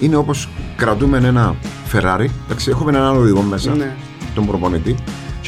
είναι όπως κρατούμε ένα Ferrari. Εντάξει, έχουμε έναν οδηγό μέσα, Ναι. τον προπονητή.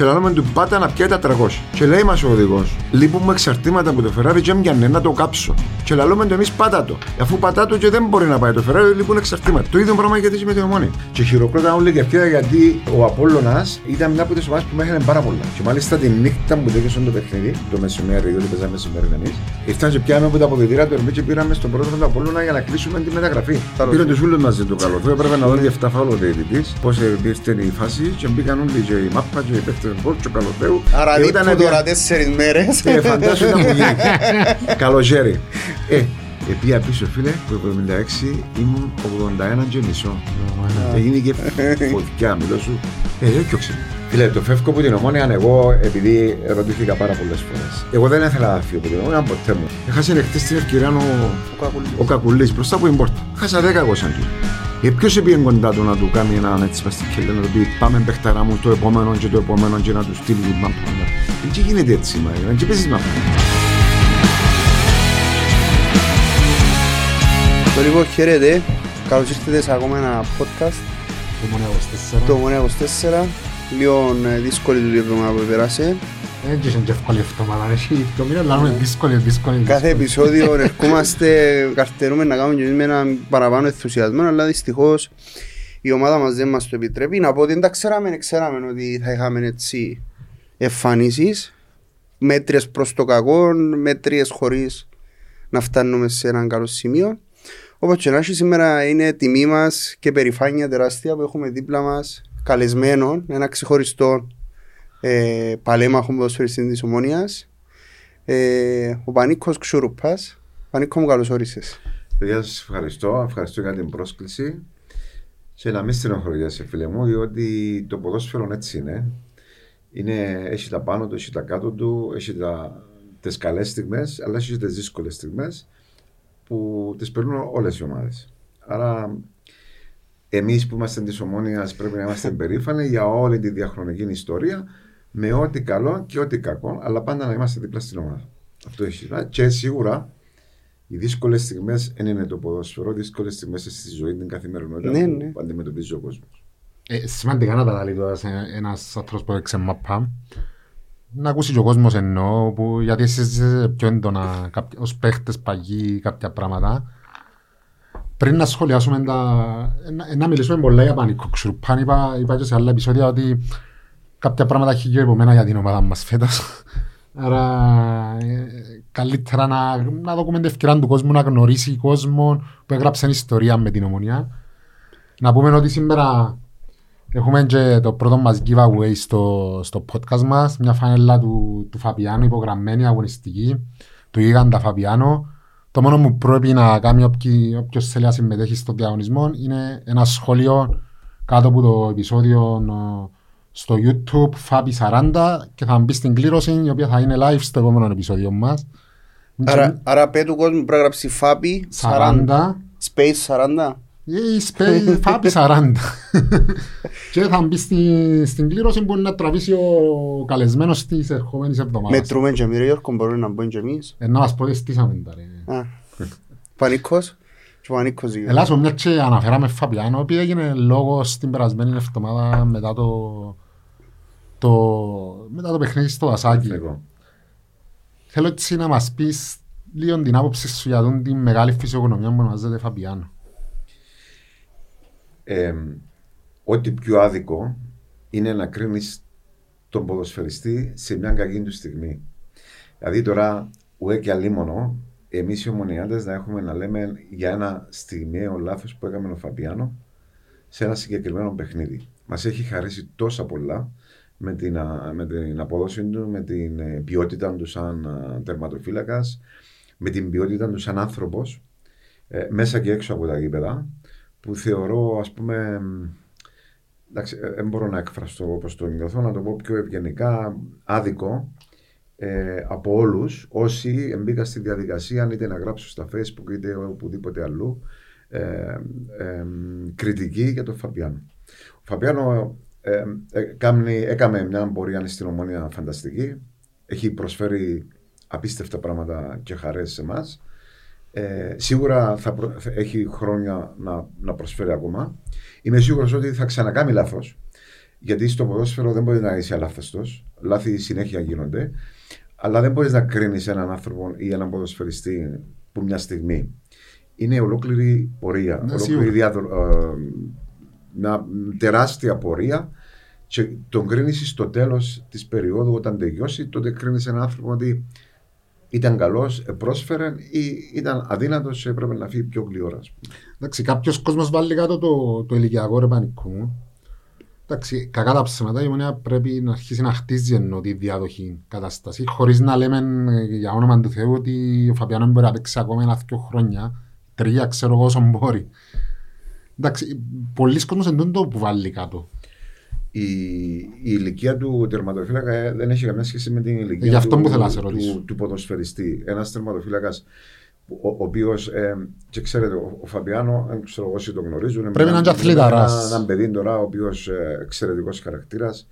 Και λέμε του πάτα να πιάει τα 300. Και λέει μας ο οδηγός, λείπουμε εξαρτήματα από το Ferrari και έμοιανε να το κάψω. Και λέμε του εμείς πάτα το. Αφού πατά το και δεν μπορεί να πάει το Ferrari, λείπουν εξαρτήματα. Το ίδιο πράγμα γιατί και με την ομόνη. Και χειροκρόταν όλη και αυτή γιατί ο Απόλλωνας ήταν μια από τις ομάδες που με έχανε πάρα πολλά. Και μάλιστα τη νύχτα που τέκεσαν το παιχνίδι, το μεσημέρι, διότι παίζαμε μεσημέρι εμεί, ήρθαν και πιάμε από τα αποδητήρια του Ερμπή και πήραμε στον πρώτο του Απόλλωνα για να κλείσουμε τη μεταγραφή. Καλώς. Πήραν τους ούλου μαζί του καλό. Του έπρεπε να δω 7 φάουλο ο διαιτητής, πώς ήρθε η φάση και μπήκαν όλοι και η μάπα και οι παίχτε του και ο Καλοθέου. Άρα Και δίπου ήταν τώρα τέσσερις μέρες. ε, φαντάσου ήταν που γίνει. Καλοκαίρι. Ε, επία πίσω φίλε, που 76 ήμουν 81 και μισό. Έγινε και φωτιά, μιλώ σου. Ε, δεν πιώξε. Φίλε, το φεύγω από την ομόνια, εγώ επειδή ρωτήθηκα πάρα πολλές φορές. Εγώ δεν ήθελα να φύγω από την ομόνια ποτέ μου. Έχασε χτε την ευκαιρία ο, ο Κακουλής μπροστά από την πόρτα. Χάσα 10 εγώ σαν του. Ε, ποιος έπιε κοντά του να του κάνει έναν έτσι παστικέλε, να του πει πάμε παιχταρά μου το επόμενο και το επόμενο και να τους στείλει την μάπα. Δεν γίνεται έτσι, μα, δεν παίζεις μάπα. Το λοιπόν χαίρετε. Καλώς ήρθατε σε ακόμα ένα podcast. Το Μονέα 24. Το Μονέα 24. Λίγο ε, δύσκολη η εβδομάδα που πέρασε. Δεν είχε και εύκολη εβδομάδα. Έχει το μήνα λάβουμε δύσκολη, δύσκολη. Κάθε δύσκολη. επεισόδιο ερχόμαστε, καρτερούμε να κάνουμε και εμείς με έναν παραπάνω ενθουσιασμό, αλλά δυστυχώς η ομάδα μας δεν μας το επιτρέπει. Να πω ότι δεν τα ξέραμε, δεν ξέραμε ότι θα είχαμε έτσι εμφανίσεις, μέτριες προς το κακό, μέτριες χωρίς να φτάνουμε σε έναν καλό σημείο. Όπως και να έχει σήμερα είναι τιμή μας και περηφάνεια τεράστια που έχουμε δίπλα μας καλεσμένο, ένα ξεχωριστό ε, παλέμαχο ποδοσφαιριστή της Ομόνιας, ε, ο Πανίκος Ξουρουπάς. Πανίκο μου καλώς όρισες. Παιδιά, σας ευχαριστώ. Ευχαριστώ για την πρόσκληση. Και να μην στενοχωριέσαι, φίλε μου, διότι το ποδόσφαιρο έτσι είναι. είναι έχει τα πάνω του, έχει τα κάτω του, έχει τα, τις καλές στιγμές, αλλά έχει και τις δύσκολες στιγμές που τις περνούν όλες οι ομάδες. Άρα, εμείς που είμαστε της Ομόνιας πρέπει να είμαστε περήφανοι για όλη τη διαχρονική ιστορία με ό,τι καλό και ό,τι κακό, αλλά πάντα να είμαστε δίπλα στην ομάδα. Αυτό έχει. Και σίγουρα οι δύσκολες στιγμές δεν είναι το ποδόσφαιρο, δύσκολες στιγμές στη ζωή, την καθημερινότητα Ναι, που ναι. αντιμετωπίζει ο κόσμος. Ε, σημαντικά να τα λέει τώρα σε ένας άνθρωπος που έξε μαπά. Να ακούσει και ο κόσμος εννοώ, που, γιατί εσείς είστε πιο έντονα κάποιοι- ως παίχτες παγιοί κάποια πράγματα. Πριν να σχολιάσουμε τα... ε, να- ε, να μιλήσουμε πολλά για πανικό ξουρπάν, είπα, είπα και σε άλλα επεισόδια ότι κάποια πράγματα έχει γύρω από μένα για την ομάδα μας φέτος. Άρα ε, καλύτερα να, να δούμε την ευκαιρία του κόσμου να γνωρίσει κόσμο που έγραψε ιστορία με την ομονία. Να πούμε ότι σήμερα έχουμε και το πρώτο μας giveaway στο, στο podcast μας, μια φανέλα του, του Φαπιάνου, υπογραμμένη, αγωνιστική, του Γίγαντα Φαπιάνο. Το μόνο που πρέπει να κάνει όποι- όποιος θέλει να συμμετέχει στο διαγωνισμό είναι ένα σχόλιο κάτω από το επεισόδιο ε, στο YouTube Φάπη 40 και θα μπει στην κλήρωση η οποία θα είναι live στο επόμενο επεισόδιο μας. Άρα, άρα πέ του κόσμου πρέπει να γράψει Φάπη 40, 40 Space 40. Ή σπέ- Φάπη 40 και θα μπει στη, στην κλήρωση που να τραβήσει ο καλεσμένος της ερχόμενης εβδομάδας. Μετρούμε και εμείς ρε Γιώργο, μπορούμε να μπούμε και εμείς. Ε, να μας πω τι στήσαμε τα ρε. Α, Πανίκος και ο Πανίκος Γιώργο. Ελλάς μια και αναφέραμε Φαπιάνο, επειδή έγινε λόγος στην περασμένη εβδομάδα μετά το, το, μετά το παιχνίδι στο Δασάκι. Εγώ. Θέλω έτσι να μας πεις λίγο την άποψη σου για τον τη μεγάλη φυσιογνωμία που ονομάζεται Φαπιάνο. Ε, ό,τι πιο άδικο είναι να κρίνεις τον ποδοσφαιριστή σε μια κακή του στιγμή. Δηλαδή τώρα, ουέ και αλίμονο, εμείς οι ομονιάτες να έχουμε να λέμε για ένα στιγμιαίο λάθος που έκαμε ο Φαπιάνο σε ένα συγκεκριμένο παιχνίδι. Μας έχει χαρίσει τόσα πολλά με την, α, με την απόδοση του, με την ε, ποιότητα του σαν τερματοφύλακας, με την ποιότητα του σαν άνθρωπος, μέσα και έξω από τα γήπεδα, που θεωρώ, ας πούμε, μ, εντάξει, ε, δεν μπορώ να εκφραστώ όπως το νιώθω, να το πω πιο ευγενικά, άδικο ε, από όλους όσοι μπήκαν στη διαδικασία είτε να γράψουν στα facebook είτε οπουδήποτε αλλού ε, ε, κριτική για τον Φαπιάνο. Ο Φαπιάνο ε, ε, κάμνει- έκαμε μια πορεία στην ομόνια φανταστική. Έχει προσφέρει απίστευτα πράγματα και χαρές σε εμάς. Ε, σίγουρα θα, προ- θα έχει χρόνια να, να προσφέρει ακόμα. Είμαι σίγουρος ότι θα ξανακάνει λάθος. Γιατί στο ποδόσφαιρο δεν μπορεί να είσαι αλάθαστος. Λάθη συνέχεια γίνονται. Αλλά δεν μπορείς να κρίνεις έναν άνθρωπο ή έναν ποδοσφαιριστή που μια στιγμή. Είναι ολόκληρη πορεία. Ναι, ολόκληρη σίγουρα. διαδρο- ε, μια τεράστια πορεία και τον κρίνεις στο τέλος της περίοδου όταν τελειώσει. Τότε κρίνεις έναν άνθρωπο ότι ήταν καλός, πρόσφερε ή ήταν αδύνατος και έπρεπε να φύγει πιο γλυόρα. ας πούμε. Εντάξει, κάποιος κόσμος βάλει κάτω το, το ηλικιακό ρε πανικού μου. Εντάξει, κακά τα ψέματα, η Ομόνια πρέπει να αρχίσει να χτίζει ενώ τη διαδοχή κατάσταση, χωρίς να λέμε ε, για όνομα του Θεού ότι ο Φαπιάνο μπορεί να παίξει ακόμα ένα-δυο χρόνια, τρία ξέρω εγώ όσο μπορεί. Εντάξει, πολλοί κόσμος εντούν το που βάλει κάτω. Η, η ηλικία του τερματοφύλακα ε, δεν έχει καμία σχέση με την ηλικία Γι' αυτό του, που θέλω να σε ρωτήσω. του, του ποδοσφαιριστή. Ένας τερματοφύλακας ο, ο οποίος, ε, και ξέρετε, ο, ο Φαμπιάνο, δεν ξέρω εγώ όσοι το γνωρίζουν. Πρέπει να είναι και αθληταράς. Ένα, ένα παιδί τώρα, ο οποίος ε, εξαιρετικός χαρακτήρας.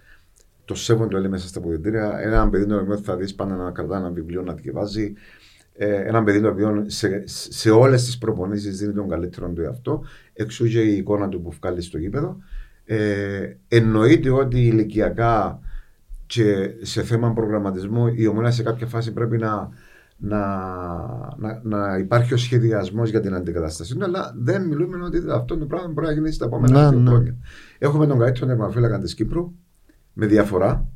Το σέβον το έλεγε μέσα στα ποδητήρια. Ένα παιδί το οποίο θα δεις πάντα να κρατά ένα βιβλίο να διαβάζει. Ε, ένα παιδί το οποίο σε, σε όλες τις προπονήσεις δίνει τον καλύτερο του εαυτό. Εξού και η εικόνα του που βγάλει στο γήπεδο. Ε, εννοείται ότι ηλικιακά και σε θέμα προγραμματισμού η ομονία σε κάποια φάση πρέπει να, να, να, να υπάρχει ο σχεδιασμός για την αντικατάστασή του, αλλά δεν μιλούμε ότι αυτό το πράγμα μπορεί να γίνει στα επόμενα Ναι, δύο ναι. χρόνια. Έχουμε τον καλύτερο τερματοφύλακα της Κύπρου με διαφορά,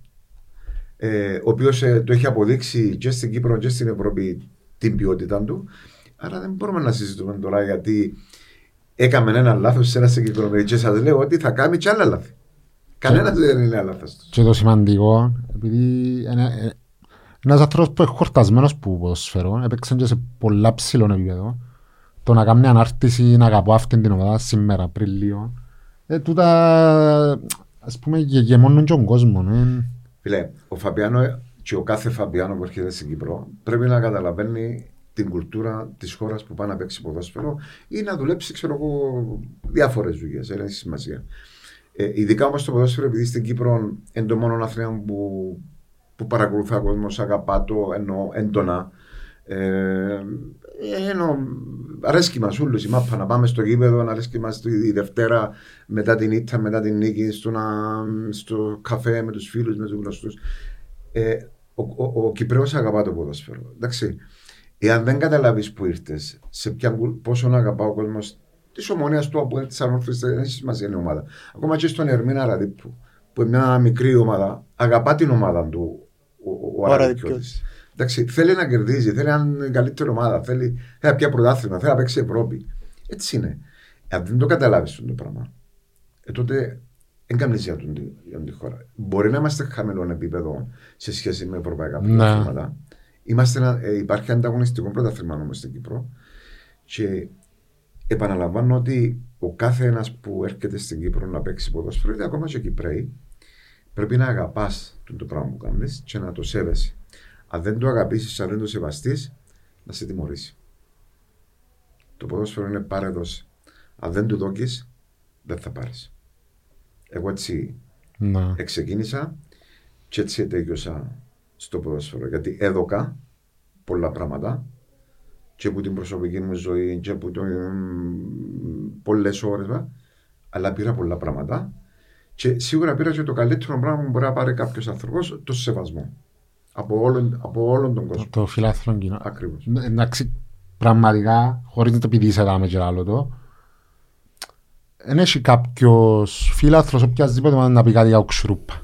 ε, ο οποίος το έχει αποδείξει και στην Κύπρο και στην Ευρώπη την ποιότητά του. Άρα δεν μπορούμε να συζητούμε τώρα γιατί έκαμε ένα λάθος σε ένα συγκεκριμένο. Και σας λέω ότι θα κάνει και άλλα λάθη. Κανένα δεν είναι αλάθαστο. Και το σημαντικό, επειδή είναι, ε, ένας άνθρωπος που είναι χορτασμένος που ποδοσφαιρό, έπαιξε και σε πολλά ψηλών επίπεδο, το να κάνει ανάρτηση να αγαπώ αυτήν την ομάδα σήμερα, πριν λίγο, ε, τούτα, ας πούμε, γεγεμόνουν και τον κόσμο. Ε. Φίλε, ο Φαπιάνο και ο κάθε Φαπιάνο που έρχεται στην Κύπρο πρέπει να καταλαβαίνει την κουλτούρα της χώρας που πάει να παίξει ποδόσφαιρο ή να δουλέψει, ξέρω εγώ, διάφορες δουλειές. Δεν έχει σημασία. Ε, ειδικά όμως το ποδόσφαιρο, επειδή στην Κύπρο είναι το μόνο αθλήμα που, που παρακολουθεί ο κόσμος, αγαπά το ενώ έντονα. Ε, ενώ αρέσκει μας όλους η μάπα να πάμε στο γήπεδο, αρέσκει μας τη Δευτέρα μετά την ήττα, μετά την νίκη, στο, να, στο καφέ με τους φίλους, με τους γνωστούς. Ε, ο, ο, ο Κυπρέος αγαπά το ποδόσφαιρο. Εντάξει. Εάν δεν καταλάβεις που ήρθες, σε ποια, κουλ- πόσο αγαπά ο κόσμος της ομονίας του από τη Ανόρθωση, δεν έχεις σημασία είναι η ομάδα. Ακόμα και στον Ερμήνα Ραδίππου, που είναι μια μικρή ομάδα, αγαπά την ομάδα του ο, ο, Ο Αραδικιώτης. Αραδικιώτης. Εντάξει, θέλει να κερδίζει, θέλει να είναι η καλύτερη ομάδα, θέλει, θέλει να πιάσει πρωτάθλημα, θέλει να παίξει Ευρώπη. Έτσι είναι. Αν δεν το καταλάβεις αυτό το πράγμα, ε, τότε δεν κάνει για τον τη, για τη χώρα. Μπορεί να είμαστε χαμηλών επίπεδο σε σχέση με ευρωπαϊκά Ναι. πρωταθλήματα. Είμαστε ένα, ε, υπάρχει ανταγωνιστικό πρωταθλήμα όμως στην Κύπρο. Και επαναλαμβάνω ότι ο κάθε ένας που έρχεται στην Κύπρο να παίξει ποδόσφαιρο, είτε ακόμα και Κυπρέοι, πρέπει να αγαπάς το πράγμα που κάνεις και να το σέβεσαι. Αν δεν το αγαπήσεις, αν δεν το σεβαστείς, να σε τιμωρήσει. Το ποδόσφαιρο είναι πάρεδος. Αν δεν του δόκει, δεν θα πάρεις. Εγώ έτσι Να. ξεκίνησα και έτσι τέλειωσα στο ποδόσφαιρο. Γιατί έδωκα πολλά πράγματα και από την προσωπική μου ζωή και από το, πολλές ώρες, αλλά πήρα πολλά πράγματα και σίγουρα πήρα και το καλύτερο πράγμα που μπορεί να πάρει κάποιος άνθρωπος, το σεβασμό. Από όλον, από όλον τον Το, κόσμο. το φιλάθλο κοινό. Ακριβώς. Ε, Εντάξει, πραγματικά, χωρίς να το επειδή σε δάμε και άλλο το, δεν έχει κάποιος φίλαθλος οποιασδήποτε να- να πει κάτι για οξυρούπα.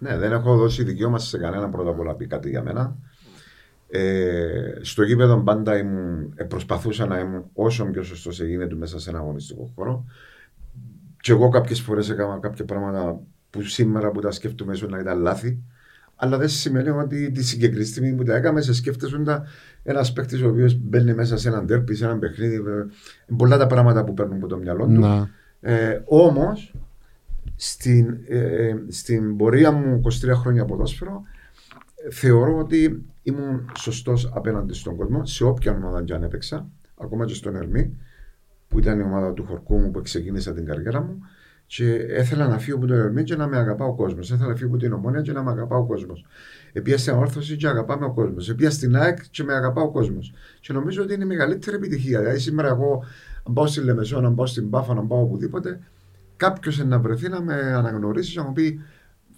Ναι, δεν έχω δώσει δικαίωμα σε κανέναν πρώτα απ' όλα να πει κάτι για μένα. Ε, στο γήπεδο πάντα ήμουν, ε, προσπαθούσα να ήμουν όσο πιο σωστός γίνεται μέσα σε ένα αγωνιστικό χώρο. Και εγώ κάποιες φορές έκανα κάποια πράγματα που σήμερα που τα σκέφτομαι ίσως να ήταν λάθη. Αλλά δεν σημαίνει ότι τη συγκεκριμένη στιγμή που τα έκαμε, σε σκέφτεσαι ότι ένας παίκτης ο οποίος μπαίνει μέσα σε έναν τέρπι, σε ένα παιχνίδι. ε, πολλά τα πράγματα που παίρνουν από το μυαλό του. Να. Ε, Όμως, στην, ε, στην πορεία μου 23 χρόνια ποδόσφαιρο, ε, θεωρώ ότι ήμουν σωστός απέναντι στον κόσμο σε όποια ομάδα και αν έπαιξα, ακόμα και στον Ερμή, που ήταν η ομάδα του χορκού μου που ξεκίνησα την καριέρα μου. Και έθελα να φύγω από το Ερμή και να με αγαπά ο κόσμος. Έθελα να φύγω από την Ομόνια και να με αγαπά ο κόσμος. Επία στην όρθωση και αγαπάμε ο κόσμος. Επία στην ΑΕΚ και με αγαπά ο κόσμος. Και νομίζω ότι είναι η μεγαλύτερη επιτυχία. Δηλαδή σήμερα εγώ, αν πάω στη Λεμεσό, να πάω στην Πάφα, να πάω οπουδήποτε, κάποιο να βρεθεί να με αναγνωρίσει και να μου πει,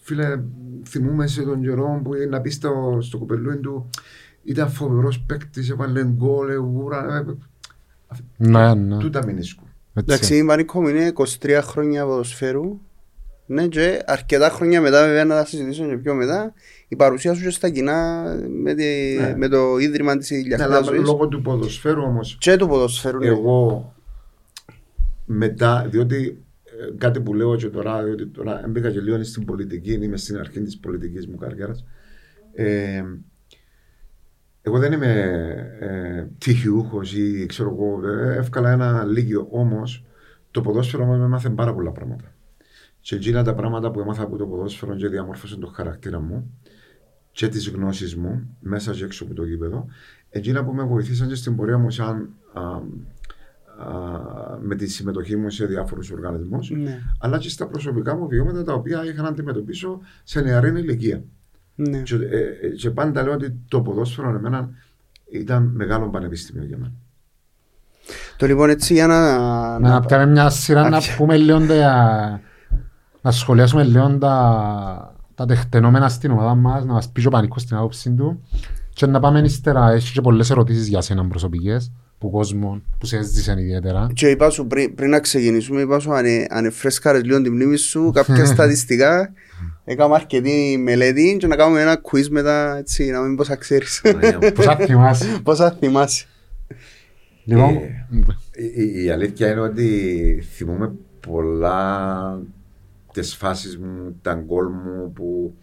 φίλε, θυμούμε σε τον καιρό που να πει στο, στο κουπελούι του, ήταν φοβερό παίκτη, έβαλε γκολ, ουρά. Ναι, ναι. Τούτα μηνίσκουν. Εντάξει, η Μανίκο είναι 23 χρόνια ποδοσφαίρου. Ναι, και αρκετά χρόνια μετά, βέβαια, να τα συζητήσω και πιο μετά, η παρουσία σου και στα κοινά με, τη, Ναι. με το ίδρυμα τη Ναι, αλλά λόγω του ποδοσφαίρου όμω, Και του ποδοσφαίρου. ναι. εγώ μετά, διότι ε, κάτι που λέω και τώρα, διότι τώρα μπήκα και λίγο στην πολιτική, είμαι στην αρχή της πολιτικής μου καριέρας. Ε, εγώ δεν είμαι ε, τυχιούχος ή ξέρω εγώ, ε, εύκολα ένα λίγιο. Όμως το ποδόσφαιρο μου έμαθε πάρα πολλά πράγματα. Και εκείνα τα πράγματα που έμαθα από το ποδόσφαιρο και διαμόρφωσαν τον χαρακτήρα μου και τις γνώσεις μου μέσα και έξω από το γήπεδο, εκείνα που με βοηθήσαν και στην πορεία μου σαν α, α, με τη συμμετοχή μου σε διάφορους οργανισμούς Ναι, αλλά και στα προσωπικά μου βιώματα τα οποία είχα να αντιμετωπίσω σε νεαρή ηλικία. ναι. Και, ε, ε, και πάντα λέω ότι το ποδόσφαιρο εμένα ήταν μεγάλο πανεπιστήμιο για μένα. Το λοιπόν έτσι για να... Να να- πιάμε μια σειρά να Άπια. πούμε λίγο τα- να σχολιάσουμε λίγο τα, τα τεχτενόμενα στην ομάδα μας, να μας πει και ο Πανίκος την άποψη του και να πάμε ύστερα, έχει και πολλές ερωτήσεις για σένα προσωπικές, που κόσμο, που σε έζησαν ιδιαίτερα. Και είπα σου πριν, πριν να ξεκινήσουμε, είπα σου αν, ε- αν εφρέσκαρες λίγο την μνήμη σου, κάποια στατιστικά, έκαμε αρκετή μελέτη και να κάνουμε ένα quiz μετά, έτσι, να μην πόσα ξέρεις. Πώς θα θυμάσαι. πόσα θυμάσαι. Λοιπόν, Ε, Η, η- η αλήθεια είναι ότι θυμούμαι πολλά τις φάσεις μου, τα γκολ μου που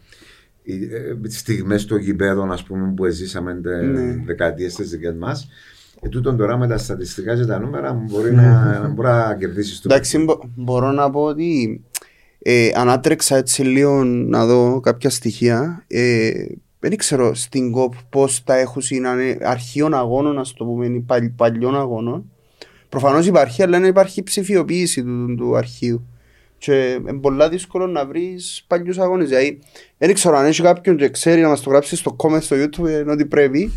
οι ε, στιγμές στο γηπέδο ας πούμε που ζήσαμε τε, Ναι. δεκαετίες τις δικές μας ε, τούτον τώρα με τα στατιστικά και τα νούμερα μπορεί να, να μπορεί να κερδίσεις το Εντάξει, μπο- μπορώ να πω ότι ε, ανάτρεξα έτσι λίγο να δω κάποια στοιχεία. Ε, δεν ξέρω στην ΚΟΠ πώς τα έχουν είναι αρχείων αγώνων, να το πούμε, ή παλι- παλιών αγώνων. Προφανώς υπάρχει, αλλά δεν υπάρχει ψηφιοποίηση του, του αρχείου. Και είναι πολλά δύσκολο να βρεις παλιούς αγώνες. Δηλαδή, δεν ξέρω αν έχει κάποιον και ξέρει να μας το γράψει στο comment στο YouTube, ενώ ότι πρέπει.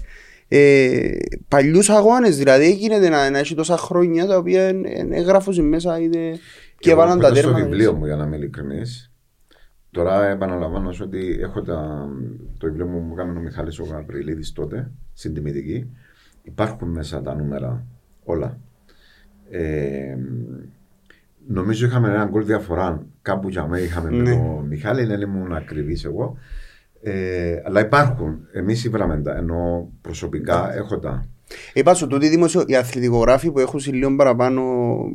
Ε, παλιούς αγώνες, δηλαδή γίνεται να, να έχει τόσα χρόνια τα οποία εν- εν- έγραφουν μέσα είτε και Εγώ έβαλαν τα έχω στο τέρματα. βιβλίο μου για να είμαι ειλικρινής. Τώρα επαναλαμβάνω σου ότι έχω τα, το βιβλίο μου που έκανε ο Μιχάλης ο Γαβριλίδης τότε, στην τιμητική. Υπάρχουν μέσα τα νούμερα όλα. Ε, νομίζω είχαμε ένα γκολ διαφορά. Κάπου για μένα είχαμε με Ναι. τον Μιχάλη, δεν ήμουν ακριβής εγώ. Ε, αλλά υπάρχουν. Εμείς ήβραμε τα, ενώ προσωπικά έχω τα. Είπα σου τούτοι δημοσιο... οι αθλητικογράφοι που έχουν λίγο παραπάνω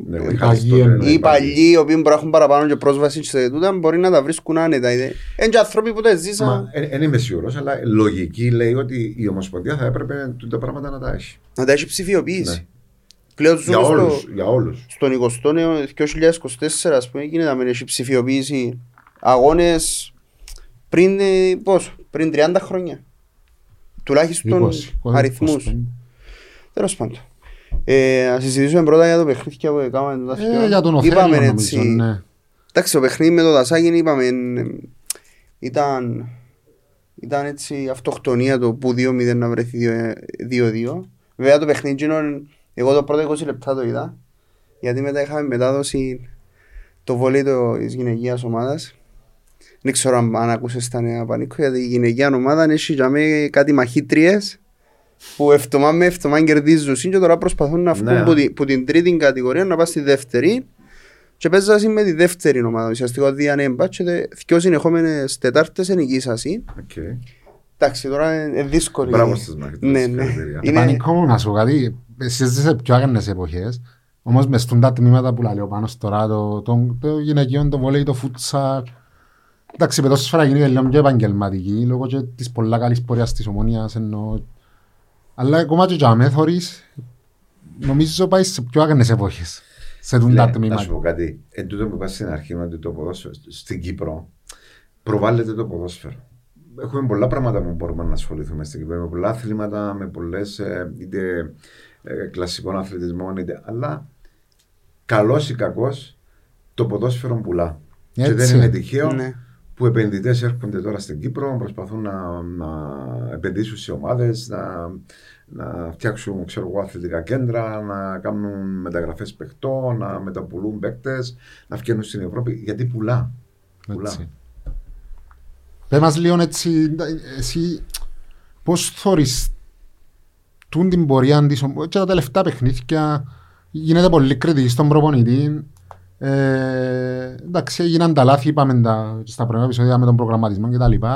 Ναι, ο οι Μιχάλης παγιοί τότε, εννοώ. ναι, ή οι οι παγιοί. παλιοί οι οποίοι μπορεί να έχουν παραπάνω και πρόσβαση σε τούτα μπορεί να τα βρίσκουν άνετα. Είναι και άνθρωποι που τα ζήσαν Δεν είμαι σίγουρος, αλλά λογική λέει ότι η Ομοσπονδία θα έπρεπε τα πράγματα να τα έχει. να τα έχει ψηφιοποιήσει. Ναι. Πλέον Για ζούμε όλους. στο, Για όλους. στον 20ο αιώνα, 2024 ας πούμε γίνεται να μην έχει ψηφιοποιήσει αγώνες πριν, ε, πόσο, πριν 30 χρόνια. Τουλάχιστον 20, αριθμούς. 25. Τέλος πάντων. Ε, να συζητήσουμε πρώτα για το παιχνίδι που έκαναμε το Ε, για τον Οθέλιο Είπαμε νομίζω, έτσι, ναι. Εντάξει, το παιχνίδι με το Δασάκη είπαμε ε, ήταν, ήταν έτσι αυτοκτονία το που 2-0 να βρεθεί 2-2. Βέβαια το παιχνίδι εκείνο, εγώ το πρώτο 20 λεπτά το είδα γιατί μετά είχαμε μετάδοση το βολί της γυναικείας ομάδας. Δεν ξέρω αν, αν ακούσες τα νέα πανίκο γιατί η γυναικεία ομάδα έχει για μέ κάτι μαχήτριες που ευτομά με ευτομά κερδίζουν και τώρα προσπαθούν να βγουν Ναι. που, την, που την τρίτη κατηγορία να πάνε στη δεύτερη και παίζασαν με τη δεύτερη ομάδα. Ουσιαστικά διανέμπα και δε- δυο συνεχόμενες τετάρτες ενικήσασαν. Οκ. Εντάξει, τώρα είναι δύσκολο. Μπράβο στις μαχητές. Ναι, ναι. συγχαρητήρια. Είναι- Πανικό μου να σου πω κάτι, εσύ ζεις σε πιο άγανες εποχές, όμως μες στούν τα τμήματα που λέει ο Πάνος τώρα, το, το, το γυναικείο, το βολέι, το φούτσαλ, εντάξει, η παιδόσφαιρα γίνεται λίγο πιο επαγγελματική, λόγω και της πολλά καλής πορείας της ομόνιας, ενώ... Αλλά ακόμα και για με θωρείς, νομίζω πάει σε πιο άγανες εποχές, σε τούν Ναι, τα Να σου πω τμήματα. κάτι. Εν τούτο που είπα στην αρχή ότι το ποδόσφαιρο στην Κύπρο προβάλλεται το ποδόσφαιρο. Έχουμε πολλά πράγματα που μπορούμε να ασχοληθούμε στην Κύπρο. Με πολλά αθλήματα, με πολλές είτε ε, κλασικών αθλητισμών, είτε. Αλλά καλός ή κακός, το ποδόσφαιρο πουλά. Και Έτσι. δεν είναι τυχαίο Ναι. Που επενδυτές έρχονται τώρα στην Κύπρο, προσπαθούν να, να επενδύσουν σε ομάδες, να, να φτιάξουν ξέρω εγώ, αθλητικά κέντρα, να κάνουν μεταγραφές παιχτών, να μεταπουλούν παίκτες, να βγαίνουν στην Ευρώπη. Γιατί πουλά. πουλά. Έτσι. Πες μας λίγο έτσι, εσύ πώς θωρείς τούν την πορεία της, ομ- και τα τελευταία παιχνίδια γίνεται πολύ κριτική στον προπονητή. Ε, εντάξει, έγιναν τα λάθη, είπαμε τα, στα προηγούμενα επεισόδια με τον προγραμματισμό κτλ.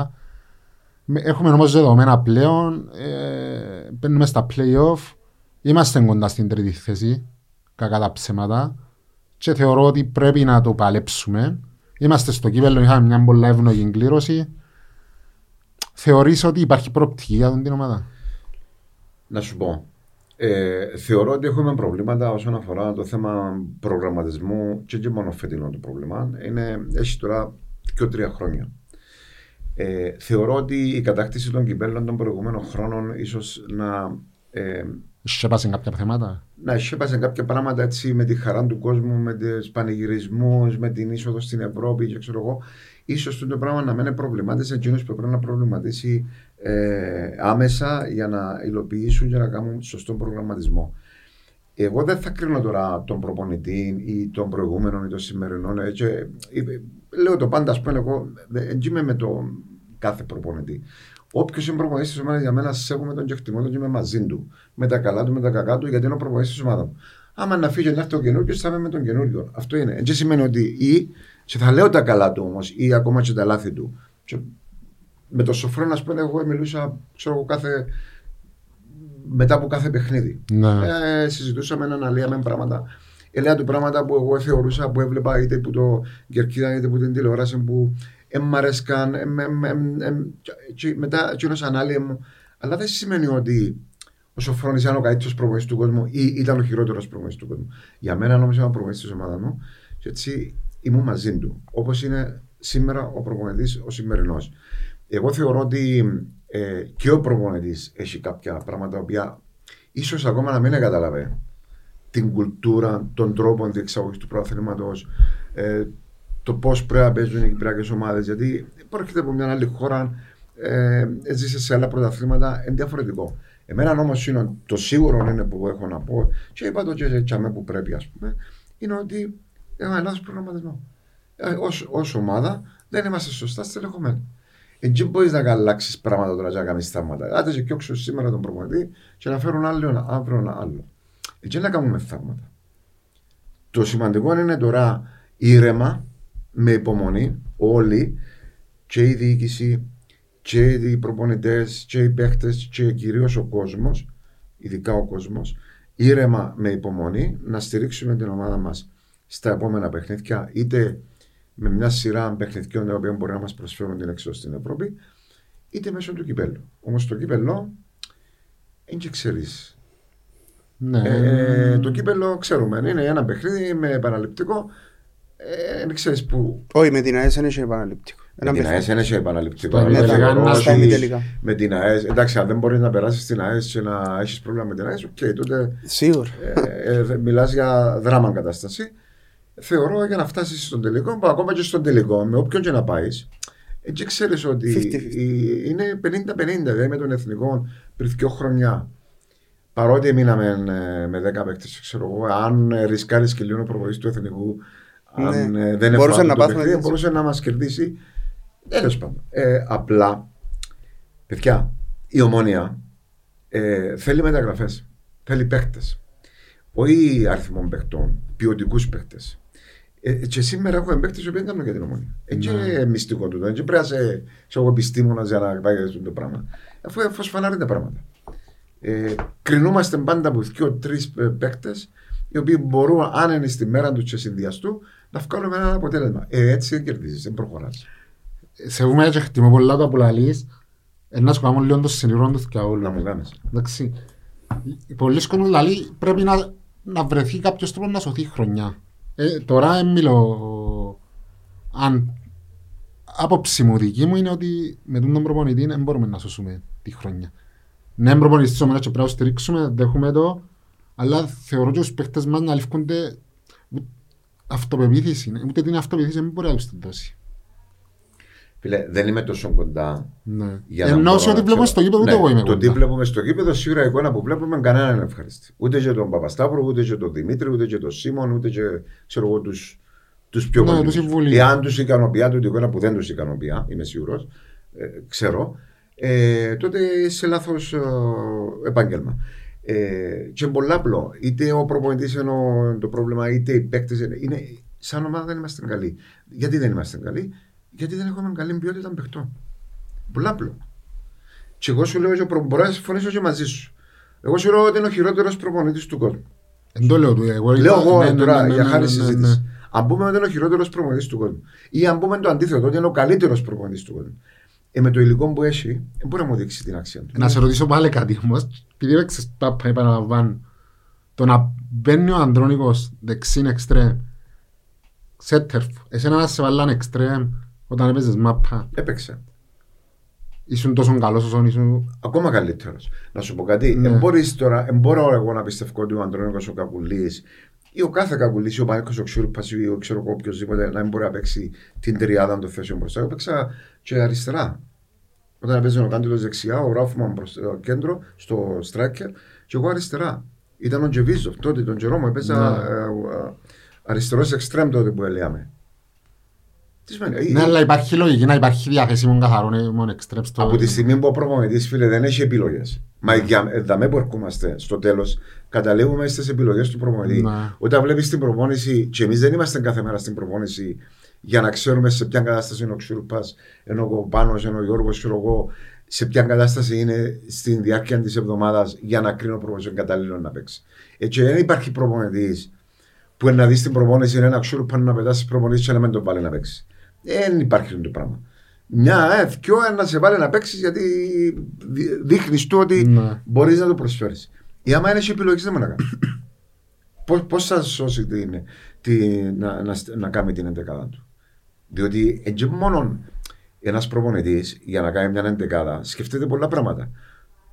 Με- Έχουμε όμως δεδομένα πλέον, ε, μπαίνουμε στα play-off, είμαστε κοντά στην τρίτη θέση, κακά τα ψέματα και θεωρώ ότι πρέπει να το παλέψουμε. Είμαστε στο κύπελο, είχαμε μια πολλά εύνοη κλήρωση. Θεωρείς ότι υπάρχει προοπτική για αυτή την ομάδα; Να σου πω. Ε, θεωρώ ότι έχουμε προβλήματα όσον αφορά το θέμα προγραμματισμού και, και μόνο φετινό το πρόβλημα. Είναι, έχει τώρα και τρία χρόνια. Ε, θεωρώ ότι η κατάκτηση των κυπέλων των προηγούμενων χρόνων ίσως να, ε, Σέπασε κάποια θέματα. να σκέπασε κάποια πράγματα έτσι με τη χαρά του κόσμου, με του πανηγυρισμούς, με την είσοδο στην Ευρώπη και ξέρω εγώ. Ίσως το πράγμα να μένει προβλημάτισε εκείνους που πρέπει να προβληματίσει ε, άμεσα για να υλοποιήσουν και να κάνουν σωστό προγραμματισμό. Εγώ δεν θα κρίνω τώρα τον προπονητή ή τον προηγούμενο ή τον σημερινό. Έτσι, ε, λέω το πάντα, ας πούμε, εγώ δεν είμαι με τον κάθε προπονητή. Όποιος είναι προπονητής της ομάδας για μένα, σέβομαι τον και εκτιμώ τον και είμαι μαζί του. Με τα καλά του, με τα κακά του, γιατί είναι ο προπονητής της ομάδας μου. Άμα να φύγει να έρθει ο καινούριο, θα είμαι με τον καινούριο. Αυτό είναι. Έτσι σημαίνει ότι ή και θα λέω τα καλά του όμως, ή ακόμα και τα λάθη του. Και με το σοφρό, να πούμε, εγώ μιλούσα, ξέρω εγώ, κάθε, μετά από κάθε παιχνίδι. Ναι. Ε, συζητούσαμε, αναλύαμε πράγματα. Ελέα του πράγματα που εγώ θεωρούσα που έβλεπα είτε που το Κερκίδα είτε που την τηλεόραση που δεν μ' αρέσκαν. εμ, εμ, εμ, εμ, και μετά εκείνος ανάλυε μου. Αλλά δεν σημαίνει ότι ο Σοφρόνης ήταν ο καλύτερος προπονητής του κόσμου ή ήταν ο χειρότερος προπονητής του κόσμου. Για μένα όμω ήταν ο προπονητής της ομάδας μου και έτσι ήμουν μαζί του. Όπως είναι σήμερα ο προπονητής ο σημερινός. Εγώ θεωρώ ότι ε, και ο προπονητής έχει κάποια πράγματα τα οποία ίσως ακόμα να μην κατάλαβε την κουλτούρα, τον τρόπο διεξαγωγής του πρωταθλήματο, ε, το πώς πρέπει να παίζουν οι κυπριακές ομάδες. Γιατί πρόκειται από μια άλλη χώρα, ε, έζησε σε άλλα πρωταθλήματα, είναι διαφορετικό. Εμένα όμως είναι το σίγουρο είναι που έχω να πω, και είπα το και σε τσαμέ που πρέπει, ας πούμε, είναι ότι έχουμε λάθος προγραμματισμό. Ε, Ω ομάδα δεν είμαστε σωστά στελεχωμένοι. Έτσι μπορείς να αλλάξει πράγματα τώρα και να κάνεις θαύματα. Άντε και κοιόξω σήμερα τον προπονητή και να φέρουν άλλο αύριο ένα άλλο. Έτσι να κάνουμε θαύματα. Το σημαντικό είναι τώρα ήρεμα, με υπομονή, όλοι και η διοίκηση και οι προπονητές και οι παίχτες και κυρίως ο κόσμος, ειδικά ο κόσμος, ήρεμα με υπομονή να στηρίξουμε την ομάδα μας στα επόμενα παιχνίδια, είτε με μια σειρά παιχνιδιών τα οποία μπορεί να μας προσφέρουν την έξοδο στην Ευρώπη, είτε μέσω του κυπέλου. Όμως το κύπελο δεν και ξέρεις. Ναι. Ε, το κύπελο ξέρουμε, είναι ένα παιχνίδι με επαναληπτικό. Ε, δεν ξέρεις που. Όχι, με την ΑΕΣ είναι και επαναληπτικό. Με Ένα την παιχνίδι. ΑΕΣ δεν έχει επαναληπτικό. Στο αλλά ημιτελικά, θεωρώ να στα ότι ημιτελικά. Με την ΑΕΣ, εντάξει, αν δεν μπορείς να περάσεις στην ΑΕΣ και να έχεις πρόβλημα με την ΑΕΣ, οκ, τότε Σίγουρα. ε, ε, μιλάς για δράμα κατάσταση. Θεωρώ για να φτάσεις στον τελικό, που ακόμα και στον τελικό, με όποιον και να πάεις, έτσι ξέρεις ότι 50-50. η- είναι 50-50. Δηλαδή με τον εθνικό πριν δύο χρόνια, παρότι μείναμε ε, με 10 παίκτες, ξέρω εγώ, αν ε, ρισκάρεις και λίγο ο προπονητή του εθνικού, αν Ναι. ε, δεν Μπορούσε έφαγε να το πάθουμε παιχνίδι, έτσι. μπορούσε να μας κερδίσει. Τέλος πάντων. Ε, απλά, παιδιά, η ομόνια ε, θέλει μεταγραφές. Θέλει παίκτες. Όχι αριθμών παιχτών, ποιοτικούς παίκτες. Ε, και σήμερα έχουμε παίκτες οι οποίοι κάνουν για την ομόνια. Έτσι είναι μυστικό τούτο. Έτσι πρέπει να είσαι ξέρω, επιστήμονας για να πάει αυτό το πράγμα. Αφού φωσφανάρει τα πράγματα. Ε, κρινούμαστε πάντα από δύο-τρει παίκτες οι οποίοι μπορούν, αν είναι στη μέρα τους και συνδυαστούν, να βγάλουν ένα αποτέλεσμα. Ε, έτσι δεν κερδίζεις, δεν προχωράς. Σε βούμε και χτιμώ πολλά το που λαλείς. Ε, Να σου κάνω λίγο το συνειρό του και Να όλα. μου κάνεις. Εντάξει. Πολλοί κόσμοι λαλεί πρέπει να, να βρεθεί κάποιος τρόπος να σωθεί η χρονιά. Ε, τώρα ε, μιλώ αν άποψη μου δική μου είναι ότι με τον προπονητή δεν μπορούμε να σώσουμε τη χρονιά. Ναι, προπονητής της ομάδας και πρέπει να το στηρίξουμε, δέχουμε το, αλλά θεωρώ και τους παίχτες μας να ληφκούνται αυτοπεποίθηση. Ούτε την αυτοπεποίθηση δεν μπορεί να τους την δώσει. Φίλε, δεν είμαι τόσο κοντά. Ναι. Για να Ενώ μπορώ σε να ό,τι βλέπω ξέρω. στο γήπεδο, ούτε Ναι, εγώ είμαι Το τι κοντά. βλέπουμε στο γήπεδο, σίγουρα η εικόνα που βλέπουμε κανέναν είναι ευχαριστή. Ούτε και τον Παπασταύρο, ούτε και τον Δημήτρη, ούτε και τον Σίμων, ούτε και ξέρω εγώ τους, τους πιο Ναι, κοντινούς. τους συμβουλίους. Εάν τους ικανοποιεί την εικόνα που δεν τους ικανοποιεί, είμαι σίγουρος, ε, ξέρω, ε, τότε σε λάθος ε, επάγγελμα. Ε, και πολλά απλό. Είτε ο προπονητής είναι ο- το πρόβλημα, είτε οι παίκτες. Είναι, σαν ομάδα δεν είμαστε καλοί. Γιατί δεν είμαστε καλοί, Γιατί δεν έχουμε καλή ποιότητα παιχτών. Πολλά απλό. Και εγώ σου λέω, και προ- μπορώ να συμφωνήσω και μαζί σου. Εγώ σου λέω ότι είναι ο χειρότερος προπονητής του κόσμου. Δεν το λέω του. Εγώ Λέω εγώ ναι, ναι, τώρα ναι, ναι, για ναι, χάρη ναι, συζήτηση. ναι. Αν πούμε ότι είναι ο χειρότερος προπονητής του κόσμου, ή αν πούμε το αντίθετο, ότι είναι ο καλύτερος προπονητής του κόσμου, ε, με το υλικό που έχει, δεν μπορεί να μου δείξει την αξία του. Να σε ρωτήσω πάλι κάτι όμως, επειδή έπαιξες πάπα, επαναλαμβάνω, το να μπαίνει ο Ανδρώνικος δεξίν εξτρέμ, σέτερφ, εσένα να σε βάλαν εξτρέμ όταν έπαιζες μάπα, Έπαιξε. ήσουν τόσο καλός όσο ήσουν... Ακόμα καλύτερος. Να σου πω κάτι. Ναι. Ναι. Μπορείς τώρα, εν μπορώ εγώ να πιστεύω ότι ο Αντρόνικο ο Κακουλής ή ο κάθε Κακουλής ή ο Μάρκος ο Ξούρπα ή ο ξέρω εγώ οποιοδήποτε να μην μπορεί να παίξει την τριάδα των θέσεων μπροστά. Εγώ παίξα και αριστερά. Όταν έπαιζε ο Κάντιλος δεξιά, ο Ράφμαν προ το κέντρο, στο striker, και εγώ αριστερά. Ήταν ο Τζεβίζοφ τότε, τον Τζερόμο. Έπαιζα Ναι. ε, ε, αριστερός εξτρέμ τότε που έλεγαμε. Τι σημαίνει. Ναι, αλλά υπάρχει λογική να υπάρχει διαθέσιμο καθαρό ε, μόνο εξτρέμ στο... Από τη στιγμή που ο προπονητής, φίλε, δεν έχει επιλογές. Μα για εδαμέ που ερχόμαστε στο τέλος, καταλήγουμε στις επιλογές του προπονητή. Ναι. Όταν βλέπεις την προπόνηση, και εμείς δεν είμαστε κάθε μέρα στην προπόνηση για να ξέρουμε σε ποια κατάσταση είναι ο Ξούρπα, ενώ ο Πάνος, ενώ ο Γιώργος, ξέρω εγώ, σε ποια κατάσταση είναι στην διάρκεια της εβδομάδας για να κρίνω προπονητή κατάλληλο να παίξει. Έτσι δεν υπάρχει προπονητής που να δεις την προπόνηση είναι ένα Ξούρπα να πετάσει προπονητή και να μην τον βάλει να παίξει. Δεν υπάρχει αυτό το πράγμα. Μια, ε, δυο, ε, να σε βάλει να παίξεις γιατί δείχνεις του ότι Ναι. μπορείς να το προσφέρεις. Η άμα είναι επιλογής δεν μπορεί να κάνεις. Πώς θα σώσει την, την, να, να, να κάνει την εντεκάδα του. Διότι έτσι μόνο ένας προπονητής για να κάνει μια εντεκάδα σκεφτεται πολλά πράγματα.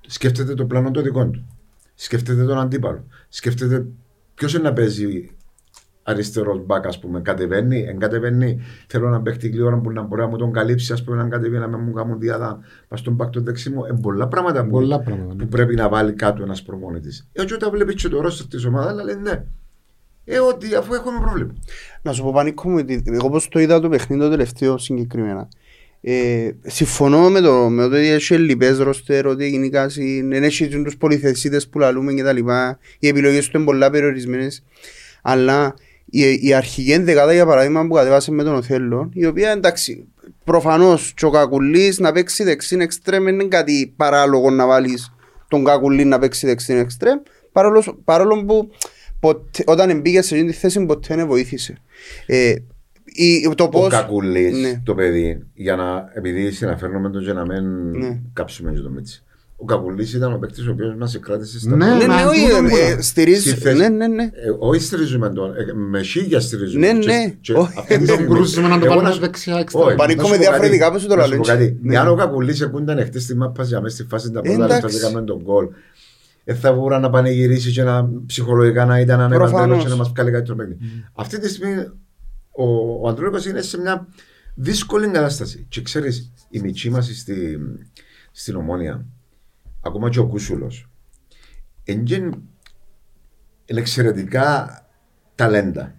Σκέφτεται το πλάνο το δικό του. Σκέφτεται τον αντίπαλο. Σκέφτεται ποιος είναι να παίζει αριστερός μπακ, ας πούμε, κατεβαίνει, εν κατεβαίνει. Θέλω να παίχτη γλύωρα που να μπορεί να μου τον καλύψει, ας πούμε, να κατεβεί, να με μου κάνουν διάδα, πας στον μπακ τον δεξί μου. Ε, πολλά πράγματα που, Πολλά πράγματα. ναι. που πρέπει να βάλει κάτω ένας προπονητής. Έτσι, όταν βλέπεις και το ρόστο της ομάδας, αλλά λέει ναι. Ε, ότι αφού έχουμε πρόβλημα. Να σου πω πανίκο μου, ότι εγώ πώς το είδα το παιχνίδι το τελευταίο συγκεκριμένα. Ε, συμφωνώ με το, με το ότι έχει ελλειπές ρόστερ, ότι γενικά συ- δεν έχει τους πολυθεσίτες που λαλούμε και τα λοιπά. Οι επιλογές του είναι πολλά περιορισμένες. Αλλά η, η αρχική ενδεκάδα για παράδειγμα που κατέβασε με τον Οθέλο, η οποία εντάξει, προφανώς και ο Κακουλής να παίξει δεξίν εξτρέμ είναι κάτι παράλογο να βάλεις τον Κακουλή να παίξει δεξίν εξτρέμ, παρόλο, παρόλο που ποτέ, όταν μπήκε σε αυτή τη θέση ποτέ δεν βοήθησε. Ε, η, το Ο πώς... Κακουλής, Ναι. το παιδί, για να, επειδή συναφέρνουμε τον και να μην Ναι. κάψουμε και το μίτσι. Ο Κακουλή ήταν ο παίκτης ο οποίος μας εκράτησε στα Ναι, πόδια. Ναι, ναι, μα όχι, τούτο ε, μου ε, λέω. στηρίζει. Στη θέση- Ναι, ναι, ναι. Ε, όχι στηρίζουμε τον, ε, με χίλια στηρίζουμε. Ναι, Και- ναι. και Όχι. αυτή τη Τον στιγμή- κρούσουμε να το Εγώ βάλουμε σου- δεξιά Όχι, εξτρέμ. Πανίκο να σου με πω διαφορετικά, κάτι, πώς σου το να σου λέω, πω έτσι. κάτι. Ναι. Εάν ο Κακουλής εκούνταν εχθές στη μάπας για μέσα στη φάση τα πρώτα λεπτά Εντάξει. και έκαμε τον γκολ, ε, θα μπορούσα να πανηγυρίσει και να ψυχολογικά να ήταν ανεβασμένος Προφανώς. και να μας βγάλει κάτι το παιχνίδι. Αυτή τη στιγμή ο, ο Αντρόικος είναι σε μια δύσκολη κατάσταση. Και ξέρεις, η μητσή μας στη, στην Ομόνια, ακόμα και ο Κούσουλος, είναι εξαιρετικά ταλέντα.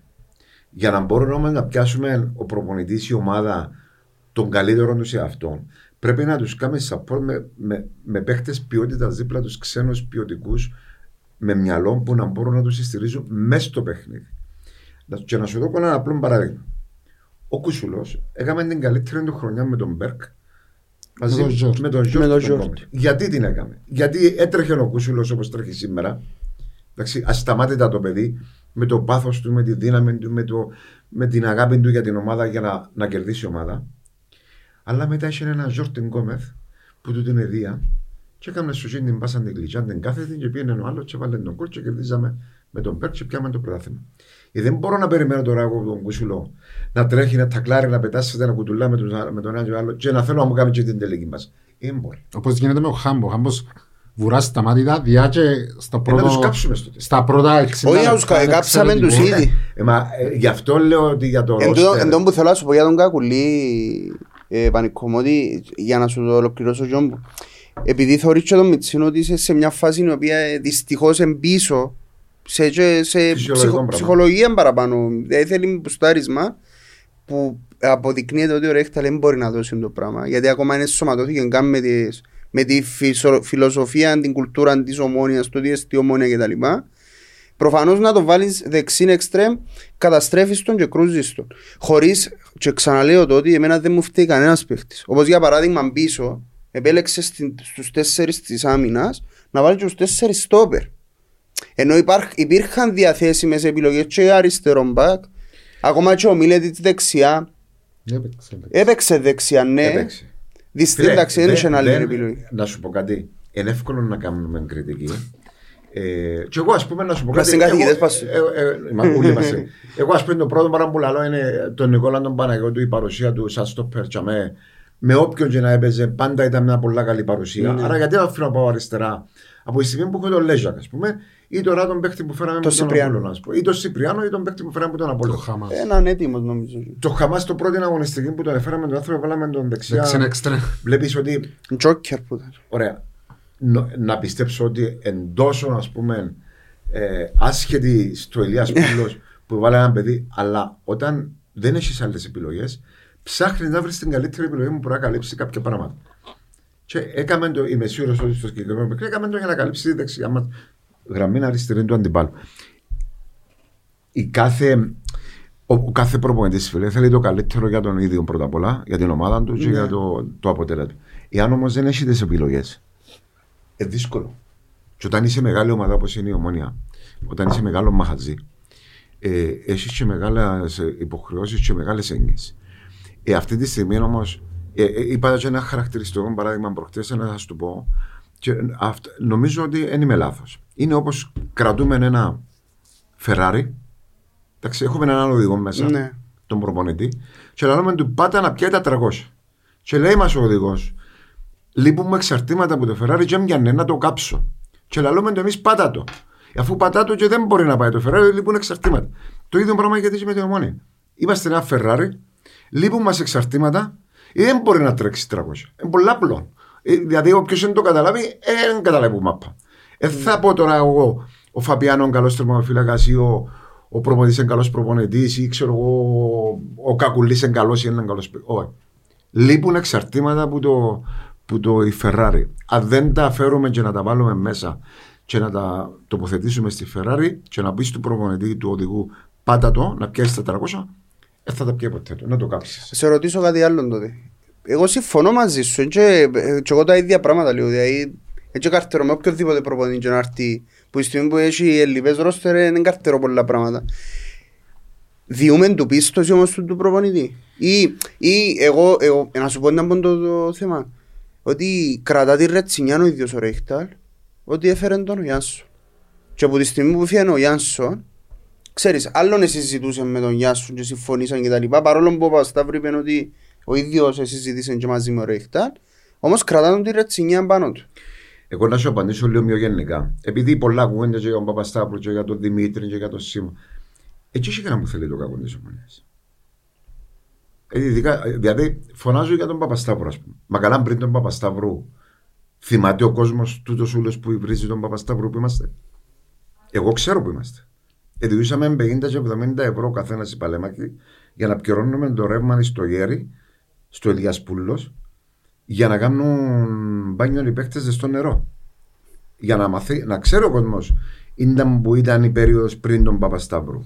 Για να μπορούμε όμως να πιάσουμε ο προπονητής η ομάδα των καλύτερων τους σε αυτόν, πρέπει να τους κάνουμε support με, με, με παίχτες ποιότητας δίπλα τους ξένους ποιοτικούς με μυαλό που να μπορούν να τους στηρίζουν μέσα στο παιχνίδι. Να- Και να σου δώσω ένα απλό παράδειγμα. Ο Κούσουλος έκαμε την καλύτερη του χρονιά με τον Μπέρκ μαζί Με τον Ζόρτ. με τον Με Ζόρτ. τον τον Ζόρτ. Κόμερ. Γιατί την έκαμε. Γιατί έτρεχε ο Κούσουλος όπως τρέχει σήμερα. Εντάξει, ασταμάτητα το παιδί με το πάθος του, με τη δύναμη του, με, το, με την αγάπη του για την ομάδα για να, να κερδίσει η ομάδα. Αλλά μετά είχε ένα Ζόρτιν Γκόμεθ που του την εδία και έκαμε σου γίνει την πάσα την γλυκιά, την κάθετη και πήγαινε ο άλλος και βάλε τον κόλ και κερδίζαμε με τον Πέρκ και πιάμε το πρωτάθλημα. Ε, δεν μπορώ να περιμένω τώρα εγώ τον Κουσουλό να τρέχει, να τακλάρει, να πετάσσεται, να κουτουλά με, τους, με τον ένα και τον άλλο και να θέλω να μου κάνει και την τελική μας. Ε, Δεν μπορεί. Όπως γίνεται με ο Χάμπο. Ο Χάμπος βουρά στα μάτια, διά και στα Ε, να τους πρώτα, κάψουμε στο τέλος. στα πρώτα 60 Όχι, να τους κα- λεπτά, κάψαμε ξέρω τους τι ήδη. Ε, μα, ε, γι' αυτό λέω ότι για το Εν τούτο- ρόστερ- Εν τω που θέλω να σου πω για τον Κακουλή, ε, Πανικόμο, ότι για να σου το ολοκληρώσω Τζον μου, επειδή θεωρείς και τον Μιτσίνο ότι είσαι σε μια φάση η οποία ε, δυστυχώς εμπίσω σε, και σε Φυσιολογικό ψυχο- πράγμα. ψυχολογία παραπάνω. Δηλαδή θέλει μπουστάρισμα που αποδεικνύεται ότι ο Ρέχτα δεν μπορεί να δώσει το πράγμα. Γιατί ακόμα είναι σωματώθηκε καν με, τις, με τη φυσο- φιλοσοφία, την κουλτούρα της ομόνιας, το τι εστί ομόνια κτλ. Προφανώς να το βάλεις δεξίν εξτρέμ, καταστρέφεις τον και κρούζεις τον. Χωρί, και ξαναλέω το ότι εμένα δεν μου φταίει κανένας παίχτης. Όπως για παράδειγμα πίσω, επέλεξε στους τέσσερις της άμυνας να βάλει και τους τέσσερις στόπερ. Ενώ υπάρχ, υπήρχαν διαθέσιμες επιλογές και αριστερό μπακ, ακόμα και ο Μίλετιτς δεξιά. Έπαιξε, έπαιξε. Έπαιξε δεξιά, ναι. Έπαιξε. Δυστυχώς Φίλε, εντάξει, δεν δεν- είχε άλλη δεν- επιλογή. Να σου πω κάτι. Είναι εύκολο να κάνουμε κριτική. Ε, και εγώ, ας πούμε, να σου πω Μας κάτι. συγκαθηγητές εγώ- πας. ε, ε, μα, όλοι μας, ε. Εγώ, ας πούμε, το πρώτο πράγμα που λέω είναι τον Νικόλα τον Παναγιώτου, η παρουσία του σαν στο περτσαμέ. Με όποιον και να έπαιζε, πάντα ήταν μια πολύ καλή παρουσία. Ναι. Άρα, γιατί να αφήνω να πάω αριστερά; Από τη στιγμή που έχω τον Λέζακ, ας πούμε, ή τώρα τον παίχτη που φέραμε από τον Σιπριάνο. Απόλλωνα, ας πούμε, ή τον Σιπριάνο ή τον παίχτη που φέραμε από τον Το Απόλλωνα. χαμάς. Έναν έτοιμο νομίζω. Το Χαμάς το πρώτο αγωνιστική που τον έφεραμε τον άνθρωπο, βάλαμε τον δεξιά. Δεξίν εξτρέμ. Βλέπεις ότι Τζόκερ που ήταν. Ωραία. Νο- να πιστέψω ότι εντός ας πούμε ε, άσχετη στο Ηλίας Πούλος που βάλε ένα παιδί, αλλά όταν δεν έχεις άλλες επιλογές, ψάχνεις να βρεις την καλύτερη επιλογή που μπορεί να καλύψει κάποια πράγματα. Και έκαμε το, είμαι σίγουρο ότι στο συγκεκριμένο παιχνίδι έκαμε το για να καλύψει τη δεξιά μας γραμμή αριστερή του αντιπάλου. Η κάθε, ο, ο κάθε προπονητής φίλε θέλει το καλύτερο για τον ίδιο πρώτα απ' όλα, για την ομάδα του και Ναι. για το, το αποτέλεσμα. Εάν όμως δεν έχει τις επιλογές, είναι δύσκολο. Και όταν είσαι μεγάλη ομάδα όπως είναι η Ομόνια, όταν είσαι μεγάλο μαχαζί, ε, έχεις και μεγάλες υποχρεώσεις και μεγάλες έννοιες. Ε, αυτή τη στιγμή όμως, ε, ε, είπα και ένα χαρακτηριστικό παράδειγμα προχτές, να σα το πω. Και αυτ, νομίζω ότι δεν είμαι λάθος. Είναι όπως κρατούμε ένα Ferrari. Εντάξει, έχουμε έναν άλλο οδηγό μέσα, Ναι. τον προπονητή, και λέμε του πάτα να πιάει τα 300. Και λέει μας ο οδηγός, λείπουμε εξαρτήματα από το Ferrari και έμοιανε να το κάψω. Και λέμε του εμείς πάτα το. Αφού πατά το και δεν μπορεί να πάει το Ferrari, λείπουν εξαρτήματα. Το ίδιο πράγμα γιατί και με την ομόνια. Είμαστε ένα Ferrari, λείπουν μας εξαρτήματα, ή δεν μπορεί να τρέξει 300. Είναι πολύ απλό. Ε, δηλαδή, όποιο δεν το καταλάβει, ε, δεν καταλάβει που μάπα. Ε, θα πω τώρα εγώ, ο Φαπιάνο είναι καλός τερμοφύλακα ή ο, ο προπονητή είναι καλός προπονητής ή ξέρω εγώ, ο Κακουλής είναι καλός ή είναι καλός. Όχι. Λείπουν εξαρτήματα που το, που το η Ferrari. Αν δεν τα φέρουμε και να τα βάλουμε μέσα και να τα τοποθετήσουμε στη Ferrari και να πει του προπονητή του οδηγού πάντα το, να πιάσει τα 300, δεν θα τα πιάει ποτέ του, να το κάψεις. Σε ρωτήσω κάτι άλλο τότε. Εγώ συμφωνώ μαζί σου και, και εγώ τα ίδια πράγματα λέω. Δηλαδή, έτσι καρτερό με οποιοδήποτε προπονητή και να έρθει που η στιγμή που έχει ελληπές ρόστερ είναι καρτερό πολλά πράγματα. Διούμε του πίστοση όμως του, του προπονητή. Ή, ή εγώ, εγώ, να σου πω ένα από το, το θέμα. Ότι κρατά τη ρετσινιά ο ίδιος ο Ρέχταλ ότι έφερε τον ο Γιάνσον. Και από τη στιγμή που φύγει ο Γιάνσον Ξέρεις, άλλον συζητούσε με τον Γιάσου και συμφωνήσαν και τα λοιπά, παρόλο που ο Παπασταύρου είπε ότι ο ίδιος συζήτησε και μαζί με ο Ρέχταλ, όμως κρατάνε τη ρετσινιά πάνω του. Εγώ να σου απαντήσω λίγο πιο γενικά. Επειδή πολλά ακούγονται και για τον Παπασταύρου και για τον Δημήτρη και για τον Σίμα. Έτσι έχει κανένα που θέλει το κακό της ομονία. Δηλαδή, φωνάζω για τον Παπασταύρου, ας πούμε. Μα καλά πριν τον Παπασταύρου, θυμάται ο κόσμος τούτος ούλο που βρίζει τον Παπασταύρου που είμαστε. Εγώ ξέρω που είμαστε. Εδουήσαμε 50 και 70 ευρώ καθένας η παλέμακη για να πληρώνουμε το ρεύμα στο γέρι, στο Ελιασπούλο, για να κάνουν μπάνιο οι παίχτε στο νερό. Για να, μαθεί, να ξέρει ο κόσμος ήταν που ήταν η περίοδος πριν τον Παπασταύρου.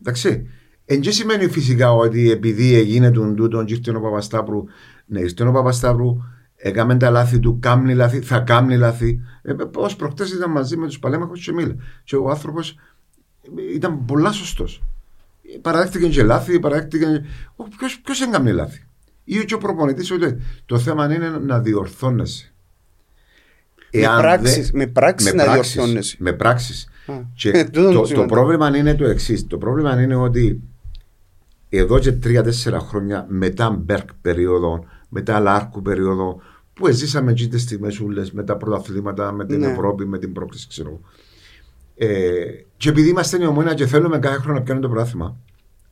Εντάξει. Εν και σημαίνει φυσικά ότι επειδή έγινε τον τούτον και ήρθε ο Παπασταύρου, ναι, ήρθε ο Παπασταύρου, έκαμε τα λάθη του, κάμνει λάθη, θα κάμνει λάθη. Ε, Ω προχτές ήταν μαζί με τους παλέμαχους και μίλα. Και ο άνθρωπος ήταν πολλά σωστός. Παραδέχτηκε και λάθη, παραδέχτηκε. Ποιο δεν κάνει λάθη; Ή και ο προπονητής, ότι το θέμα είναι να διορθώνεσαι. Με πράξεις, με πράξεις να πράξεις, διορθώνεσαι. Με πράξεις. Α, Και τούτο το, το σημαντικό. πρόβλημα είναι το εξής. Το πρόβλημα είναι ότι εδώ και τρία-τέσσερα χρόνια μετά Μπέρκ περίοδο, μετά Λάρκου περίοδο, που ζήσαμε εκεί τις στιγμές ούλες με τα πρωταθλήματα, με την Ναι. Ευρώπη, με την πρόκληση, ξέρω εγώ. Ε, και επειδή είμαστε η ομόνια και θέλουμε κάθε χρόνο να πιάνουμε το πρωτάθλημα.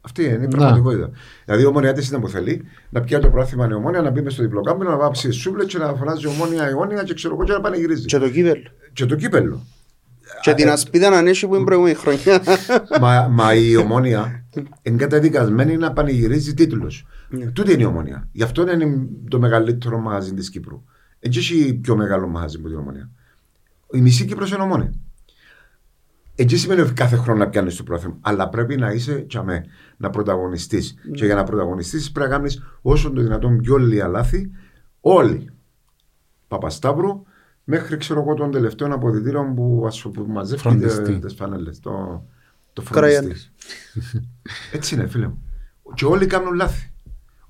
Αυτή είναι η πραγματικότητα. Δηλαδή, η ομόνια της ήταν που θέλει να πιάνει το πρωτάθλημα η ομόνια, να μπει μες στο διπλοκάμπινο, να βάψει σούβλες και να φωνάζει ομόνια, αιώνια και ξέρω εγώ και να πανηγυρίζει. Και το κύπελο. Και το κύπελο. Και την ασπίδα να ανέσει που είναι προηγούμενη χρονιά. μα, μα η ομόνια είναι καταδικασμένη να πανηγυρίζει τίτλου. Ναι. Τούτη είναι η ομόνια. Γι' αυτό είναι το μεγαλύτερο μαγαζί της Κύπρου. Έτσι έχει πιο μεγάλο μαγαζί από την ομόνια. Η μισή Κύπρος είναι ομόνια. Έτσι σημαίνει ότι κάθε χρόνο να πιάνεις το πρόθυμο. Αλλά πρέπει να είσαι τσαμέ, να πρωταγωνιστείς. Ναι. Και για να πρωταγωνιστείς πρέπει να κάνεις όσο το δυνατόν πιο λίγα λάθη. Όλοι. Παπασταύρου μέχρι ξέρω εγώ των τελευταίων αποδητήρων που, ας, που μαζεύει Φροντιστή. τι φανέλες. Το, το Κραϊάνι. φροντιστής. Έτσι είναι, φίλε μου. Και όλοι κάνουν λάθη.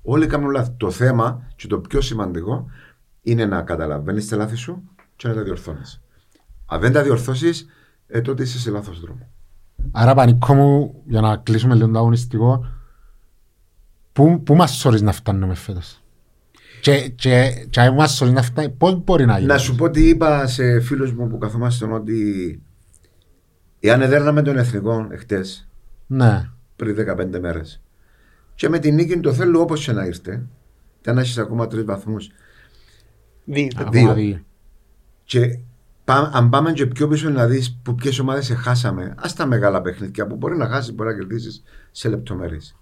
Όλοι κάνουν λάθη. Το θέμα και το πιο σημαντικό είναι να καταλαβαίνεις τα λάθη σου και να τα διορθώνεις. Αν δεν τα διορθώσεις, ε, τότε είσαι σε λάθος δρόμο. Άρα πανικό μου, για να κλείσουμε λίγο το αγωνιστικό, πού, πού μας σωρείς να φτάνουμε φέτος; Και, και, και αν μας σωρείς να φτάνει, πώς μπορεί να γίνει; Να σου πω τι είπα σε φίλους μου που καθόμαστε ότι εάν εδέρναμε τον εθνικό εχθές, Ναι. πριν 15 μέρες, και με την νίκη το θέλω όπως και να ήρθε, και να έχεις ακόμα τρεις βαθμούς, Δύο. Ακόμα δύο. Και πά- αν πάμε και πιο πίσω να δεις που ποιες ομάδες χάσαμε, ας τα μεγάλα παιχνίδια που μπορεί να χάσεις, μπορεί να κερδίσει σε λεπτομέρειες.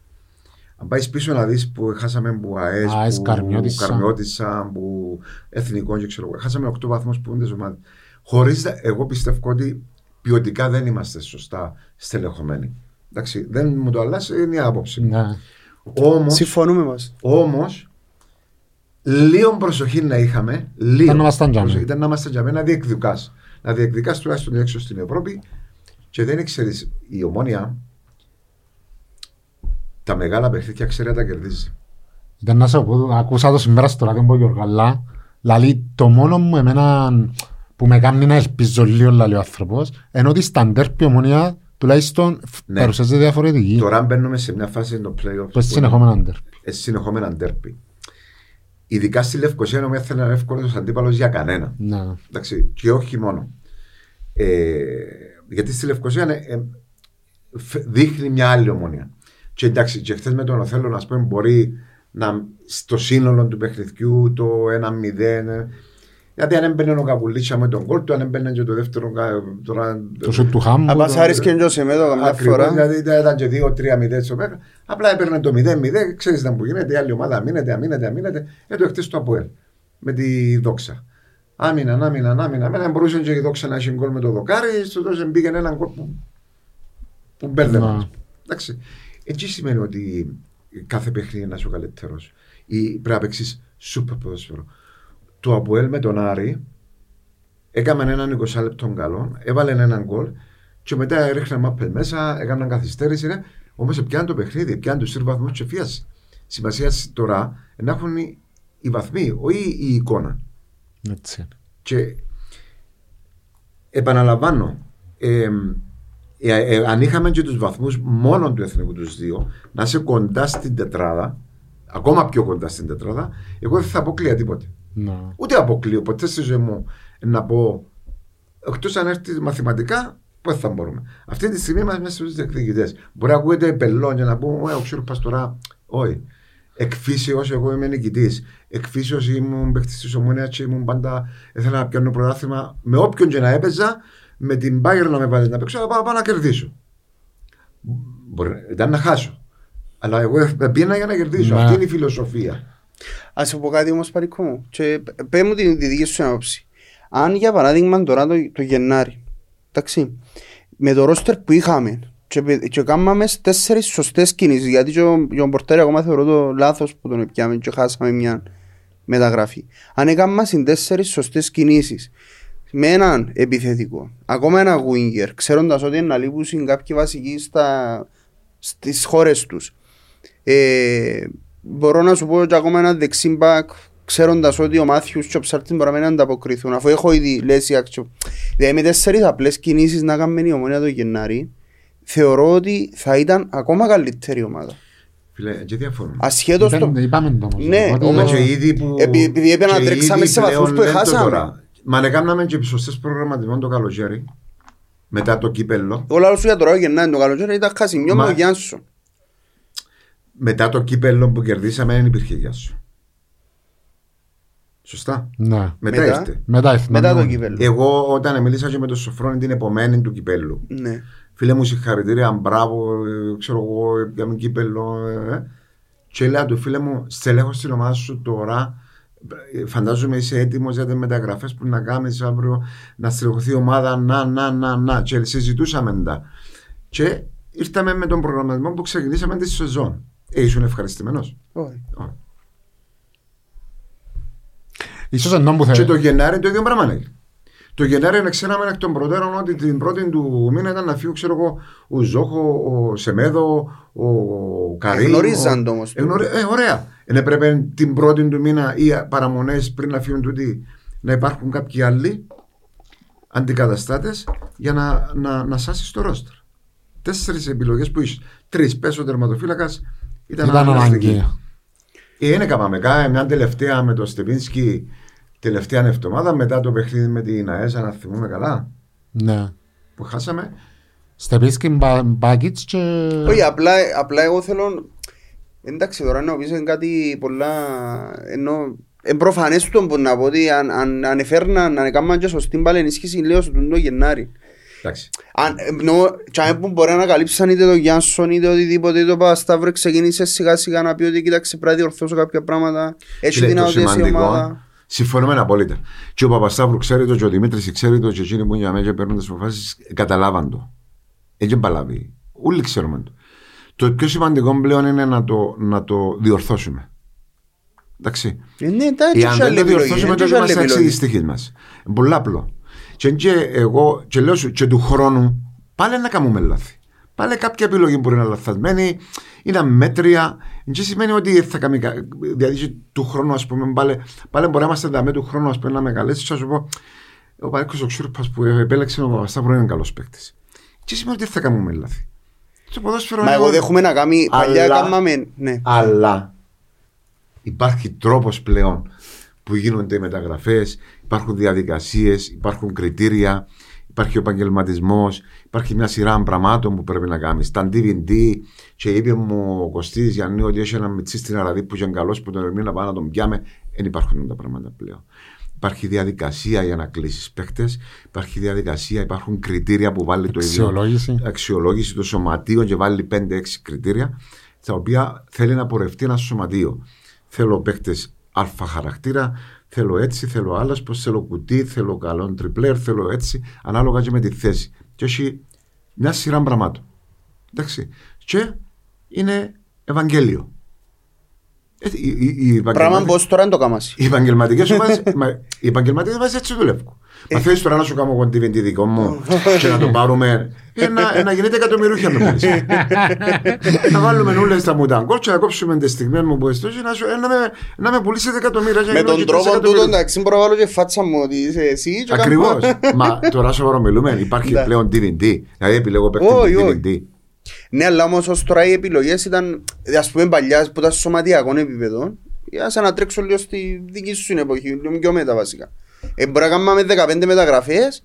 Αν πάεις πίσω να δεις που χάσαμε που ΑΕΣ, ΑΕΣ, που Καρμιώτισσα. Καρμιώτισσα, που Εθνικό και ξέρω εγώ. Χάσαμε 8 βαθμούς που είναι τις ομάδες. Χωρίς, εγώ πιστεύω ότι ποιοτικά δεν είμαστε σωστά στελεχωμένοι. Εντάξει, δεν μου το αλλάζει, είναι η άποψη. ναι. Όμω, Συμφωνούμε μας. όμως, λίγο προσοχή να είχαμε. Λίγο Ήταν να ήμασταν τζάμε. προσοχή, Ήταν να είμαστε τζάμε, να διεκδικάς. Να διεκδικάς τουλάχιστον έξω στην Ευρώπη και δεν ξέρει η ομόνια τα μεγάλα παιχνίδια ξέρει να τα κερδίζει. Ήταν να σε πω, ακούσα το σήμερα στο ράδιο από Γιωργαλά, δηλαδή το μόνο μου εμένα που με κάνει να ελπίζω λίγο, λέει ο άνθρωπος, ενώ ότι στα ντέρπι ομονία τουλάχιστον Ναι. παρουσιάζεται διαφορετική. Τώρα μπαίνουμε σε μια φάση το playoff. Πώς συνεχόμενα ντέρπι. ε, συνεχόμενα ντέρπι. Ειδικά στη Λευκοσία νομίζω θα είναι εύκολος αντίπαλος για κανένα. Ναι. Εντάξει, και όχι μόνο. Ε, γιατί στη Λευκοσία είναι, ε, φ- δείχνει μια άλλη ομονία. Και εντάξει, και χθες με τον Οθέλο, να πούμε, μπορεί να στο σύνολο του παιχνιδιού το 1-0. Ε, γιατί αν έμπαινε ο Καπουλίτσα με τον κόλ του, αν έμπαινε και το δεύτερο. κα- Τώρα, Το σουτ του Χάμπου. Αν πας άρεσκε και ο Σεμέδο καμιά Ακριβώς, φορά. δηλαδή ήταν ήταν και 2-3-0 στο Μέγα. Απλά έπαιρνε το 0-0, ξέρεις να που γίνεται, η άλλη ομάδα αμήνεται, αμήνεται, αμήνεται. Ε, το χτες το Αποέλ με τη δόξα. Άμυναν, άμυναν, άμυναν. Μένα μπορούσε και η δόξα να έχει γκολ με το δοκάρι, στο τόσο μπήκε έναν γκολ που, που μπέρδευε. Να. Εντάξει. Έτσι σημαίνει ότι κάθε παιχνίδι είναι ο καλύτερος. Ή πρέπει να παίξεις σούπερ ποδόσφαιρο. Το Αποέλ με τον Άρη έκαμε έναν 20 λεπτό καλό, έβαλε έναν γκολ και μετά έριχνε μάπελ μέσα, έκαναν καθυστέρηση. Ναι. Όμως πιάνει το παιχνίδι, πιάνει τους τρεις βαθμούς και φίασε. Σημασίας τώρα να έχουν οι, οι βαθμοί, όχι η εικόνα. Έτσι. Και επαναλαμβάνω, ε, ε, ε, αν είχαμε και τους βαθμούς μόνο του εθνικού τους δύο, να είσαι κοντά στην τετράδα, ακόμα πιο κοντά στην τετράδα, εγώ δεν θα αποκλείω τίποτε. Ναι. Ούτε αποκλείω ποτέ στη ζωή μου να πω, εκτός αν έρθει μαθηματικά, πώς θα μπορούμε. Αυτή τη στιγμή είμαστε μέσα στους διεκδικητές. Μπορεί να ακούγεται πελών και να πούμε, Ε, ο Ξύρος Παστορά, όχι. Εκφύσεως, εγώ είμαι νικητής. Εκφύσεως ήμουν παίχτη της ομονία και ήμουν πάντα. ήθελα να πιάνω πρωτάθλημα με όποιον και να έπαιζα, με την Bayern να με βάλεις να παίξω, αλλά πάω, πάω να κερδίσω. Μπορεί ήταν να χάσω. Αλλά εγώ πήγαινα για να κερδίσω. Ναι. Αυτή είναι η φιλοσοφία. Α σου πω κάτι όμως παρικό μου. Και πέ μου την τη δική σου άποψη. Αν για παράδειγμα τώρα το, το Γενάρη, εντάξει, με το ρόστερ που είχαμε και, πε- και κάναμε τέσσερις σωστές κινήσεις γιατί και ο, και ο Πορτέρη ακόμα θεωρώ το λάθος που τον πιάμε και χάσαμε μια μεταγραφή. Αν έκαμε συν τέσσερις σωστές κινήσεις με έναν επιθετικό, ακόμα ένα winger, ξέροντας ότι είναι να λείπουν κάποιοι βασικοί στα, στις χώρες τους. Ε, μπορώ να σου πω και ακόμα ένα δεξί μπακ ξέροντας ότι ο Μάθιους και ο Ψάρτης μπορεί να μην ανταποκριθούν αφού έχω ήδη λέσει άξιο. Δηλαδή με τέσσερις απλές κινήσεις να κάνουμε η ομονία το Γενάρη θεωρώ ότι θα ήταν ακόμα καλύτερη ομάδα. Φίλε, και διαφωνώ. Ασχέτως το... Είπαμε- Είπαμε το όμως. Ναι, Ότι- Όμως όμως- και ήδη που... Επει- επειδή έπαιρνα και τρέξαμε ήδη σε βαθμούς πλέον που λένε το έχασαμε. τώρα. Μα να κάναμε και σωστές προγραμματισμό το καλοκαίρι. Μετά το κύπελλο. Ο λαός σου για τώρα γεννάει το καλοκαίρι ήταν χασινιό με Μα- ο Γιάνσο. Μετά το κύπελλο που κερδίσαμε δεν υπήρχε γεια σου. Σωστά. Ναι. Μετά, Μετά; ήρθε. Μετά ήρθε. Μετά ναι. το κύπελλο. Εγώ όταν μίλησα και με τον Σοφρόνη την επομένη του κυπέλλου. Ναι. Φίλε μου συγχαρητήρια, μπράβο, ε, ξέρω εγώ, για μην κύπελλο. ε, ε. Και έλεγα του φίλε μου, στελέχω στην ομάδα σου τώρα. ε, Φαντάζομαι είσαι έτοιμος για τις μεταγραφές που να κάνεις αύριο, να στελεχωθεί η ομάδα. Να, να, να, να. Και συζητούσαμε τα. Και ήρθαμε με τον προγραμματισμό που ξεκινήσαμε τη σεζόν. Ε, ήσουν ευχαριστημένος; Όχι. Ίσως ενώ που Και θέλει. το Γενάρη το ίδιο πράγμα λέει. Το Γενάρη να ξέραμε εκ των προτέρων ότι την πρώτη του μήνα ήταν να φύγουν, ξέρω εγώ, ο Ζόχο, ο Σεμέδο, ο Καρύμ. Εγνωρίζαν ο- το όμως. Εγνωρι... Ε, ωραία. Εν έπρεπε την πρώτη του μήνα ή παραμονές πριν να φύγουν τούτοι να υπάρχουν κάποιοι άλλοι αντικαταστάτες για να, να, να σάσεις το ρόστρο. Τέσσερις επιλογές που είσαι. Τρεις πέσω τερματοφύλακας ήταν, Ήταν αναγκαστική. ανάγκη. Ε, είναι καπάμε. Κάμε μια τελευταία με το Στεπίνσκι τελευταία εβδομάδα μετά το παιχνίδι με την ΑΕΣΑ, να θυμούμε καλά, Ναι. που χάσαμε. Στεπίσκι, Μπα- Μπάκιτς και... Όχι, απλά, απλά εγώ θέλω. Εντάξει, τώρα να πεις είναι κάτι πολλά. Ενώ. Εν προφανές το που να πω ότι αν, αν, αν εφέρναν, αν έκαναν και σωστή μπάλα ενίσχυση, λέω στο το Γενάρη. Εντάξει. Αν, ενώ, και αν που μπορεί να καλύψαν είτε το Γιάνσον είτε οτιδήποτε, είτε το Παπασταύρο ξεκίνησε σιγά σιγά να πει ότι κοίταξε πρέπει να διορθώσω κάποια πράγματα. Έχει Φίλε, το δυνατότητες η σημαντικό, ομάδα. συμφωνούμε απόλυτα. Και ο Παπασταύρου ξέρει το, και ο Δημήτρης ξέρει το, και εκείνοι που είναι για μένα και παίρνουν τις αποφάσεις, καταλάβαν το. Έτσι μπαλάβει. Όλοι ξέρουμε το. Το πιο σημαντικό πλέον είναι να το, να το διορθώσουμε. Εντάξει. Ε, ναι, εντάξει, Εάν έχει δεν άλλη το επιλογή, διορθώσουμε, έχει τότε άλλη είμαστε επιλογή. αξίδιστοι μας. Πολύ απλό. Και, και εγώ, και λέω σου, και του χρόνου, πάλι να κάνουμε λάθη. Πάλι κάποια επιλογή μπορεί να είναι λαθασμένη, είναι αμέτρια. Δεν σημαίνει ότι θα κάνουμε. κα- Δηλαδή, και του χρόνου, ας πούμε, πάλι, πάλι μπορεί να είμαστε δαμέ του χρόνου, ας πούμε, να με καλέσει. Θα σου πω, ο Παρίκο ο Ξούρπας που επέλεξε ο Παπασταύρο είναι καλός παίκτης. Και σημαίνει ότι δεν θα κάνουμε λάθη. Στο ποδόσφαιρο Μα είναι- εγώ δέχομαι να κάνει, παλιά Αλλά- κάναμε, ναι. αλλά υπάρχει τρόπος πλέον που γίνονται οι μεταγραφές, υπάρχουν διαδικασίες, υπάρχουν κριτήρια, υπάρχει ο επαγγελματισμός, υπάρχει μια σειρά πραγμάτων που πρέπει να κάνεις. Στα DVD, και είπε μου ο Κωστής Γιάννη ότι έχει ένα μυτσί στην Αραδί που ήταν καλός που τον ερμηνεύει να πάμε να τον πιάμε. Δεν υπάρχουν τα πράγματα πλέον. Υπάρχει διαδικασία για να κλείσεις παίχτε, υπάρχει διαδικασία, υπάρχουν κριτήρια που βάλει το ίδιο Αξιολόγηση. αξιολόγηση των σωματείων και βάλει 5-6 κριτήρια τα οποία θέλει να πορευτεί ένα σωματείο. Θέλω παίκτες α χαρακτήρα, θέλω έτσι, θέλω άλλο, πώς θέλω κουτί, θέλω καλό τριπλέρ, θέλω έτσι, ανάλογα και με τη θέση. Και έχει μια σειρά πραγμάτων. Εντάξει. Και είναι Ευαγγέλιο. Ε, οι- οι- οι Πράγμα επαγγελματίες- πως τώρα είναι το κάμασι. οι επαγγελματικές ομάδες οι επαγγελματικές ομάδες έτσι δουλεύουν. Μα θέλεις τώρα να σου κάνω εγώ τη δικό μου και να το πάρουμε. ε, να, ε, να γίνεται εκατομμυρούχια με πούληση. να βάλουμε όλε τα μουταγκόλ και να κόψουμε τις στιγμές μου που εστώ και να, σου- ε, να, με, να με πουλήσετε εκατομμύρια. και να Με γίνω τον και τρόπο τρεις τούτο, εκατομμύρια. εντάξει, μπορώ να βάλω και φάτσα μου ότι είσαι εσύ και Ακριβώς. κάνω- Μα τώρα σοβαρό μιλούμε. Υπάρχει Ναι. πλέον DVD. Δηλαδή επιλέγω Όχι, παίκτη όχι. DVD. Ναι, αλλά όμως ως τώρα οι επιλογές ήταν, ας πούμε, παλιάς που ήταν σωματιακών επίπεδων, για σαν να τρέξω λίγο στη δική σου εποχή, λίγο πιο μετά βασικά. Ε, μπορεί να κάνουμε 15 μεταγραφές,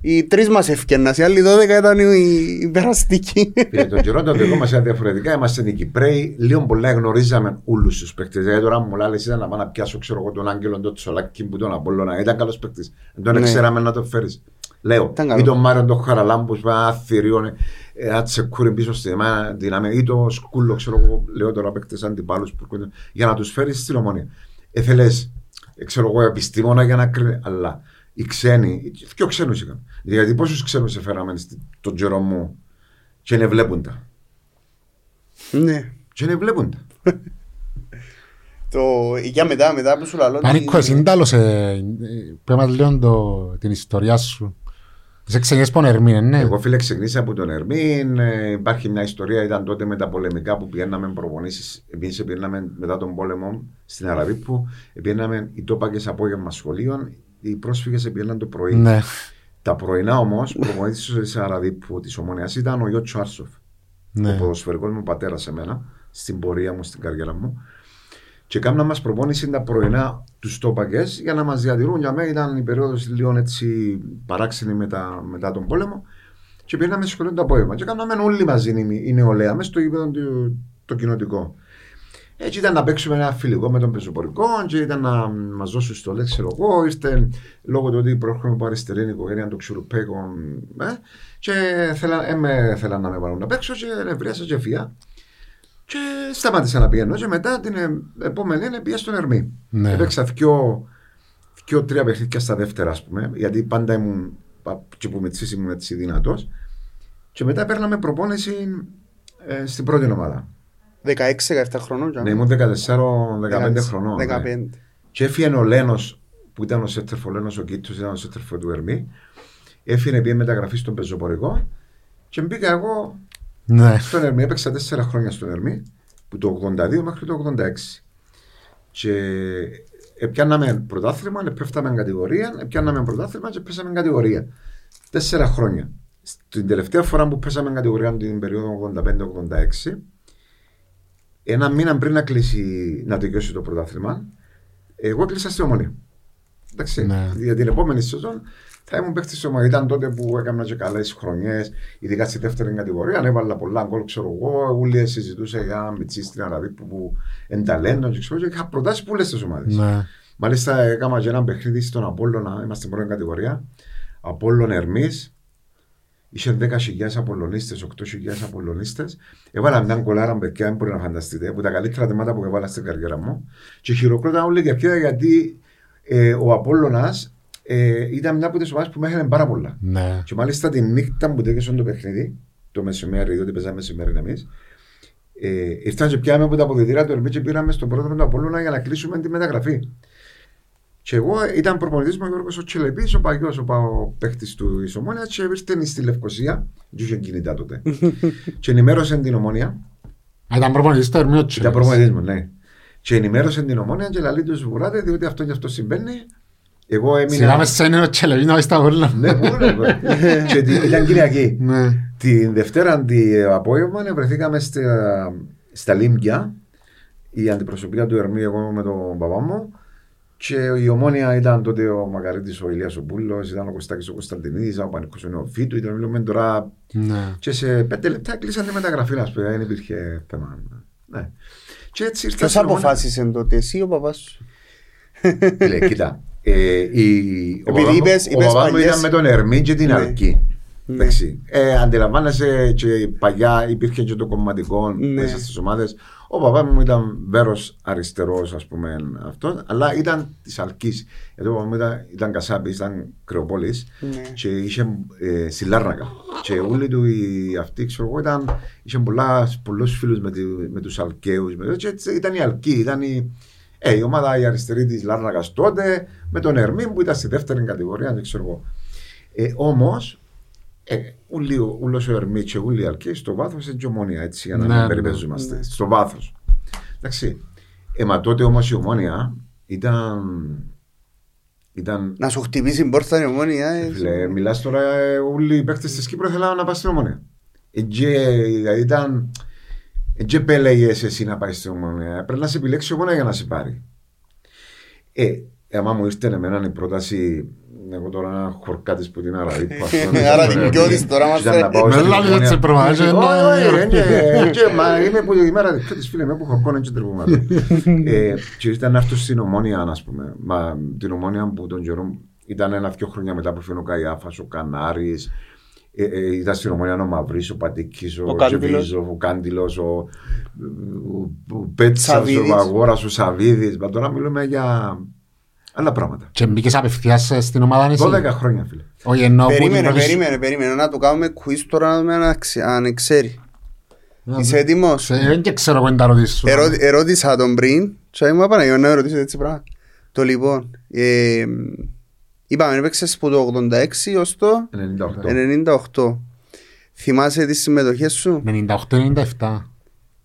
οι τρεις μας ευκαιρνάς, οι άλλοι 12 ήταν οι, οι περαστικοί. Φίλε, τον καιρό το δικό μα ήταν διαφορετικά. Είμαστε οι Κυπρέοι, λίγο πολλά γνωρίζαμε όλους τους παίκτες. Δηλαδή τώρα μου λέει ήταν να πάω να πιάσω ξέρω, εγώ, τον Άγγελο, τον Τσολάκη που τον Απόλλωνα. Ήταν καλός παίκτης. Δεν τον Ναι. ξέραμε να το φέρεις. Λέω, Ήταν ή καλό. τον Μάριον τον Χαραλάμπου, ένα θηριό, ένα τσεκούρι πίσω στη μάνα, δυναμία, ή το Σκούλο, ξέρω εγώ, λέω τώρα παίκτες αντιπάλους που έρχονται, για να τους φέρεις στην ομονία. Έθελες, ξέρω εγώ, επιστήμονα για να κρίνει, αλλά οι ξένοι, και ο ξένους είχαν. Γιατί πόσους ξένους έφεραμε στη- τον καιρό μου και δεν βλέπουν τα. ναι. Και δεν βλέπουν τα. Το, για μετά, μετά που σου λαλώ... Πανίκο, εσύ είναι τέλος, ε, πες μας λίγο το- την ιστορία σου. Είσαι ξενιές πον Ερμήν, ναι. Εγώ φίλε ξεκινήσα από τον Ερμήν. ε, υπάρχει μια ιστορία, ήταν τότε με τα πολεμικά που πηγαίναμε προπονήσεις. Εμείς πηγαίναμε μετά τον πόλεμο στην Αραβίππου. Πηγαίναμε οι τόπακες απόγευμα σχολείων. Οι πρόσφυγες πήγαιναν το πρωί. Ναι. Τα πρωινά όμως, προπονητή της Αραβίππου της Ομονίας ήταν ο Γιώτσο Άρσοφ. Ο Ναι. ποδοσφαιρικός μου πατέρας σε μένα. στην πορεία μου, στην καριέρα μου. Και κάναμε μας προπόνηση τα πρωινά τους τόπακες για να μας διατηρούν. Για μένα ήταν η περίοδος λίγο έτσι παράξενη μετά, μετά τον πόλεμο. Και πήγαμε σχολείο το απόγευμα. Και κάναμε όλοι μαζί η, η νεολαία μέσα στο γήπεδο το, το κοινοτικό. Έτσι ήταν να παίξουμε ένα φιλικό με τον πεζοπορικό και ήταν να μας δώσουν στο ξέρω εγώ. Ήρθε λόγω του ότι προέρχομαι από αριστερή οικογένεια του Ξουροπέκων. Ε, και θέλα, ε, με, θέλα να με βάλουν να παίξω και νευρίασα και φία. Και σταμάτησα να πηγαίνω. Και μετά την ε, επόμενη είναι πήγα στον Ερμή. Ναι. Έπαιξα δυο, δυο τρία παιχνίδια στα δεύτερα, ας πούμε, γιατί πάντα ήμουν και που με τις ήμουν έτσι δυνατό. Και μετά παίρναμε προπόνηση ε, στην πρώτη ομάδα. 16-17 χρονών. Ναι, ήμουν 14-15 χρονών. 15. Ναι. Και έφυγε ο Λένος που ήταν ο Σέτερφο, ο Λένος ο Κίτου, ήταν ο Σέτερφο του Ερμή. Έφυγε πήγε μεταγραφή στον πεζοπορικό και μπήκα εγώ Ναι. στον Ερμή. Έπαιξα 4 χρόνια στον Ερμή, που το 82 μέχρι το 86. Και έπιαναμε πρωτάθλημα, πέφταμε κατηγορία, έπιαναμε πρωτάθλημα και πέσαμε κατηγορία. Τέσσερα χρόνια. Την τελευταία φορά που πέσαμε κατηγορία την περίοδο 85-86, ένα μήνα πριν να κλείσει να τελειώσει το πρωτάθλημα, εγώ κλείσα στη ομονία. Εντάξει, Ναι. για την επόμενη σεζόν θα ήμουν παίχτη τη ομάδα. Ήταν τότε που έκανα και καλέ χρονιές, ειδικά στη δεύτερη κατηγορία. Έβαλα πολλά γκολ, ξέρω εγώ. Ούλε συζητούσα για μυτσί στην Αραβή που, που ενταλέντο και ξέρω. Και είχα προτάσεις πολλές τι ομάδες. Ναι. Μάλιστα έκανα και ένα παιχνίδι στον Απόλλωνα, είμαστε στην πρώτη κατηγορία. Απόλλων Ερμής. Είχε 10.000 Απολλωνίστε, 8.000 Απολλωνίστε. Έβαλα μια κολάρα παιδιά, δεν μπορεί να φανταστείτε, από τα καλύτερα τεμάτα που έβαλα στην καριέρα μου. Και χειροκρόταν όλοι και πια γιατί ε, ο Απόλλωνας ε, ήταν μια από τις ομάδες που με έχανε πάρα πολλά. Ναι. Και μάλιστα τη νύχτα που τέλειωσε το παιχνίδι, το μεσημέρι, διότι παίζαμε μεσημέρι εμείς, ε, ήρθαν και πιάμε από τα αποδητήρια του Ερμή και πήραμε στον πρόεδρο του Απόλλωνα για να κλείσουμε τη μεταγραφή. Και εγώ ήταν προπονητής μου ο Γιώργος ο Τσελεπή, ο παγιό ο, πα- ο παίχτης του Ισομόνια, και ήρθε στη Λευκοσία, δεν είχε κινητά τότε. και ενημέρωσε την ομόνια, Α, Ήταν προπονητής στο Ερμείο Τσέλες. ήταν προπονητής μου, ναι. Και ενημέρωσε την ομόνια και λέει τους βουράτε, διότι αυτό και αυτό συμβαίνει. Εγώ έμεινα. Σιγά με σένει ο Τσέλεβι να πάει στα όλα. Ναι, πού είναι. και τη- ήταν Κυριακή. Ναι. Την Δευτέρα την απόγευμα βρεθήκαμε στα, στα Λίμπια, η αντιπροσωπεία του Ερμή, εγώ με τον παπά μου. Και η ομόνια ήταν τότε ο Μακαρίτης ο Ηλίας ο Πούλος, ήταν ο Κωστάκης ο Κωνσταντινίδης, ο Πανικός ο Νεοφίτου, ήταν μιλούμε τώρα Ναι. και σε πέντε λεπτά κλείσαν τη μεταγραφή, ας πούμε, δεν υπήρχε θέμα. Ναι. Και έτσι ήρθα Ποιος στην ομόνια. αποφάσισε τότε, εσύ ή ο παπάς σου; Λέει, κοίτα, ε, η, ο Επειδή παπάς μου- είπες- ο είπες παπάς μου παλιές- ήταν με τον Ερμή και την Ναι. Αλκή. Ναι. Εντάξει. Ε, αντιλαμβάνεσαι και παλιά υπήρχε και το κομματικό Ναι. μέσα στις ομάδες. Ο παπά μου ήταν βέρος αριστερός, ας πούμε, αυτός, αλλά ήταν της Αλκή. Γιατί ο παπά μου ήταν, ήταν Κασάπης, ήταν Κρεοπόλης Ναι. και είχε ε, στη Λάρνακα. Και όλοι του οι, αυτοί, ξέρω εγώ, ήταν, είχε πολλούς φίλους με, τη- με τους Αλκαίους. Και έτσι ήταν η Αλκή, ήταν η, ε, η ομάδα η αριστερή της Λάρνακας τότε, με τον Ερμήν που ήταν στη δεύτερη κατηγορία, δεν ξέρω εγώ. Ε, Όμως, ε, ούλοι ο- ούλος ο Ερμή και ούλοι οι Αλκαίοι στο βάθος είναι και ομόνια, έτσι, για να Ναι, μην ναι. περιπέζομαστε. Ναι. Στο βάθος. Εντάξει. Ε, μα τότε όμως η ομόνια ήταν. ήταν Να σου χτυπήσει η πόρτα η ομόνια. ε, Φίλε, μιλάς τώρα, ε, όλοι οι παίκτες της Κύπρου θέλουν να πας στην Ομόνια. Εκεί ε, ήταν... Εκεί επέλεγες εσύ να πάει στην Ομόνια. Πρέπει να σε επιλέξει η Ομόνια για να σε πάρει. Ε, άμα μου ήρθε εμένα η πρόταση εγώ τώρα ένα χορκάτης που την Αραβή που αυτό είναι Άρα στο την Ερμή, κοιότης τώρα μας ήταν να φέρνει. πάω Με στην λάβει Ομόνια. έτσι προβάζει, Όχι, ναι. όχι, ε, ε, και, μα είμαι που η μέρα της πρώτης φίλε με που χορκώνε και τρεβούμαστε. Ε, Και ήταν να έρθω στην Ομόνια, ας πούμε. Μα την Ομόνια που τον καιρό ήταν ένα-δυο χρόνια μετά που φύγει ο Καϊάφας, ο Κανάρης, ε, ε, ήταν στην Ομόνια ο Μαυρής, ο Πατήκης, ο, Ο Κάντιλος. Τζεβίζοφ, ο Κάντιλος, ο, ο, ο Πέτσας, ο Σαβίδης. Βαγόρας, ο Σαβίδης. Μα τώρα μιλούμε για άλλα πράγματα. Και μπήκες απευθείας στην ομάδα εσύ. 12 χρόνια, φίλε. Όχι εννοώ που την Περίμενε, πρώτη σου- περίμενε, περίμενε. Να του κάνουμε quiz τώρα να δούμε αν ξε- αν ξέρει. Να Είσαι δω. έτοιμος; Σε- Δεν και ξέρω εγώ να τα ρωτήσω. Ερώ- Ερώτησα τον πριν και μου είπα να ρωτήσω έτσι πράγμα. Το λοιπόν, ε, είπαμε έπαιξες από το 86 ως το 98. 98. Θυμάσαι τις συμμετοχές σου; 98-97.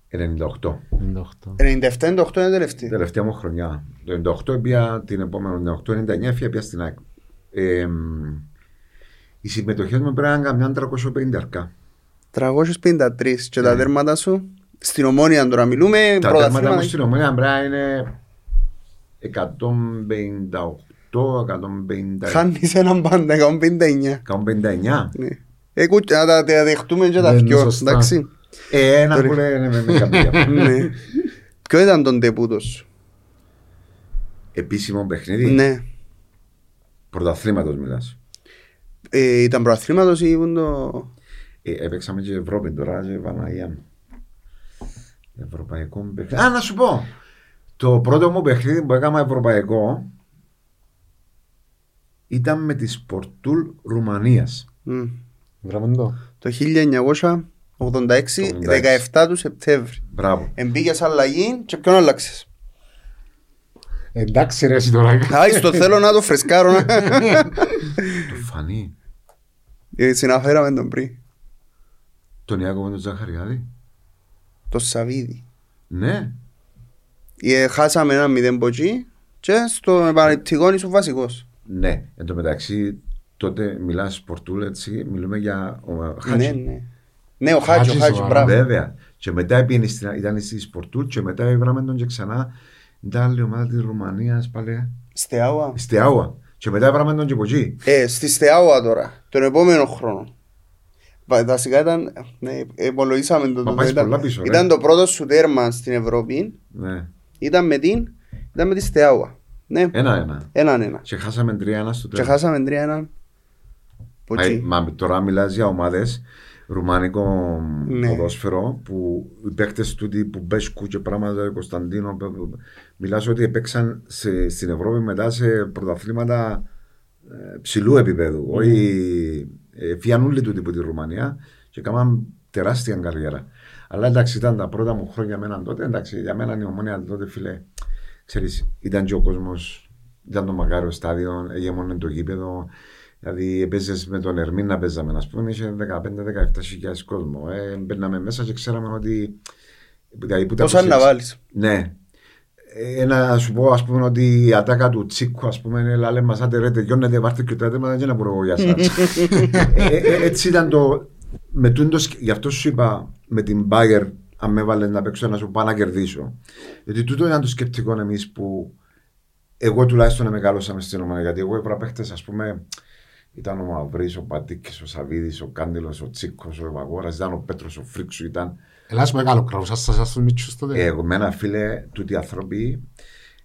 98. 98. 97-98 είναι τελευταία. Τελευταία μου χρονιά. Το 98 πήγα την επόμενη, το 98-99 πήγα στην ΑΕΚ. Ε, οι συμμετοχές μου πρέπει να ήταν καμιά 350 αρκά. 353 και τα Ναι. τέρματα σου; Στην ομόνια τώρα μιλούμε. Τα τέρματα πρωταθλήματα. μου στην ομόνια πρέπει να είναι 158, 150, Χάνεις έναν πάντα, 159. 159. Ναι. Ε, κου- να τα τα δεχτούμε και τα Ναι, δυο, σωστά. εντάξει. Ε, ένα Τώρα- που λέει με, με κάποια. Ναι. Ποιο ήταν τον τεπούτος; Σου. Επίσημο παιχνίδι; Ναι. Πρωταθλήματος μιλάς. Ε, ήταν προαθλήματος ή ήμουν το... Ε, έπαιξαμε και Ευρώπη τώρα και Παναγία μου. Ευρωπαϊκό παιχνίδι. Α, να σου πω. Το πρώτο μου παιχνίδι που έκανα ευρωπαϊκό ήταν με τη Σπορτούλ Ρουμανίας. Μμ. Βράμε το. Το 1986, 17 του Σεπτέμβρη. Μπράβο. Εμπήκες αλλαγή και ποιον άλλαξες; Εντάξει ρε εσύ τώρα. Άι, στο θέλω να το φρεσκάρω. να- Το φανεί. Ε, Συναφέραμε τον πριν. Τον Ιάκωβο τον Ζαχαριάδη. Το Σαβίδι. Ναι. Ε, Χάσαμε ένα μηδέν ποτσί και στο επαναληπτικό ήσουν βασικός. Ναι. Εν τω μεταξύ τότε μιλάς Σπορτούλ έτσι. Μιλούμε για ο Ναι, Χάτζη. ναι. Ναι, ο Χάτζη, ο Χάτζης, Χάτζη, ο μπράβο. Βέβαια. Και μετά πήγαινε στην- ήταν στη Σπορτούλ και μετά έβραμε τον και ξανά. Ήταν άλλη ομάδα της Ρουμανίας πάλι. Στεάουα. Στη Άουα. Και μετά έβραμε τον και από εκεί. Ε, στη Στεάουα τώρα, τον επόμενο χρόνο. Βα- Βασικά ήταν, ναι, υπολογίσαμε το. Μα το- πάει ήταν, πολλά πίσω, ρε. ήταν το πρώτο σου τέρμα στην Ευρώπη. Ναι. Ήταν με την, ήταν με τη Στεάουα. Ναι, Ένα-ένα. έναν ένα. Και χάσαμε 3-1 στο Και τέλος. χάσαμε τρία-έναν. Ποτσί. Μα, μα τώρα μιλάς για ομάδες ρουμάνικο Ναι. ποδόσφαιρο που οι παίκτες τούτοι που Μπέσκου και πράγματα Κωνσταντίνο που- που- μιλάς ότι έπαιξαν σε, στην Ευρώπη μετά σε πρωταθλήματα ε, ψηλού επίπεδου Ναι. όχι ε, φιανούλοι τούτοι από τη Ρουμανία και έκαναν τεράστια καριέρα αλλά εντάξει ήταν τα πρώτα μου χρόνια μένα τότε εντάξει για μένα η ομόνια τότε φίλε ξέρεις ήταν και ο κόσμος ήταν το μακάριο στάδιο, έγινε το γήπεδο Δηλαδή, έπαιζες με τον Ερμήν να παίζαμε, ας πούμε, είχε 15-17 χιλιάδες κόσμο. Ε, μπαίναμε μέσα και ξέραμε ότι. Δηλαδή, που τα Πόσα να 26 βάλεις. Ναι. Ε, να σου πω, ας πούμε, ότι η ατάκα του Τσίκου, ας πούμε, λέει μας άντε ρε, τελειώνετε, βάρτε και τα θέματα και να μπορώ για σας. ε, ε, έτσι ήταν το... Με τούντος, σκ- γι' αυτό σου είπα, με την Bayer, αν με έβαλες να παίξω, να σου πάω να κερδίσω. Γιατί τούτο ήταν το σκεπτικό εμείς που εγώ τουλάχιστον μεγάλωσα μες στην ομάδα. Γιατί εγώ έβρα παίχτες, ας πούμε, ήταν ο Μαυρής, ο Πατήκης, ο Σαβίδης, ο Κάντιλος, ο Τσίκος, ο Ευαγόρας, ήταν ο Πέτρος, ο Φρίξου, ήταν Ελλάς που έκαλο κραούσας σας στους μίτσους τότε. εγώ με ένα φίλε, τούτοι άνθρωποι,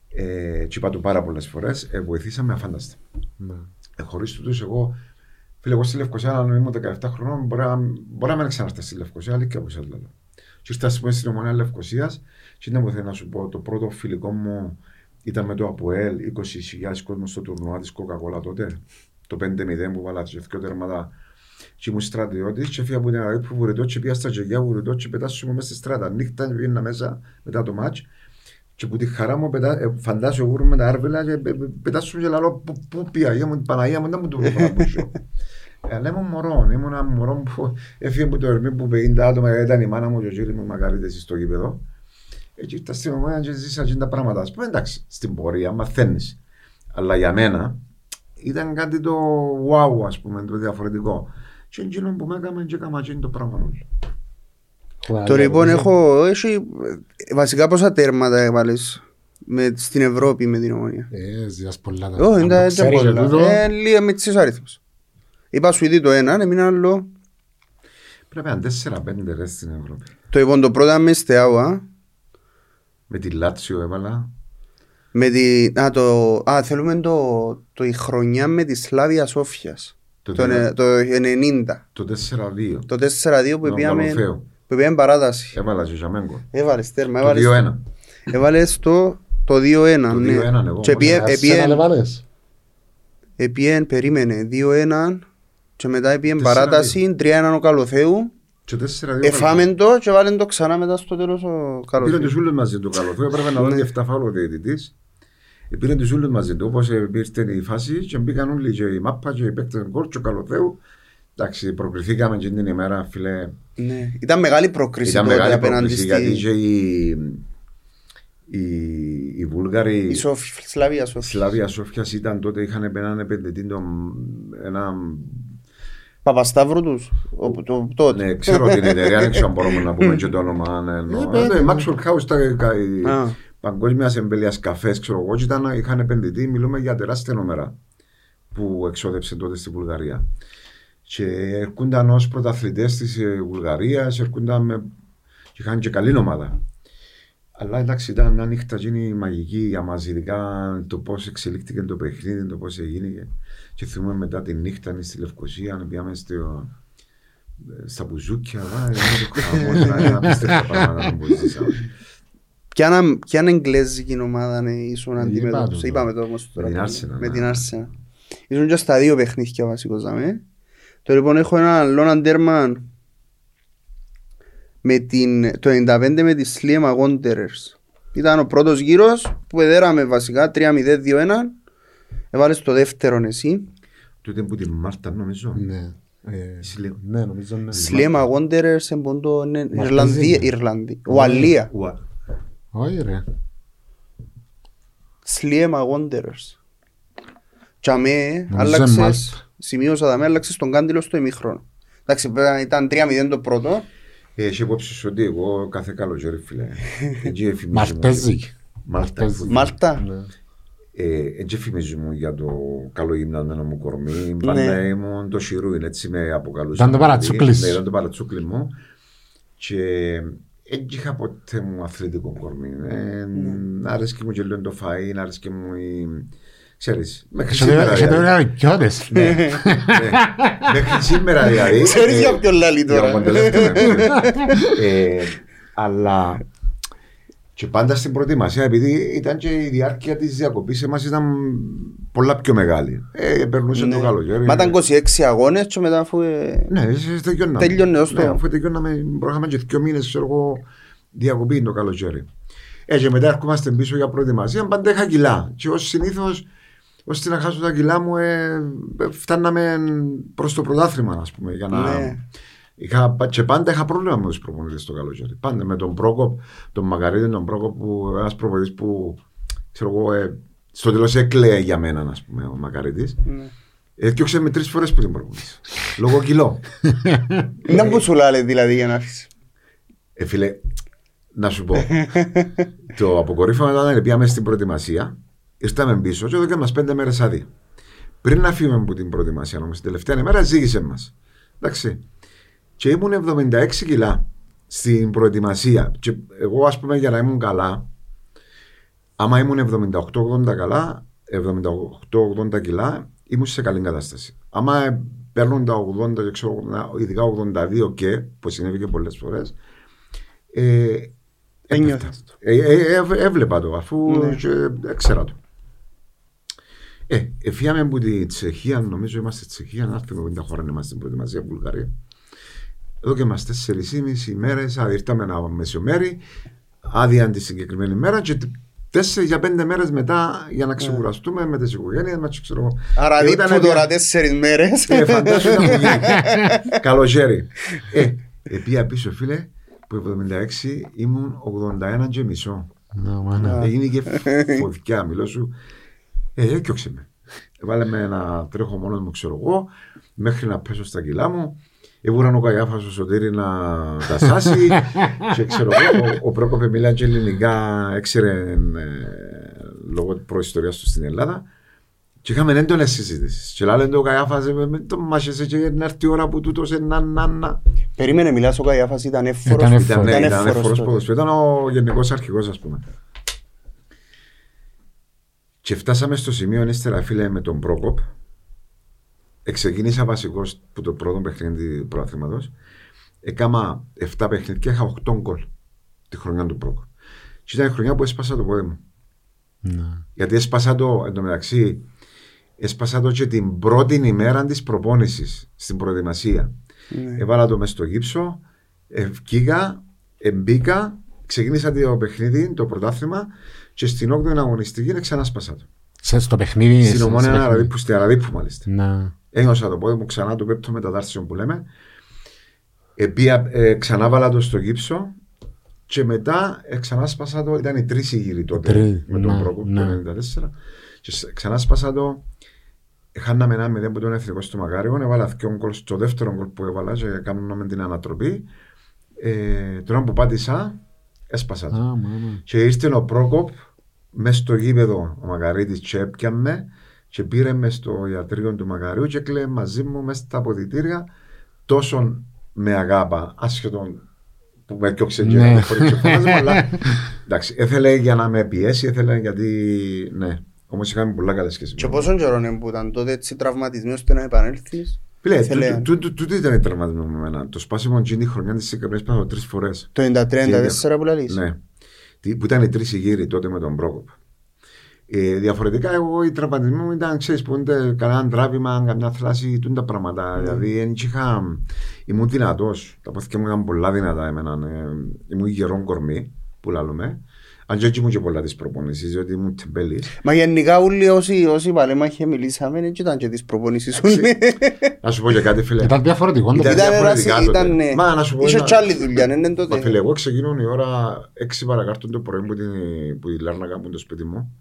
ε, και είπα του πάρα πολλές φορές, ε, βοηθήσαμε αφάνταστα. Ναι. Ε, Χωρίς τούτους, εγώ, φίλε, εγώ στη Λευκοσία, αν ήμουν 17 χρονών, μπορεί να, μπορεί να μην ξανάρθω στη Λευκοσία, αλλά και όπως λέω. Και ήρθα ας πούμε, στην ομονία Λευκοσίας, και ήταν που θέλω να σου πω, το πρώτο φιλικό μου ήταν με το Αποέλ, 20.000 κόσμος στο τουρνουά της Coca-Cola τότε. Το 5-0 που βάλα και δύο τέρματα. Και ήμουν στρατιώτης και φύγα από την Αραβή που βουρετώ και πήγα στα τζογιά βουρετώ και πετάσουμε μέσα στη στράτα. Νύχτα πήγαινα μέσα μετά το μάτς και που τη χαρά μου πετά, ε, φαντάσου εγώ με τα άρβελα και πε- πε- πετάσουμε και λαλό πού, πού πήγα, για μου την Παναγία μου δεν μου το βρω Ε, Αλλά ήμουν μωρό, ήμουν ένα μωρό που έφυγε από το ερμή που 50 άτομα ήταν η μάνα μου και ο κύριος μου μακαρίτες στο γήπεδο. Έτσι ήρθα στην ομάδα και ζήσα και τα πράγματα. Ας πούμε εντάξει, στην πορεία μαθαίνεις. Αλλά για μένα ήταν κάτι το wow, ας πούμε, το διαφορετικό. Και εκείνο που με έκαμε και έκαμα εκείνο το πράγμα όλο. Το λοιπόν έχω, έχει ε, βασικά πόσα τέρματα έβαλες με, στην Ευρώπη με την ομόνια; Ε, ζητάς πολλά τα. Όχι, Αν δεν το ήταν ξέρεις και πολλά. τούτο, Ε, λίγα με τις αριθμούς. Είπα σου ήδη το ένα, έμεινε άλλο. Πρέπει να είναι 4-5 ρε στην Ευρώπη. Το λοιπόν το πρώτο μες στεάουα. Με τη Λάτσιο έβαλα. Με τη, α, το, α, θέλουμε το, το η χρονιά με τη Σλάβια Σόφιας. Το, Το, ε, το 90. το 4-2. Το 4-2 που Τον πήγαμε, Καλοφέο. που πήγαμε παράταση. Έβαλα και Ζαμέγκο. Έβαλες τέρμα, Το έβαλες, 2-1. έβαλες το, το 2-1. Το ναι. 2-1 εγώ, Και μόνο. επίε- Arsenal επίε- έβαλες. επίε- περίμενε, 2-1 και μετά επίε Τέσσερα παράταση, 3-1 ο Καλοθέου. Και 4-2. Εφάμε το και βάλεν το ξανά μετά στο τέλος ο Πήραν Καλοθέου. τους ούλους μαζί του Καλοφέου. Έπρεπε να δώσει Ναι. 7 φάουλο ο διαιτητής. Πήραν τους ούλους μαζί του. Όπως ήρθε η φάση και μπήκαν όλοι και η μάπα και οι παίκτες γκολ και ο Καλοφέου. Εντάξει, προκριθήκαμε και την ημέρα, φίλε. Ναι. Ήταν μεγάλη πρόκριση Ήταν τότε μεγάλη απέναντι πρόκληση γιατί στη και οι, οι, οι Βούλγαροι η Σόφ- Σλάβια Σόφια. Σλάβια Σόφιας ήταν τότε είχαν έναν επενδυτή τον, ένα Παπασταύρου τους. ο- το- τότε. Ναι, ξέρω την εταιρεία, δεν ξέρω αν μπορούμε να πούμε και το όνομα. ναι, εννοώ. Ε, Ναι, Maxwell House, τα κα- η Α. παγκόσμιας εμπελίας καφές, ξέρω εγώ, και ήταν, είχαν επενδυτή, μιλούμε για τεράστια νούμερα που εξόδεψε τότε στη Βουλγαρία. Και έρχονταν ως πρωταθλητές της Βουλγαρίας, έρχονταν με. και είχαν και καλή ομάδα. Αλλά εντάξει, ήταν μια νύχτα γίνει μαγική για μας, ειδικά το πώς εξελίχθηκε το παιχνίδι, το πώς έγινε. Και θυμούμε μετά τη νύχτα στη Λευκοσία, πήγαμε στο, στα μπουζούκια, βά, ήταν το χαμός, ήταν απίστευτα πράγματα που ζήσαμε. Ποια ποια εγγλέζικη ομάδα ναι, ήσουν Είπα αντιμέτωπος. το. Είπαμε το όμως τώρα. Με την Arsenal, Με ναι. την Arsenal. Ήσουν και στα δύο παιχνίδια βασικός δάμε. Το λοιπόν έχω ένα Λόναν Τέρμαν με την, το 95 με τη Sliema Wanderers. Ήταν ο πρώτος γύρος που εδέραμε βασικά 3-0-2-1. Έβαλες το δεύτερο εσύ. Τούτε που τη Μάρτα νομίζω. Ναι. Ε, Σλι- Ναι, νομίζω ναι. Sliema Wanderers εμποντό ναι, Μαρτέζι, Ιρλανδία. ναι. Ιρλανδία. Ουαλία. Ουα- Όχι ρε. Sliema Wanderers. Και αμέ Νομίζω άλλαξες, Μάλτα. σημείωσα δαμέ, άλλαξες τον κάντιλο στο ημίχρονο. Εντάξει, βέβαια ήταν 3-0 το πρώτο. Ε, Έχει υπόψη σου ότι εγώ κάθε καλοκαίρι, φίλε. Έτσι εφημίζουμε. Μαρτέζικ. Μάλτα. Μαρτέζικ. Μάλτα. Ναι. Ε, Έτσι εφημίζουμε για το καλό γυμνασμένο μου κορμί. Πάντα ήμουν το σιρούιν, έτσι με αποκαλούσαν. Ήταν το παρατσούκλις. Ναι, ήταν το παρατσούκλι μου. Και δεν είχα ποτέ μου αθλητικό κορμί. Ε, Άρεσκε μου και λίγο το φαΐ, άρεσκε μου η... Ξέρεις, μέχρι σήμερα Έχετε δηλαδή. βέβαια κιότες. Ναι, ναι. Μέχρι σήμερα δηλαδή. Ξέρεις ε, για ποιον λαλεί για τώρα. μοντελεύτηκα, ε, Αλλά και πάντα στην προετοιμασία, επειδή ήταν και η διάρκεια της διακοπής, εμάς ήταν πολλά πιο μεγάλη. Ε, περνούσε Ναι. το καλοκαίρι. Μα ήταν 26 αγώνες και μετά αφού... ε, Ναι, ε, τελειώναμε. Τέλειωνε ως το- Ναι, αφού τελειώναμε, μπορούσαμε και δύο μήνες, ξέρω εγώ, διακοπή το καλοκαίρι. Ε, και μετά ερχόμαστε πίσω για προετοιμασία, πάντα είχα κιλά. Και ως συνήθως, ώστε να χάσω τα κιλά μου, ε, φτάναμε προς το πρωτάθλημα, ας πούμε. Για να... Ναι. Είχα, και πάντα είχα πρόβλημα με τους προπονητές το καλοκαίρι. Πάντα με τον Πρόκοπ, τον Μακαρίτη, τον Πρόκοπ, που ένας προπονητής που ξέρω εγώ, ε, στο τέλος έκλαιε για μένα, ας πούμε, ο Μακαρίτη. ναι. Έφτιαξε με τρεις φορές που την προπονητή. Λόγω κιλό. Δεν που σου λάλε δηλαδή για να έρθεις. Ε, φίλε, να σου πω. το αποκορύφωμα ήταν ότι πήγαμε στην προετοιμασία, ήρθαμε πίσω και έδωκε μας πέντε μέρες άδεια. Πριν να φύγουμε από την προετοιμασία, όμω, την τελευταία ημέρα ζήγησε μας. Εντάξει. Και ήμουν 76 κιλά στην προετοιμασία. Και εγώ, ας πούμε, για να ήμουν καλά, άμα ήμουν 78-80 καλά, 78-80 κιλά, ήμουν σε καλή κατάσταση. Άμα παίρνουν τα 80 και ξέρω, ειδικά 82 και, που συνέβη και πολλές φορές, ε, Ένιωθες έπεφτα. Ε, ε, ε, έβλεπα το αφού Ναι. και, έξερα το. Ε, εφιάμε από τη Τσεχία, νομίζω είμαστε στη Τσεχία, να έρθουμε 50 χώρα να είμαστε στην προετοιμασία Βουλγαρία. Εδώ και είμαστε 4,5 ημέρες, ήρθαμε ένα μεσομέρι, άδεια τη συγκεκριμένη μέρα και τέσσερις για πέντε μέρες μετά για να ξεκουραστούμε με τις οικογένειες μας. Ξέρω εγώ. Άρα Ε, ήταν δίπου δια- τώρα τέσσερις μέρες. ε, φαντάσου να μου γίνει. Καλοκαίρι. Ε, επία πίσω, φίλε, που 76 ήμουν 81 και μισό. Ναι, μάνα. Έγινε και φωτιά, μιλώ σου. Ε, έκιοξε με. Βάλε με να τρέχω μόνος μου, ξέρω εγώ, μέχρι να πέσω στα κιλά μου. Έβουραν ο Καγιάφας ο Σωτήρη να τα σάσει και ξέρω εγώ, ο, ο Πρόκοπε μιλά και ελληνικά, έξερε ε, λόγω προϊστορίας του στην Ελλάδα και είχαμε έντονες συζήτησεις. Και λένε ο Καγιάφας, ε, με το μάχεσαι και να έρθει η ώρα που τούτος ε, να, να, να. Περίμενε, μιλάς ο Καϊάφας, ήταν εύφορος. Ήταν Ήταν, ναι, Ήταν ήταν εύφορος εφορός τότε. ποδοσφαίρου. Ήταν ο γενικός αρχηγός ας πούμε. Και φτάσαμε στο σημείο ύστερα φίλε με τον Πρόκοπ. Εξεκίνησα βασικός που το πρώτο παιχνίδι του προαθλήματος. Έκανα 7 παιχνίδια, είχα 8 γκολ τη χρονιά του Πρόκοπ. Και ήταν η χρονιά που έσπασα το πόδι μου. Ναι. Γιατί έσπασα το, εν τω μεταξύ, έσπασα το και την πρώτη ημέρα της προπόνησης στην προετοιμασία. Ναι. Έβαλα το μέσα στο γύψο, ευκήγα, εμπήκα, ξεκίνησα το παιχνίδι, το πρωτάθλημα και στην 8η αγωνιστική ξανά σπάσα το. Σε- Στο παιχνίδι. Στην σε- ομόνια σε παιχνίδι. Αραδίπου, στη Αραδίπου μάλιστα. Ναι. Ένιωσα το πόδι μου ξανά το πέπτο μεταδάρσιο που λέμε. Επία, ε, ξανά βάλα το στο γύψο και μετά ε, ξανά σπάσα το. Ήταν οι τρεις γύροι τότε Τρεις, με τον ναι, Πρόκοπ ναι. το 1994. Και σ- ξανά σπάσα το Χάναμε ένα μηδέν που τον εθνικό στο Μακάριο, έβαλα δύο γκολ στο δεύτερο γκολ που έβαλα και κάνουμε την ανατροπή. Ε, τώρα που πάτησα, έσπασα Α, το. μάμα. Και ήρθε ο Πρόκοπ μέσα στο γήπεδο ο Μακαρίτης και έπιαμε και πήρε μες στο ιατρείο του Μακαρίου και κλαίει μαζί μου μέσα στα αποδητήρια τόσο με αγάπα, άσχετον που με έκοψε και Ναι. να χωρίς και φωνάζε, αλλά εντάξει, έθελε για να με πιέσει, έθελε γιατί, ναι, όμως είχαμε πολλά καλές σχέσεις. Και πόσο καιρό είναι που ήταν τότε έτσι τραυματισμένος ώστε να επανέλθεις; Φίλε, Ήθελε- τούτο- τούτο τούτο ήταν τραυματισμό με εμένα. Το σπάσιμο εκείνη η χρονιά της Σικαπρές πάω τρεις φορές. Το 93-94 που λαλείς; Ναι. Τι- Που ήταν οι τρεις γύροι τότε με τον Πρόκοπ. Ε, διαφορετικά, εγώ οι τραυματισμοί μου ήταν, ξέρεις, που είναι κανένα τράβημα, καμιά θλάση, τούν τα πράγματα. Δηλαδή, δεν είχα, ήμουν δυνατός. Τα πόθηκια μου ήταν πολλά δυνατά εμένα. Ε, ήμουν γερόν κορμί, που λαλούμε. Αν και έτσι ήμουν και πολλά της προπονήσεις, διότι ήμουν τεμπέλης. Μα γενικά όλοι όσοι, όσοι παλέμαχοι μιλήσαμε δεν ήταν και τις προπονήσεις σου. Να σου πω και κάτι, φίλε. Ήταν διαφορετικό το Ήταν πράγμα. Ήταν διαφορετικά εράση- τότε. ήταν, ναι. Μα, να σου πω Είχε ένα- κι άλλη δουλειά, ναι, ναι, Μα τότε. φίλε, εγώ ξεκινώ η ώρα 6 παρακάτω το πρωί που, την, που η Λάρνακα μου το σπίτι μου.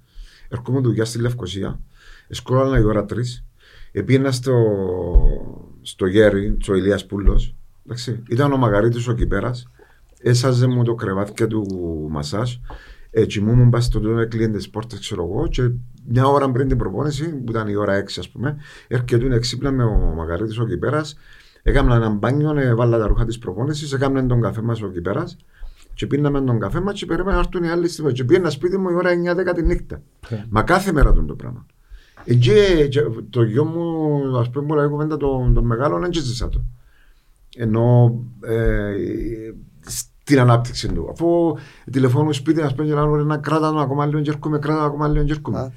Έρχομαι δουλειά στη Λευκοσία. Εσκόλανα η ώρα 3. Επίνα στο, στο γέρι, ο Ηλίας Πούλος. Εντάξει, ήταν ο Μαγαρίτης ο Κυπέρας. Έσαζε μου το κρεβάτι του μασάζ. Έτσι μου ήμουν πάει στο τότε κλείνει τις πόρτες ξέρω εγώ και μια ώρα πριν την προπόνηση που ήταν η ώρα 6 ας πούμε έρχεται εξύπνα με ο Μαγαρίτης ο Κυπέρας έκανα έναν μπάνιο, έβαλα τα ρούχα της προπόνησης έκανα τον καφέ μας ο Κυπέρας και πίναμε τον καφέ μας και περίμενα να έρθουν οι άλλοι στιγμή και πήγαινα σπίτι μου η ώρα 9-10 τη νύχτα Ε. μα κάθε μέρα τον το πράγμα Ε, και, και το γιο μου ας πούμε πολλά κουβέντα τον, τον μεγάλο δεν ζήσα το ενώ ε, στην ανάπτυξη του. Αφού τηλεφώνω σπίτι, ας πούμε, και λέω να κράτα τον ακόμα λίγο και έρχομαι, κράτα τον ακόμα λίγο και Α. έρχομαι.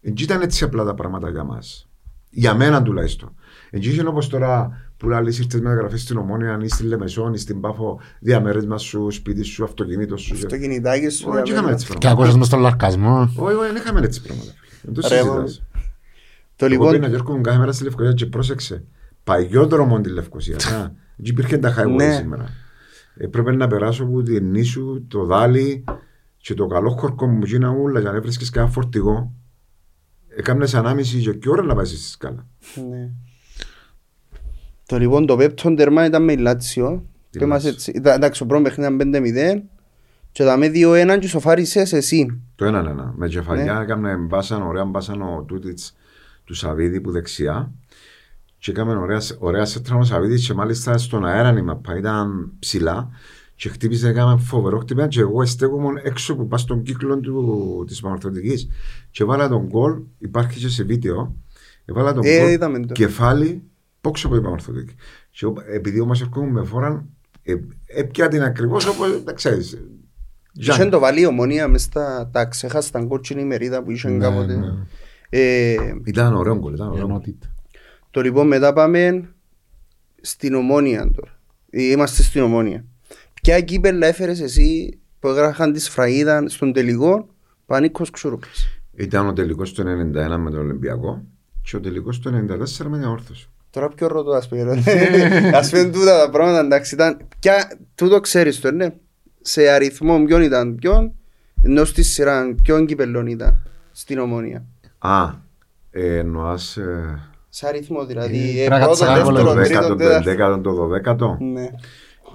Δεν ήταν έτσι απλά τα πράγματα για μας. Για μένα τουλάχιστον. Δεν είναι όπως τώρα που λέει ήρθες με γραφή στην Ομόνια ή στη Λεμεσόν ή στην Πάφο, διαμέρισμα σου, σπίτι σου, αυτοκίνητο σου. Στο κινητάκι σου. Όχι, δεν είχαμε έτσι Και πράγματα. ακούσες μες στον λαρκασμό. Όχι, όχι, δεν είχαμε έτσι πράγματα. Δεν το Ρε, συζητάς. Το Εγώ λοιπόν, πήγαινα και έρχομαι κάθε μέρα στη Λευκοσία και πρόσεξε. Παγιό δρόμο τη Λευκοσία. να. Εκεί υπήρχε τα highway Ναι. σήμερα. Έπρεπε να περάσω από την νήσου, το δάλι και το καλό χορκό μου γίνα ούλα για να βρίσκεις κανένα φορτηγό. Έκαμνες ανάμιση και και ώρα να πάει στη σκάλα. Ναι. Το λοιπόν το πέπτον τερμά ήταν με η Λάτσιο. Τι Πες μας λες. έτσι. Ήταν- Εντάξει, ο πρώτος παιχνίδι ήταν 5-0 και τα με 2-1 και σοφάρισες εσύ. Το έναν ένα. Με κεφαλιά Ναι. έκαμε μπάσαν, ωραία μπάσαν ο Τούτιτς του Σαββίδη που δεξιά. Και έκαμε ωραία, ωραία σέτρα ο Σαββίδης και μάλιστα στον αέρα η μαπά ήταν ψηλά και χτύπησε, έκαμε φοβερό χτύπημα και εγώ στέκομαι έξω που πάω στον κύκλο του, της Πανορθωτικής και βάλα τον γκολ, υπάρχει και σε βίντεο, έβαλα τον Ε, γκολ είδαμε το. κεφάλι πόξω από η Πανορθωτική. Και εγώ, επειδή όμως έρχομαι με φόραν, ε, έπια την ακριβώς όπως, τα ξέρεις, Είχε το βάλει η ομονία μες στα τα ξέχαστα κότσινη μερίδα που είχε Ναι, κάποτε. ναι. Ε, Ήταν ωραίο γκολ, ήταν ωραίο γκολ. Ενότητα. Το λοιπόν μετά πάμε στην ομόνια τώρα. Ε, Είμαστε στην ομόνια. Ποια κύπελα έφερες εσύ που έγραφαν της σφραγίδα στον τελικό Πανίκος Ξουρούπας. Ήταν ο τελικός του 91 με τον Ολυμπιακό και ο τελικός του 94 με την Όρθωση. Τώρα πιο ρωτώ ας πούμε. Ας πούμε τούτα τα πράγματα εντάξει ήταν. Ποια, τούτο ξέρεις το ναι. Σε αριθμό ποιον ήταν ποιον ενώ στη σειρά ποιον κύπελον ήταν στην ομόνια. Α, ε, εννοάς ε, Σε αριθμό δηλαδή. Ε, ε, πρέπει να πρώτο, κάτσεις το δεύτερο, 10ο, τρίτο, 10ο, το τέταρτο. 11ο, το 12ο. Ναι.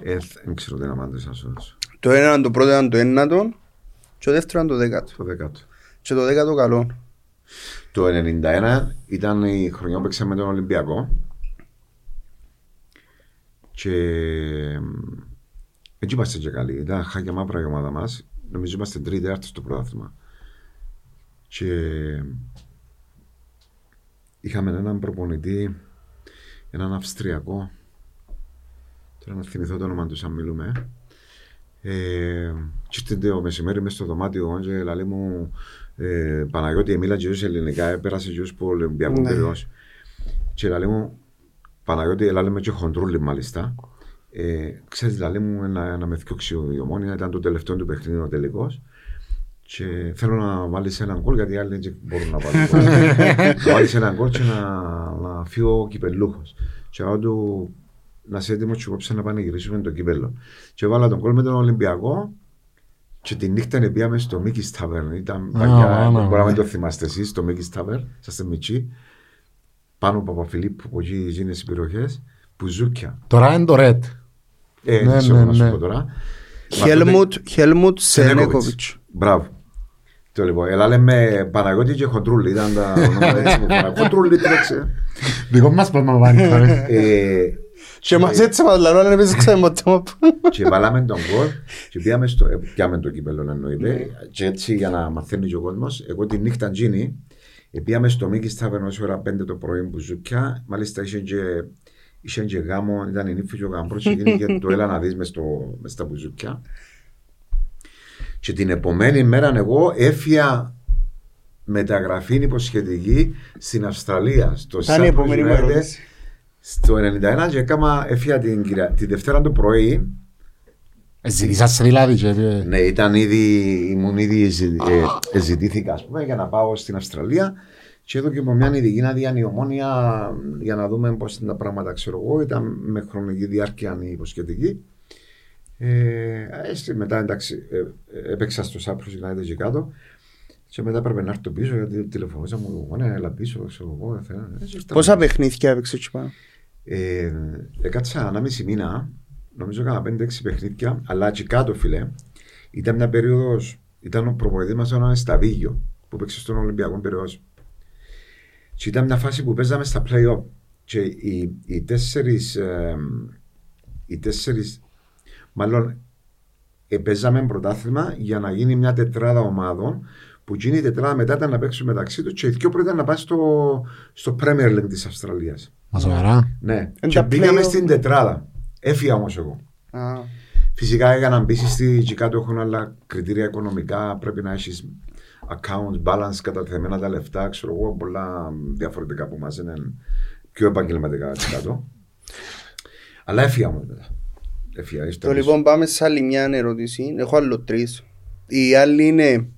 Ε, δεν ξέρω την απάντηση να σου δώσω. Το ένα ήταν το πρώτο ήταν το ένατο και το δεύτερο ήταν το δέκατο. Το 10ο. Και το δέκατο καλό. Το 91 ήταν η χρονιά που παίξαμε τον Ολυμπιακό και μ, έτσι είμαστε και καλοί. Ήταν χάκια μαύρα η ομάδα μας. Νομίζω είμαστε τρίτη άρτη στο πρωτάθλημα. Και είχαμε έναν προπονητή, έναν Αυστριακό. Τώρα να θυμηθώ το όνομα τους σαν μιλούμε. Ε, και ήρθε το μεσημέρι μέσα στο δωμάτιο και λέει μου ε, Παναγιώτη μίλα και σε ελληνικά έπερασε και που Ολυμπιακό Ναι. τελειώσει. Και λέει μου Παναγιώτη λέει με και χοντρούλη μάλιστα ε, ξέρεις λέει μου να, να με θυκιώξει η ομόνια ήταν το τελευταίο του παιχνίδι ο τελικός και θέλω να βάλεις έναν γκολ γιατί οι άλλοι δεν μπορούν να βάλουν γκολ. να βάλεις έναν γκολ και να, να φύγω ο κυπελούχος και εγώ του να είσαι έτοιμος και κόψε να πανηγυρίσουμε το κύπελο και βάλα τον γκολ με τον Ολυμπιακό και τη νύχτα πήγαμε στο Mickey's Tavern. Ήταν Α, παλιά, α, ναι, μπορεί να ναι. μην το θυμάστε εσείς, το Mickey's Tavern, είσαστε μητσί. Σπάνου Παπαφιλίππου που εκεί γίνες οι περιοχές, Πουζούκια. Τώρα είναι το Red. Ε, Ναι, δεν ξέρω ναι, να σου ναι. πω τώρα. Χέλμουτ, Χέλμουτ Σενέκοβιτς. Σενέκοβιτς. Μπράβο. Το λοιπόν, έλα λέμε Παναγιώτη και Χοντρούλη, ήταν τα ονόματα έτσι που φορά. Χοντρούλη τρέξε. Δικό μας πρόβλημα πάνε. Ε, Και μας έτσι μας λαρώ, αλλά εμείς ξέρουμε ποτέ μου. και βάλαμε τον γκολ και πήγαμε στο, ε, πιάμε το κύπελο εννοείται και έτσι για να μαθαίνει και ο κόσμος εγώ τη νύχτα τζίνη ε, πήγαμε στο Μίκης Στάβερ ως ώρα 5 το πρωί που ζουπιά μάλιστα είχε και, είχε και γάμο ήταν η νύφη και ο γαμπρός και γίνηκε το έλα να δεις μες, στο, μες στα μπουζούκια και την επομένη μέρα εγώ έφυγα μεταγραφή υποσχετική στην Αυστραλία στο Ήταν η Cyprus επόμενη μου United, ερώτηση. στο 91 και έκανα έφυγα την, Κυρια- τη Δευτέρα το πρωί Ζητήσασαι δηλαδή και... ε, ναι, ήταν ήδη, ήμουν ήδη ζη- ε, ζητήθηκα ας πούμε, για να πάω στην Αυστραλία και εδώ και από μια ειδική άδεια η ομόνια για να δούμε πώς είναι τα πράγματα ξέρω εγώ ήταν με χρονική διάρκεια η υποσχετική ε, έτσι, μετά εντάξει ε, ε, έπαιξα στο Σάπρος United και κάτω και μετά έπρεπε να έρθω πίσω γιατί τηλεφωνούσα μου «Ω, ναι, έλα πίσω ξέρω εγώ ε, έτσι, ήρθα Πόσα πίσω. παιχνίδια έπαιξε εκεί πάνω. Ε, έκατσα ένα μισή μήνα, νομίζω έκανα 5-6 παιχνίδια, αλλά και κάτω φίλε. Ήταν μια περίοδος, ήταν ο προπονητής μας ο Σταβίγιο, που παίξε στον Ολυμπιακό περίοδος. Και ήταν μια φάση που παίζαμε στα play-off. Και οι, οι τέσσερις. οι τέσσερις, μάλλον ε, παίζαμε πρωτάθλημα για να γίνει μια τετράδα ομάδων που γίνει η τετράδα μετά ήταν να παίξουν μεταξύ τους και οι δυο πρώτα να πάει στο, στο Premier League της Αυστραλίας. Μα σοβαρά. Ναι, Εν και τα μπήκαμε play-off. στην τετράδα. Έφυγα όμως εγώ. Α, Φυσικά έκανα μπήσει στη και κάτω έχουν άλλα κριτήρια οικονομικά. Πρέπει να έχεις accounts, balance, καταθεμένα τα λεφτά. Ξέρω εγώ πολλά διαφορετικά που μα είναι πιο επαγγελματικά εκεί κάτω. Αλλά έφυγα μου μετά. Έφυγα, ήρθα Το πίσω. λοιπόν πάμε σε άλλη μια ερώτηση. Έχω άλλο τρεις. Η άλλη είναι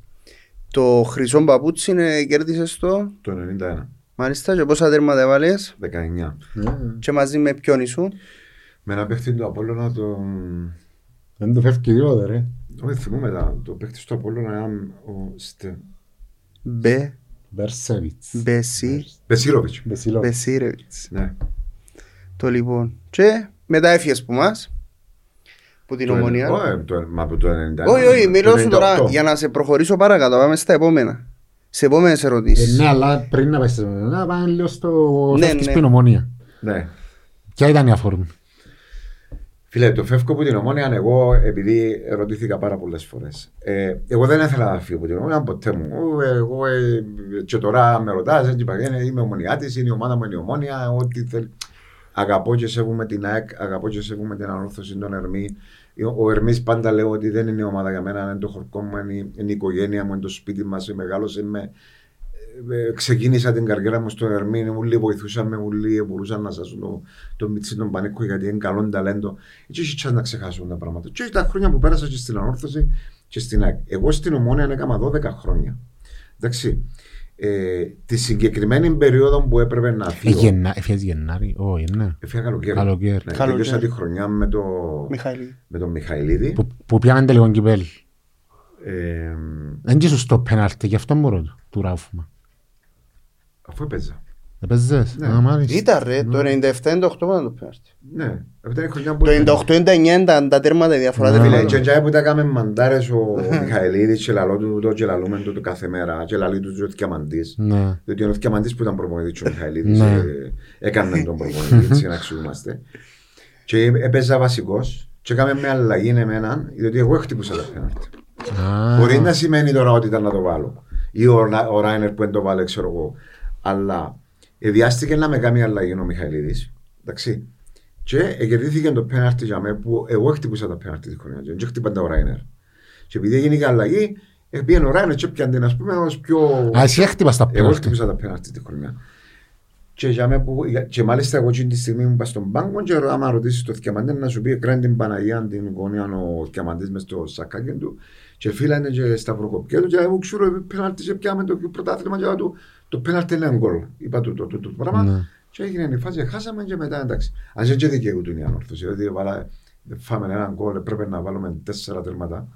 το χρυσό παπούτσι είναι, κέρδισες στο. Το 91, Μάλιστα, και πόσα τέρματα έβαλες; 19. και μαζί με ποιον ήσουν; Με ένα παίχτη του Απόλλωνα τον. Δεν το φεύγει τίποτε ρε. Όχι, θυμούμαι τα. Το παίχτη του Απόλλωνα ήταν ο Στε. Μπε, Μπερσέβιτς. Μπεσί, Μπεσίροβιτς. Μπεσίλο. Μπεσίρεβιτς. Ναι. Το λοιπόν. Και μετά έφυγες που μας. Που την Το- ομονία. Όχι, το- μα από το 91. Όχι, όχι, μιλώ το σου τώρα 98. για να σε προχωρήσω παρακάτω. Πάμε στα επόμενα. Σε επόμενες Ε, ερωτήσεις. Ναι, αλλά πριν να πας, να πάμε λίγο στο Ναι, φεύγεις ναι. πριν ομόνια. Ναι. Ποια ήταν η αφορμή. Φίλε, το φεύγω από την ομόνια εγώ επειδή ερωτήθηκα πάρα πολλές φορές. Ε, εγώ δεν ήθελα να φύγω από την ομόνια ποτέ μου. Ε, Εγώ ε, και τώρα με ρωτάς, έτσι είπα, είμαι ομονιάτης, είναι η ομάδα μου, είναι η ομόνια, ό,τι θέλει. Αγαπώ και σέβομαι την ΑΕΚ, αγαπώ και σέβομαι την ανόρθωση των Ερμή. Ο Ερμής πάντα λέω ότι δεν είναι η ομάδα για μένα, είναι το χορκό μου, είναι η, είναι η οικογένεια μου, είναι το σπίτι μας, μεγάλωσε με. Ε, ξεκίνησα την καριέρα μου στο Ερμήν, όλοι βοηθούσαν με, όλοι μπορούσαν να σας το, το Μιτσί τον Πανίκο γιατί είναι καλό ταλέντο. Και όχι τσάς να ξεχάσουν τα πράγματα. Και όχι τα χρόνια που πέρασα και στην Ανόρθωση και στην ΑΕΚ. Εγώ στην Ομόνια έκανα 12 χρόνια. Εντάξει. Ε, τη συγκεκριμένη περίοδο που έπρεπε να Ε, φύγω. Γεννά- Έφυγες Γενάρη. Όχι, ναι. Έφυγα καλοκαίρι. Καλοκαίρι. Ναι, Καλοκαίρι. τελείωσα τη χρονιά με, το, Μιχαήλ. με τον Μιχαηλίδη. Που- Που πιάμε τελικό κυπέλ. Ε, Δεν ήσουν στο πέναλτι, γι' αυτό μου ρωτώ, του Ράουφμα. Αφού έπαιζα. Έπαιζες. Ναι. Α, μάλιστα. Ήταν ρε, το 97-98 ήταν το πέναρτι. Ναι, αυτή είναι η χρονιά που. Το 98-99 ήταν τα τέρματα η διαφορά. Ναι. δεν Φίλε, μιλάω. και τζάι που τα κάμε μαντάρες ο Μιχαηλίδης και λαλό του το και λαλούμε το, το κάθε μέρα και λαλεί του ο Θκιαμαντής. Ναι. Διότι ο Θκιαμαντής που ήταν προπονητής και ο Μιχαηλίδης Ναι. ε, έκανε τον προπονητή έτσι να αξιούμαστε. Και έπαιζα βασικός και έκαμε με αλλαγή εμένα διότι εγώ χτυπούσα τα πέναλτι. Α, Μπορεί να σημαίνει τώρα ότι ήταν να το βάλω ή ο, Ρα- ο Ράινερ που δεν το βάλε ξέρω εγώ. Αλλά εδιάστηκε να με κάνει αλλαγή ο Μιχαηλίδης. Εντάξει. Και εγκερδίθηκε το πέναρτι για μένα που εγώ χτυπούσα τα πέναρτι τη χρονιά. Δεν χτυπάν τα ο Ράινερ. Και επειδή έγινε και αλλαγή, ε, πήγαινε ο Ράινερ και πιάνε την ας πούμε ως πιο... Α, εσύ έχτυπας τα Εγώ πέναλτι. χτυπούσα τα πέναρτι τη χρονιά. Και, για μένα που, για- και μάλιστα εγώ εκείνη τη στιγμή που είπα στον πάγκο και άμα ρωτήσεις το Θκιαμαντή να σου πει έκραν την Παναγία την γωνία ο Θκιαμαντής μες στο σακάκι του και φίλα είναι και στα προκοπιά του και εγώ ξέρω πέναλτι και πιάμε το πρωτάθλημα και του το πέναλτι είναι γκολ. Είπα του το, το, το, πράγμα Ναι. και έγινε η φάση, χάσαμε και μετά εντάξει. Αν δεν και δικαιούτουν η ανόρθωση, δηλαδή βάλα, φάμε έναν γκολ, πρέπει να βάλουμε τέσσερα τέρματα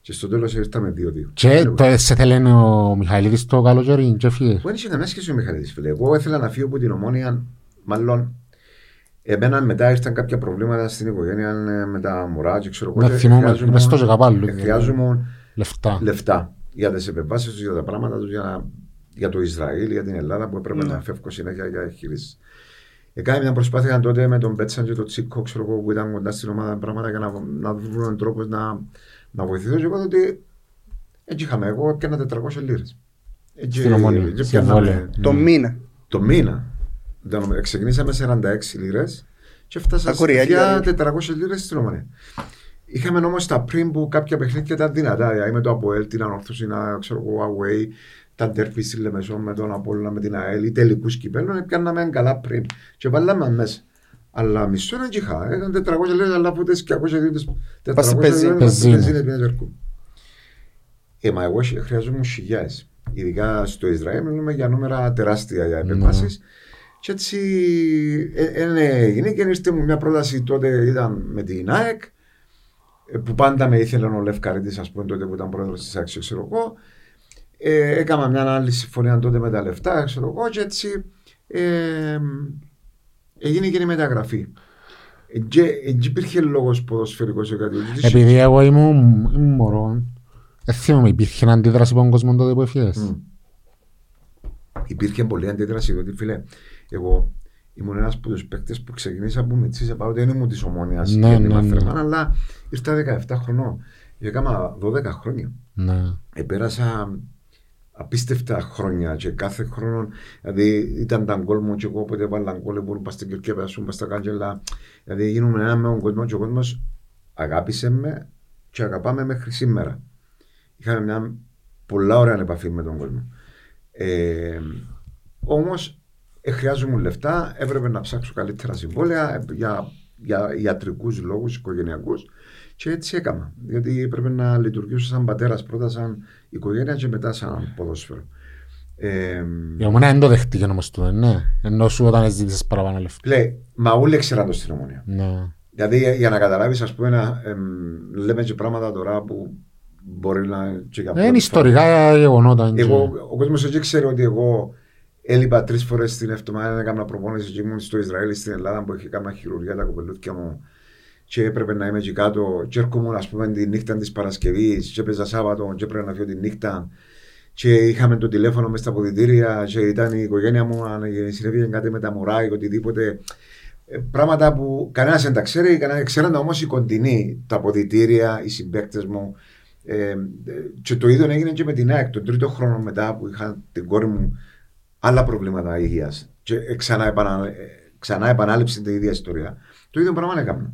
Και στο τέλος ήρθαμε 2-2. Και το σε θέλει ο Μιχαηλίδης το καλοκαίρι και φύγε. Δεν είχε καμία σχέση ο Μιχαλίδης φίλε. Εγώ ήθελα να φύγω από την ομόνια, μάλλον Εμένα μετά ήρθαν κάποια προβλήματα στην οικογένεια ε, με τα μωρά και ξέρω εγώ. Να και θυμόμαι, χρειάζομαι- είπες το και καπάλου. Χρειάζομαι Λεφτά. λεφτά για τις επεμβάσεις τους, για τα πράγματα τους, για, για το Ισραήλ, για την Ελλάδα που έπρεπε Ναι. να φεύγω συνέχεια για εγχειρήσει. Έκανα μια προσπάθεια τότε με τον Πέτσαν και τον Τσίκο, ξέρω εγώ, που ήταν κοντά στην ομάδα πράγματα για να, να βρουν τρόπο να, να βοηθήσω. Και εγώ ότι έτσι είχαμε. Εγώ έπιανα 400 λίρες. Στην Ομόνια, στην Βόλεα. Το Ναι. μήνα. Το μήνα. Ήταν- Ξεκινήσαμε 46 λίρες και φτάσα Τα σε κοριάκια, 400 λίρες στην Ομόνια. Είχαμε όμως τα πριν που κάποια παιχνίδια ήταν δυνατά. Δηλαδή με το Αποέλ, την Ανόρθωση, να ξέρω εγώ, away, τα ντέρπι στη Λεμεσό με τον Απόλλωνα, με την ΑΕΛ, ή τελικούς κυπέλων, πιάνναμε καλά πριν. Και βάλαμε μέσα. Αλλά μισό να είχα. Ήταν 400 λίρε, αλλά από τι 200 λίρε. Πας στην πεζίνα. Πεζίνα. Ε, μα εγώ χρειάζομαι χιλιάδες. Ειδικά στο Ισραήλ μιλούμε για νούμερα τεράστια για επέμβασης. Και έτσι ε, ε, έγινε και ήρθε μου μια πρόταση τότε ήταν με την ΑΕΚ ε, που πάντα με ήθελε ο Λευκαρίτης ας πούμε τότε που ήταν πρόεδρος της ΑΕΚ ξέρω εγώ ε, έκανα μια άλλη συμφωνία τότε με τα λεφτά ξέρω εγώ και έτσι ε, έγινε και η μεταγραφή Ε, και εκεί υπήρχε λόγος ποδοσφαιρικός ή κάτι Επειδή εγώ ήμουν ήμουν μωρό, δεν θυμάμαι, υπήρχε αντίδραση από τον κόσμο τότε που έφυγες. Μμ. Υπήρχε πολλή αντίδραση διότι φίλε, εγώ ήμουν ένας από τους παίκτες που ξεκινήσα από Μιτσί σε πάω, δεν ήμουν της ομόνοια Ναι, ναι, ναι. αλλά ήρθα 17 χρονών. Έκανα 12 χρόνια. Ναι. Επέρασα απίστευτα χρόνια και κάθε χρόνο, δηλαδή ήταν τα γκολ μου και εγώ όποτε έβαλα γκολ μπορούν πας στην Κερκία, πας πας στα κάντζελα. Δηλαδή γίνουμε ένα με τον κόσμο και ο κόσμος αγάπησε με και αγαπάμε μέχρι σήμερα. Είχαμε μια πολλά ωραία επαφή με τον κόσμο. Ε, Όμως ε, χρειάζομαι λεφτά, έπρεπε να ψάξω καλύτερα συμβόλαια ε, για, για ιατρικούς λόγους, οικογενειακούς. Και έτσι έκανα. Γιατί έπρεπε να λειτουργήσω σαν πατέρας πρώτα, σαν οικογένεια και μετά σαν ποδόσφαιρο. Ε, Η ομονία δεν το δεχτήκε όμως του, ναι. Ενώ σου όταν ζήτησες παραπάνω λεφτά. λέει, μα όλοι ξέραν το στην ομονία. Ναι. Δηλαδή για- για να καταλάβεις, ας πούμε, να, εμ, λέμε και πράγματα τώρα που μπορεί να. και για Είναι πρώτη ιστορικά γεγονότα. και- Εγώ, ο κόσμος έτσι ξέρει ότι εγώ έλειπα τρεις φορές στην εβδομάδα, έκανα προπόνηση και ήμουν στο Ισραήλ, στην Ελλάδα που είχε κάνει χειρουργία τα κοπελούθια μου και έπρεπε να είμαι εκεί κάτω. Και έρχομουν, ας πούμε, τη νύχτα της Παρασκευής, και έπαιζα Σάββατο, και έπρεπε να φύγω τη νύχτα. Και είχαμε το τηλέφωνο μες στα αποδητήρια, και ήταν η οικογένεια μου, αν συνέβη κάτι με τα μωρά ή οτιδήποτε. Ε, Πράγματα που κανένας δεν τα ξέρει, κανένας ξέραν όμως οι κοντινοί, τα αποδητήρια, οι συμπαίκτες μου. Ε, ε, και το ίδιο έγινε και με την ΑΕΚ. Τον τρίτο χρόνο μετά που είχα την κόρη μου άλλα προβλήματα υγείας. Και ε, ξανά, επανα, ε, ξανά επανάληψη την ίδια ιστορία. Το ίδιο πράγμα έκανα.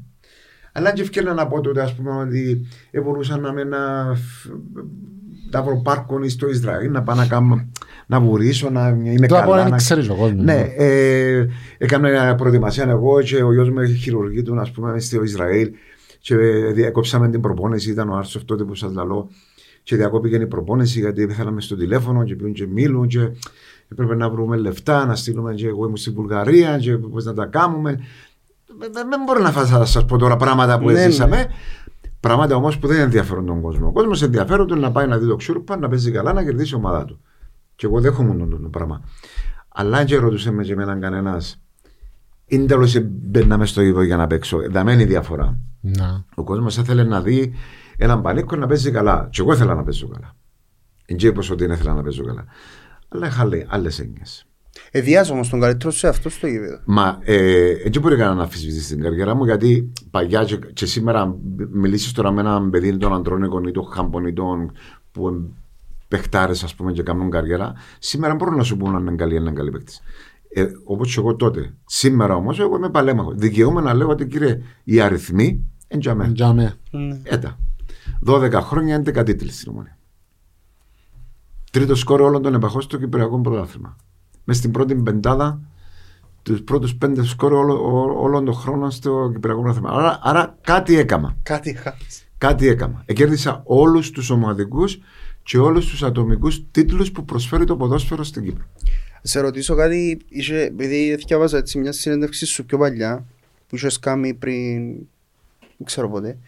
Αλλά και ευκαιρία να πω τότε, ας πούμε, ότι ε, μπορούσα να με να, να βρω πάρκο στο Ισραήλ, να πάω να, κάνω, να βουρήσω, να είμαι Το από καλά. δεν να- ξέρεις ο κόσμος. ναι, ε, έκανα προετοιμασία εγώ και ο γιος μου έχει χειρουργεί του, ας πούμε, στο Ισραήλ και διακόψαμε την προπόνηση, ήταν ο Άρσοφ τότε που σας λαλώ και διακόπηκε η προπόνηση γιατί θέλαμε στο τηλέφωνο και πήγαν και μίλουν και έπρεπε να βρούμε λεφτά, να στείλουμε και εγώ ήμουν στη Βουλγαρία και πώς να τα κάνουμε. Δεν δεν μπορώ να φας- σας πω τώρα πράγματα που Ναι, ναι. έζησαμε. Πράγματα όμως που δεν ενδιαφέρουν τον κόσμο. Ο κόσμος ενδιαφέρονται να πάει να δει το ξούρπα, να παίζει καλά, να κερδίσει η ομάδα του. Και εγώ δέχομαι το, το πράγμα. Αλλά αν και ρωτούσε με και εμένα κανένας, είναι τέλος μπαίναμε στο ίδιο για να παίξω. Δαμένη διαφορά. Να. Ο κόσμος ήθελε να δει έναν πανίκο να παίζει καλά. Και εγώ ήθελα να παίζω καλά. Δεν και είπα ότι δεν ήθελα να παίζω καλά. Αλλά είχα άλλες έννοιες. Εδιάς όμως τον καλύτερο σε αυτό στο γήπεδο. Μα ε, έτσι μπορεί κανένας να αμφισβητήσει την καριέρα μου γιατί παλιά και, και σήμερα μιλήσεις τώρα με έναν παιδί των Αντρώνικων ή των Χάμπων ή των που παιχτάρες, ας πούμε, και κάνουν καριέρα. Σήμερα μπορώ να σου πω να είναι καλή, είναι καλή παίκτη. Ε, Όπως και εγώ τότε. Σήμερα όμως, εγώ είμαι παλέμαχος. Δικαιούμαι να λέω ότι κύριε, οι αριθμοί εντιαμέ. Τζάμε. Ναι. Έτα. 12 χρόνια 11 τίτλοι στην Ομόνια. Τρίτο σκόρ όλων των επαχών στο Κυπριακό Πρωτάθλημα. Μες στην πρώτη πεντάδα τους πρώτους πέντε σκόρ όλο- ό- όλων των χρόνων στο Κυπριακό Πρωτάθλημα. Άρα, άρα κάτι έκαμα. Κάτι χάσει. Κάτι έκαμα. Εκέρδισα όλους τους ομαδικούς και όλους τους ατομικούς τίτλους που προσφέρει το ποδόσφαιρο στην Κύπρο. Σε ρωτήσω κάτι, είσαι, επειδή διάβαζα έτσι μια συνέντευξη σου πιο παλιά, που είχες κάνει πριν, δεν ξέρω πότε,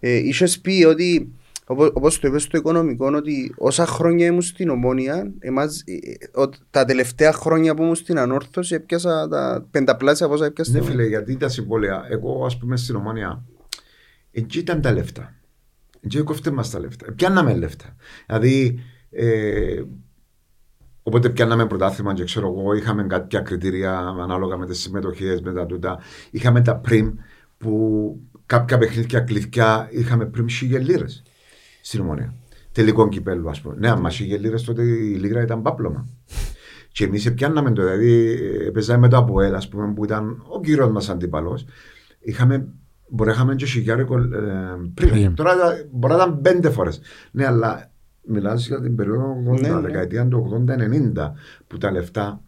ε, είχες πει ότι Όπως, όπως το είπες στο οικονομικό ότι όσα χρόνια ήμουν στην Ομόνια εμάς, ε, ε, ο- τα τελευταία χρόνια που ήμουν στην Ανόρθωση έπιασα τα πενταπλάσια από όσα έπιασα Ναι, στην φίλε, γιατί τα συμβόλαια, εγώ ας πούμε στην Ομόνια, εκεί ήταν τα λεφτά. Εκεί κόφτε μας τα λεφτά. Πιάνναμε λεφτά. Δηλαδή, ε, όποτε πιάνναμε πρωτάθλημα και ξέρω εγώ, είχαμε κάποια κριτήρια ανάλογα με τις συμμετοχές, με τα τούτα. Είχαμε τα πριμ που κάποια παιχνίδια κλειδιά είχαμε πριμ χίλιε λίρε στην Ομόνια. Τελικό κυπέλου, ας πούμε. Ναι, άμα χίλιε λίρε τότε η λίρα ήταν πάπλωμα. Και εμείς πιάνναμε το, δηλαδή ε, παίζαμε με το Αποέλ, ας πούμε, που ήταν ο κύριος μας αντίπαλος. Είχαμε, μπορεί να είχαμε και χιλιάρικο ε, πριν. Πριν. Τώρα τα- μπορεί να ήταν πέντε φορές. Ναι, αλλά μιλάς για την περίοδο 80, Ναι, ναι. δεκαετία του 80-90 που τα λεφτά.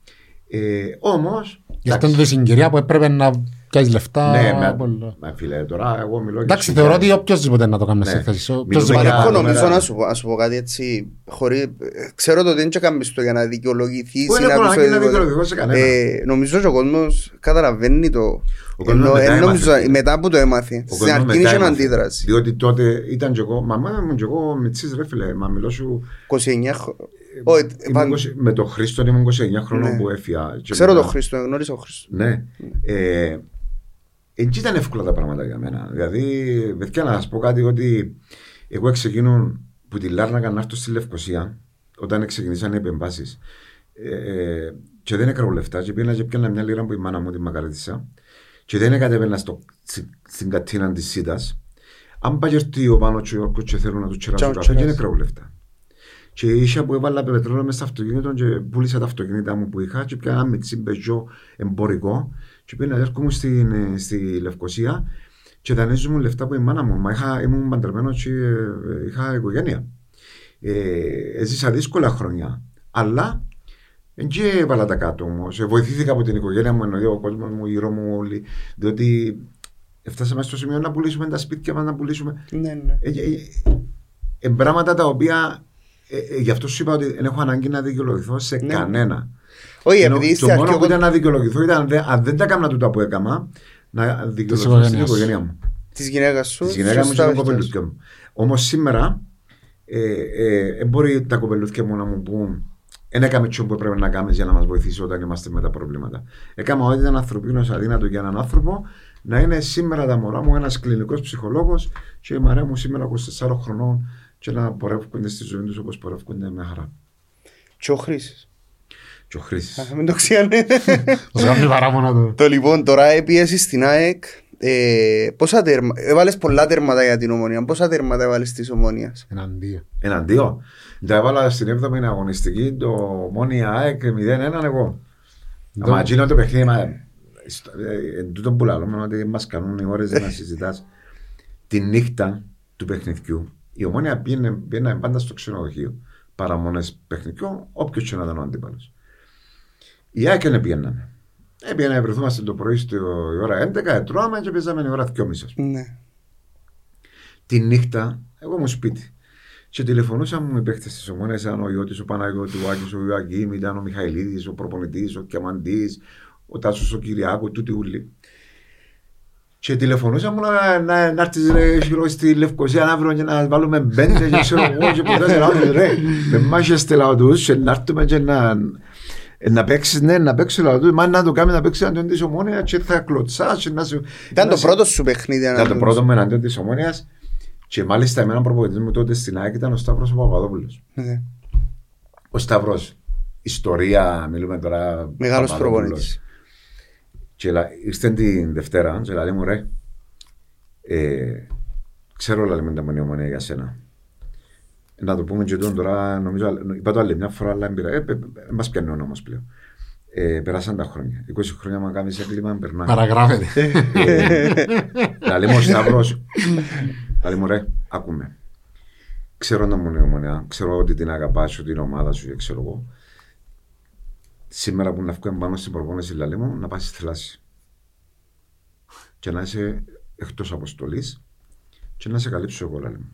Ε, Όμως. Γι' αυτό είναι τη συγκυρία που έπρεπε να πιάσεις λεφτά. Ναι, με, πολλά. μα φίλε, τώρα εγώ μιλώ για Εντάξει, χιλιάρικο. θεωρώ ότι οποιοςδήποτε να το κάνει Ναι. σε θέση. Μιλούμε Οποιοςδήποτε για- να- Μαρκό, νούμερα- νομίζω να σου, πω- να σου πω κάτι έτσι, χωρί, ε, ξέρω το ότι δεν έκαμε το για να δικαιολογηθείς Όχι, ή δεν να έχω πεις ανάγκη να οτιδήποτε. δικαιολογηθώ σε κανένα. Ε, Νομίζω ότι ο κόσμος καταλαβαίνει το... κόσμος Ενώ, μετά ε, έμαθε. νομίζω, μετά που το έμαθε. Ο Στην κόσμος αρχή μετά είχε έμαθε. αντίδραση. Διότι τότε ήταν και εγώ, μα μα ήμουν και εγώ μητσής ρε φίλε, μα μιλώ σου 29 χρόνια. Όχι, Ήμουν παν- 20 με τον Χρήστο ήμουν 29 χρόνων Ναι. που έφυγα. και Ξέρω μετά- τον Χρήστο, γνώρισα τον Χρήστο. Ναι. Ε, εκεί ήταν εύκολα τα πράγματα για μένα. Δηλαδή, παιδιά, να σας πω κάτι ότι εγώ ξεκίνω που τη Λάρνακα να έρθω στη Λευκοσία όταν ξεκινήσαν οι επεμβάσεις. Ε, και δεν έκανα λεφτά και πήγαινα και πιάνα μια λίρα που η μάνα μου τη μακαρίτησα και δεν κατέβαινα στο, στη- στην κατίνα της ΣΥΤΑ. Αν πάει και έρθει ο Πάνος και ο Γιώργος και θέλουν να του τσιράσουν Τσάου, καφέ, δεν τσιράς. έκανα λεφτά. Και είχα που έβαλα πετρέλαιο μέσα στο αυτοκίνητο και πούλησα τα αυτοκίνητα μου που είχα και πιάνα ένα μιτσί μπεζό εμπορικό και πήγαινα έρχομαι στην, ε, στη Λευκοσία και δανείζουν λεφτά από η μάνα μου. Μα είχα, ήμουν παντρεμένος και ε, είχα οικογένεια. Ε, έζησα δύσκολα χρόνια. Αλλά δεν και έβαλα τα κάτω όμως. Βοηθήθηκα από την οικογένεια μου, εννοεί ο κόσμος μου, γύρω μου όλοι. Διότι φτάσαμε στο σημείο να πουλήσουμε τα σπίτια μας, να πουλήσουμε. Ναι, ναι. Ε, ε, ε, ε, πράγματα τα οποία ε, ε, γι' αυτό σου είπα ότι δεν έχω ανάγκη να δικαιολογηθώ σε Ναι. κανένα. Όχι, Ενώ επειδή το στην αρχή μόνος ο που ήταν κόσμος- να δικαιολογηθώ ήταν αν δεν, αν δεν τα έκανα τούτα που έκανα, να δικαιολογηθώ στην οικογένειας. οικογένεια μου. της γυναίκας σου, Της γυναίκας μου και σωστά των έχεις. κοπελούθια μου. Όμως σήμερα ε, ε, ε, μπορεί τα κοπελούθια μου να μου πούν δεν έκαμε τι που έπρεπε να κάνουμε για να μας βοηθήσει όταν είμαστε με τα προβλήματα. Έκανα ό,τι ήταν ανθρωπίνος αδύνατο για έναν άνθρωπο να είναι σήμερα τα μωρά μου ένας κλινικός ψυχολόγος και η μαρέα μου σήμερα 24 χρονών και να πορεύονται στη ζωή τους όπως πορεύονται με χαρά. Και ο Χρήσης. Και ο Χρήσης. Α, Μην το ξέρετε. Θα σου κάνει παράπονα το. Το λοιπόν, τώρα έπιεσαι στην ΑΕΚ. Ε, πόσα τέρμα, έβαλες πολλά τέρματα για την ομονία. Πόσα τέρματα έβαλες της ομονίας; Εναντία. Εναντίον. Τα έβαλα στην 7η αγωνιστική το μόνη ΑΕΚ 0-1 εγώ. Το- Αμα εκείνο το παιχνίδι, μα, στο- ε, εν τούτο που λαλούμε ότι μας κάνουν οι ώρες να συζητάς τη νύχτα του παιχνιδιού. Η ομόνια πήγαινε, πήγαινε πάντα στο ξενοδοχείο. Παραμονές παιχνιδιού, όποιος και να ήταν ο αντίπαλος. Η ΑΕΚ δεν πήγαιναμε. Ε, πήγαινε, βρεθούμαστε το πρωί στη ώρα 11, τρώαμε και παίζαμε η ώρα 2.30. Ναι. Τη νύχτα, εγώ μου σπίτι. Και τηλεφωνούσαν μου οι παίχτε της Ομόνια, ήταν ο Ιώτης, ο Παναγιώτης, ο Άκης, ο Ιωακήμ, ήταν ο Μιχαηλίδης, ο προπονητής, ο Κιαμαντής, ο Τάσος ο Κυριάκο, τούτοι ούλοι. Και τηλεφωνούσαν μου να, να, να έρθεις ρε χειρό στη Λευκοσία αύριο και να βάλουμε μπέντες και ξέρω εγώ και ποτέ σε λαό ρε με μάχεστε λαό τους και να έρθουμε και να, να παίξεις ναι να παίξεις λαός τους μα να το κάνεις να παίξεις αντίον της Ομόνιας και θα κλωτσάς και να σου Ήταν να το σε- πρώτο σου παιχνίδι. ήταν το ανάμεσα. πρώτο με εναντίον της Ομόνιας και μάλιστα εμένα προπονητής μου τότε στην ΑΕΚ ήταν ο Σταύρος ο Παπαδόπουλος. Ναι. Ο Σταύρος, ιστορία, μιλούμε τώρα. Μεγάλος Παπαδόπουλος. προπονητής. Και λα- ήρθε την Δευτέρα και λέει μου ρε, ε, ξέρω όλα λέμε τα μονή ομονία για σένα. Ε, Να το πούμε και τον τώρα, νομίζω, είπα το άλλη μια φορά, αλλά εμπειρά, ε, ε, ε, μας πιάνει ο νόμος πλέον. Ε, περάσαν τα χρόνια. 20 χρόνια μα κάνεις έγκλημα, περνάει. Παραγράφεται. Να λέμε ο Σταύρος, να λέμε ρε, άκουμε. Ξέρω να μου είναι ομονία, ξέρω ότι την αγαπάς, ότι είναι ομάδα σου και ξέρω εγώ. Σήμερα που να βγούμε πάνω στην προπόνηση, λέει μου, να πας στη θλάση. Και να είσαι εκτός αποστολής και να σε καλύψω εγώ, λέει μου.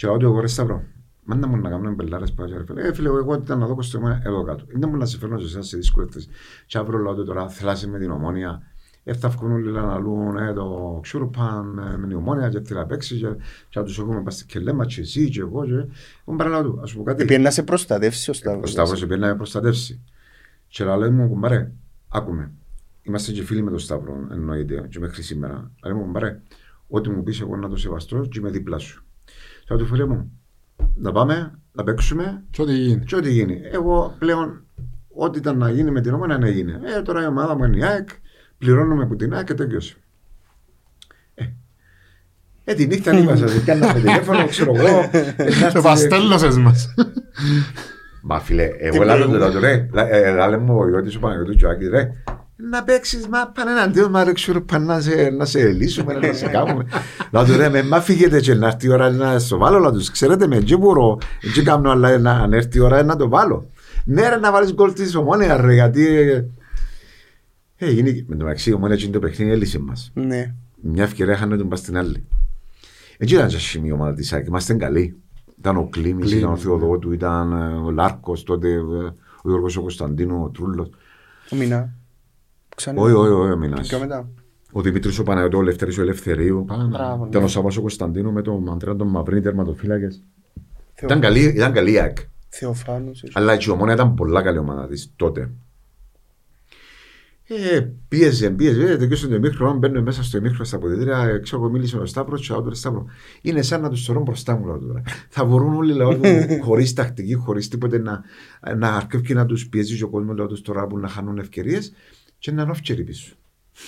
Και λέω ότι εγώ ρε Σταύρο, μάνα μου να κάνουμε μπελάρες πάλι, ρε φίλε. Ε, φίλε, εγώ ήταν να δω κοστομένα εδώ κάτω. Είναι μου να σε φέρνω σε εσάς σε δύσκολη θέση. Και αύριο λέω ότι τώρα θλάση με την ομόνια, ε, θα βγουν όλοι να λαλούν ε, το ξούρουπαν ε, με νεομόνια και θέλει να παίξει και, και να τους έχουμε πας και λέμε και εσύ και εγώ και εγώ παραλάω του, ας πω κάτι. Επειδή να σε προστατεύσει ο Ο Σταύρος. Σταύρος επειδή να με προστατεύσει. Και λέω μου, κουμπάρε, άκουμε. Είμαστε και φίλοι με τον Σταύρο, εννοείται, και μέχρι σήμερα. Αλλά μου, κουμπάρε, ό,τι μου πεις εγώ να το σεβαστώ και είμαι δίπλα σου. Θα του φίλε μου, να πάμε, να παίξουμε Και ό,τι γίνει. και ό,τι γίνει. Εγώ πλέον, ό,τι ήταν να γίνει με την ομάδα να γίνει. Ε, τώρα η ομάδα μου είναι η ΑΕΚ, πληρώνουμε από την ΑΕΚ και τέλειωσε. Ε, ε, τη νύχτα είπα σας, κάναμε τηλέφωνο, ξέρω εγώ. ε, να Το έρθει- παστέλνωσες μας. Μα φίλε, εγώ λάλλω το λάθο ρε, λάλλω μου ο Ιώτης ο Παναγιώτης και ο Άκης ρε, να παίξεις, μα πάνε εναντίον, μα ρε ξέρω πάνε να σε, να σε λύσουμε, να σε κάνουμε. Να του ρε, με μα φύγετε και να έρθει η ώρα να στο βάλω, να τους ξέρετε με, δεν μπορώ, δεν κάνω αλλά να αν έρθει η ώρα να το βάλω. Ναι ρε να βάλεις γκολ της ομόνια ρε, γιατί... ε, Ε, γίνει, με το μεταξύ η ομόνια και το παιχνίδι έλυσε μας. Ναι. Μια ευκαιρία είχαν τον πας στην άλλη. Έτσι ήταν και σημείο η ομάδα της ΑΕΚ, είμαστε καλοί. Ήταν ο Κλήμης, Κλήμης, ήταν ο ναι. Θεοδότου, ήταν ε, ο Λάρκος τότε, ε, ο Γιώργος ο Κωνσταντίνου, ο Τρούλος. Ο Μινά. Ξανά. Όχι, όχι, όχι, ο Και Μινάς. πιο μετά. Ο Δημήτρης ο Παναγιώτου, ο Λευτέρης ο Ελευθερίου. Πάμε. Μπράβο. Ήταν ναι. ο Σαββάς ο Κωνσταντίνου με τον Αντρέα τον Μαυρίνη τερματοφύλακες. Θεο- Ήταν καλή, ήταν καλή η ΑΕΚ. Θεοφάνος. ίσως. Αλλά και η Ομόνια ήταν πολλά καλή ομάδα της τότε. Ε, πίεζε, πίεζε, ε, τελειώσε το ημίχρονο, μπαίνουν μέσα στο ημίχρονο στα αποδητήρια, ε, ξέρω εγώ μίλησε ο Σταύρος και ο Άντρος Σταύρος. Είναι σαν να τους θεωρώ μπροστά μου, λέω τώρα. Θα μπορούν όλοι, λέω του, χωρίς τακτική, χωρίς τίποτε να, να αρκεύει να τους πιέζει ο κόσμος, λέω τους τώρα που να χάνουν ευκαιρίες και να είναι ευκαιροί πίσω.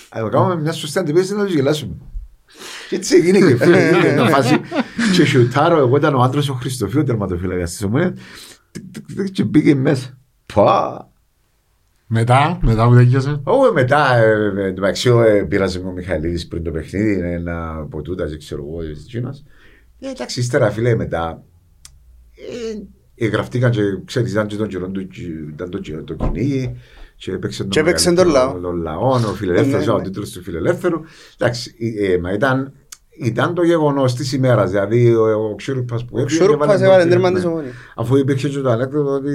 Αλλά κάνουμε μια σωστή αντιπίεση να τους γελάσουμε. Και έτσι έγινε και φίλε, είναι μια φάση και σιουτάρω, εγώ ήταν ο άντρας ο Χριστοφίου τερματοφύλακας της Ομόνιας και πήγε μέσα. Πα! Μετά, μετά που τέλειωσε; Όχι μετά, ε, ε, εν τω μεταξύ ε, πήραζε με ο Μιχαηλίδης πριν το παιχνίδι, είναι ένα από τούτας, δεν ξέρω εγώ, της Κίνας. Ε, εντάξει, ύστερα φίλε μετά, ε, ε, γραφτήκαν και ξέρεις, ήταν και τον καιρό του, ήταν το, καιρό- το κυνήγι και έπαιξε Και έπαιξε τον λαό. τον λαό, ο φιλελεύθερος, Ναι, ο ναι. τίτλος του φιλελεύθερου. Εντάξει, ε, ε, μα ήταν, ήταν το γεγονός της ημέρας, δηλαδή ο, ο Ξύρουπας που Ο έφυγε Ξούρπας έβαλε έβαλε τον- τέρμα ναι. της Ομόνιας. Αφού υπήρχε και το ανέκδοτο ότι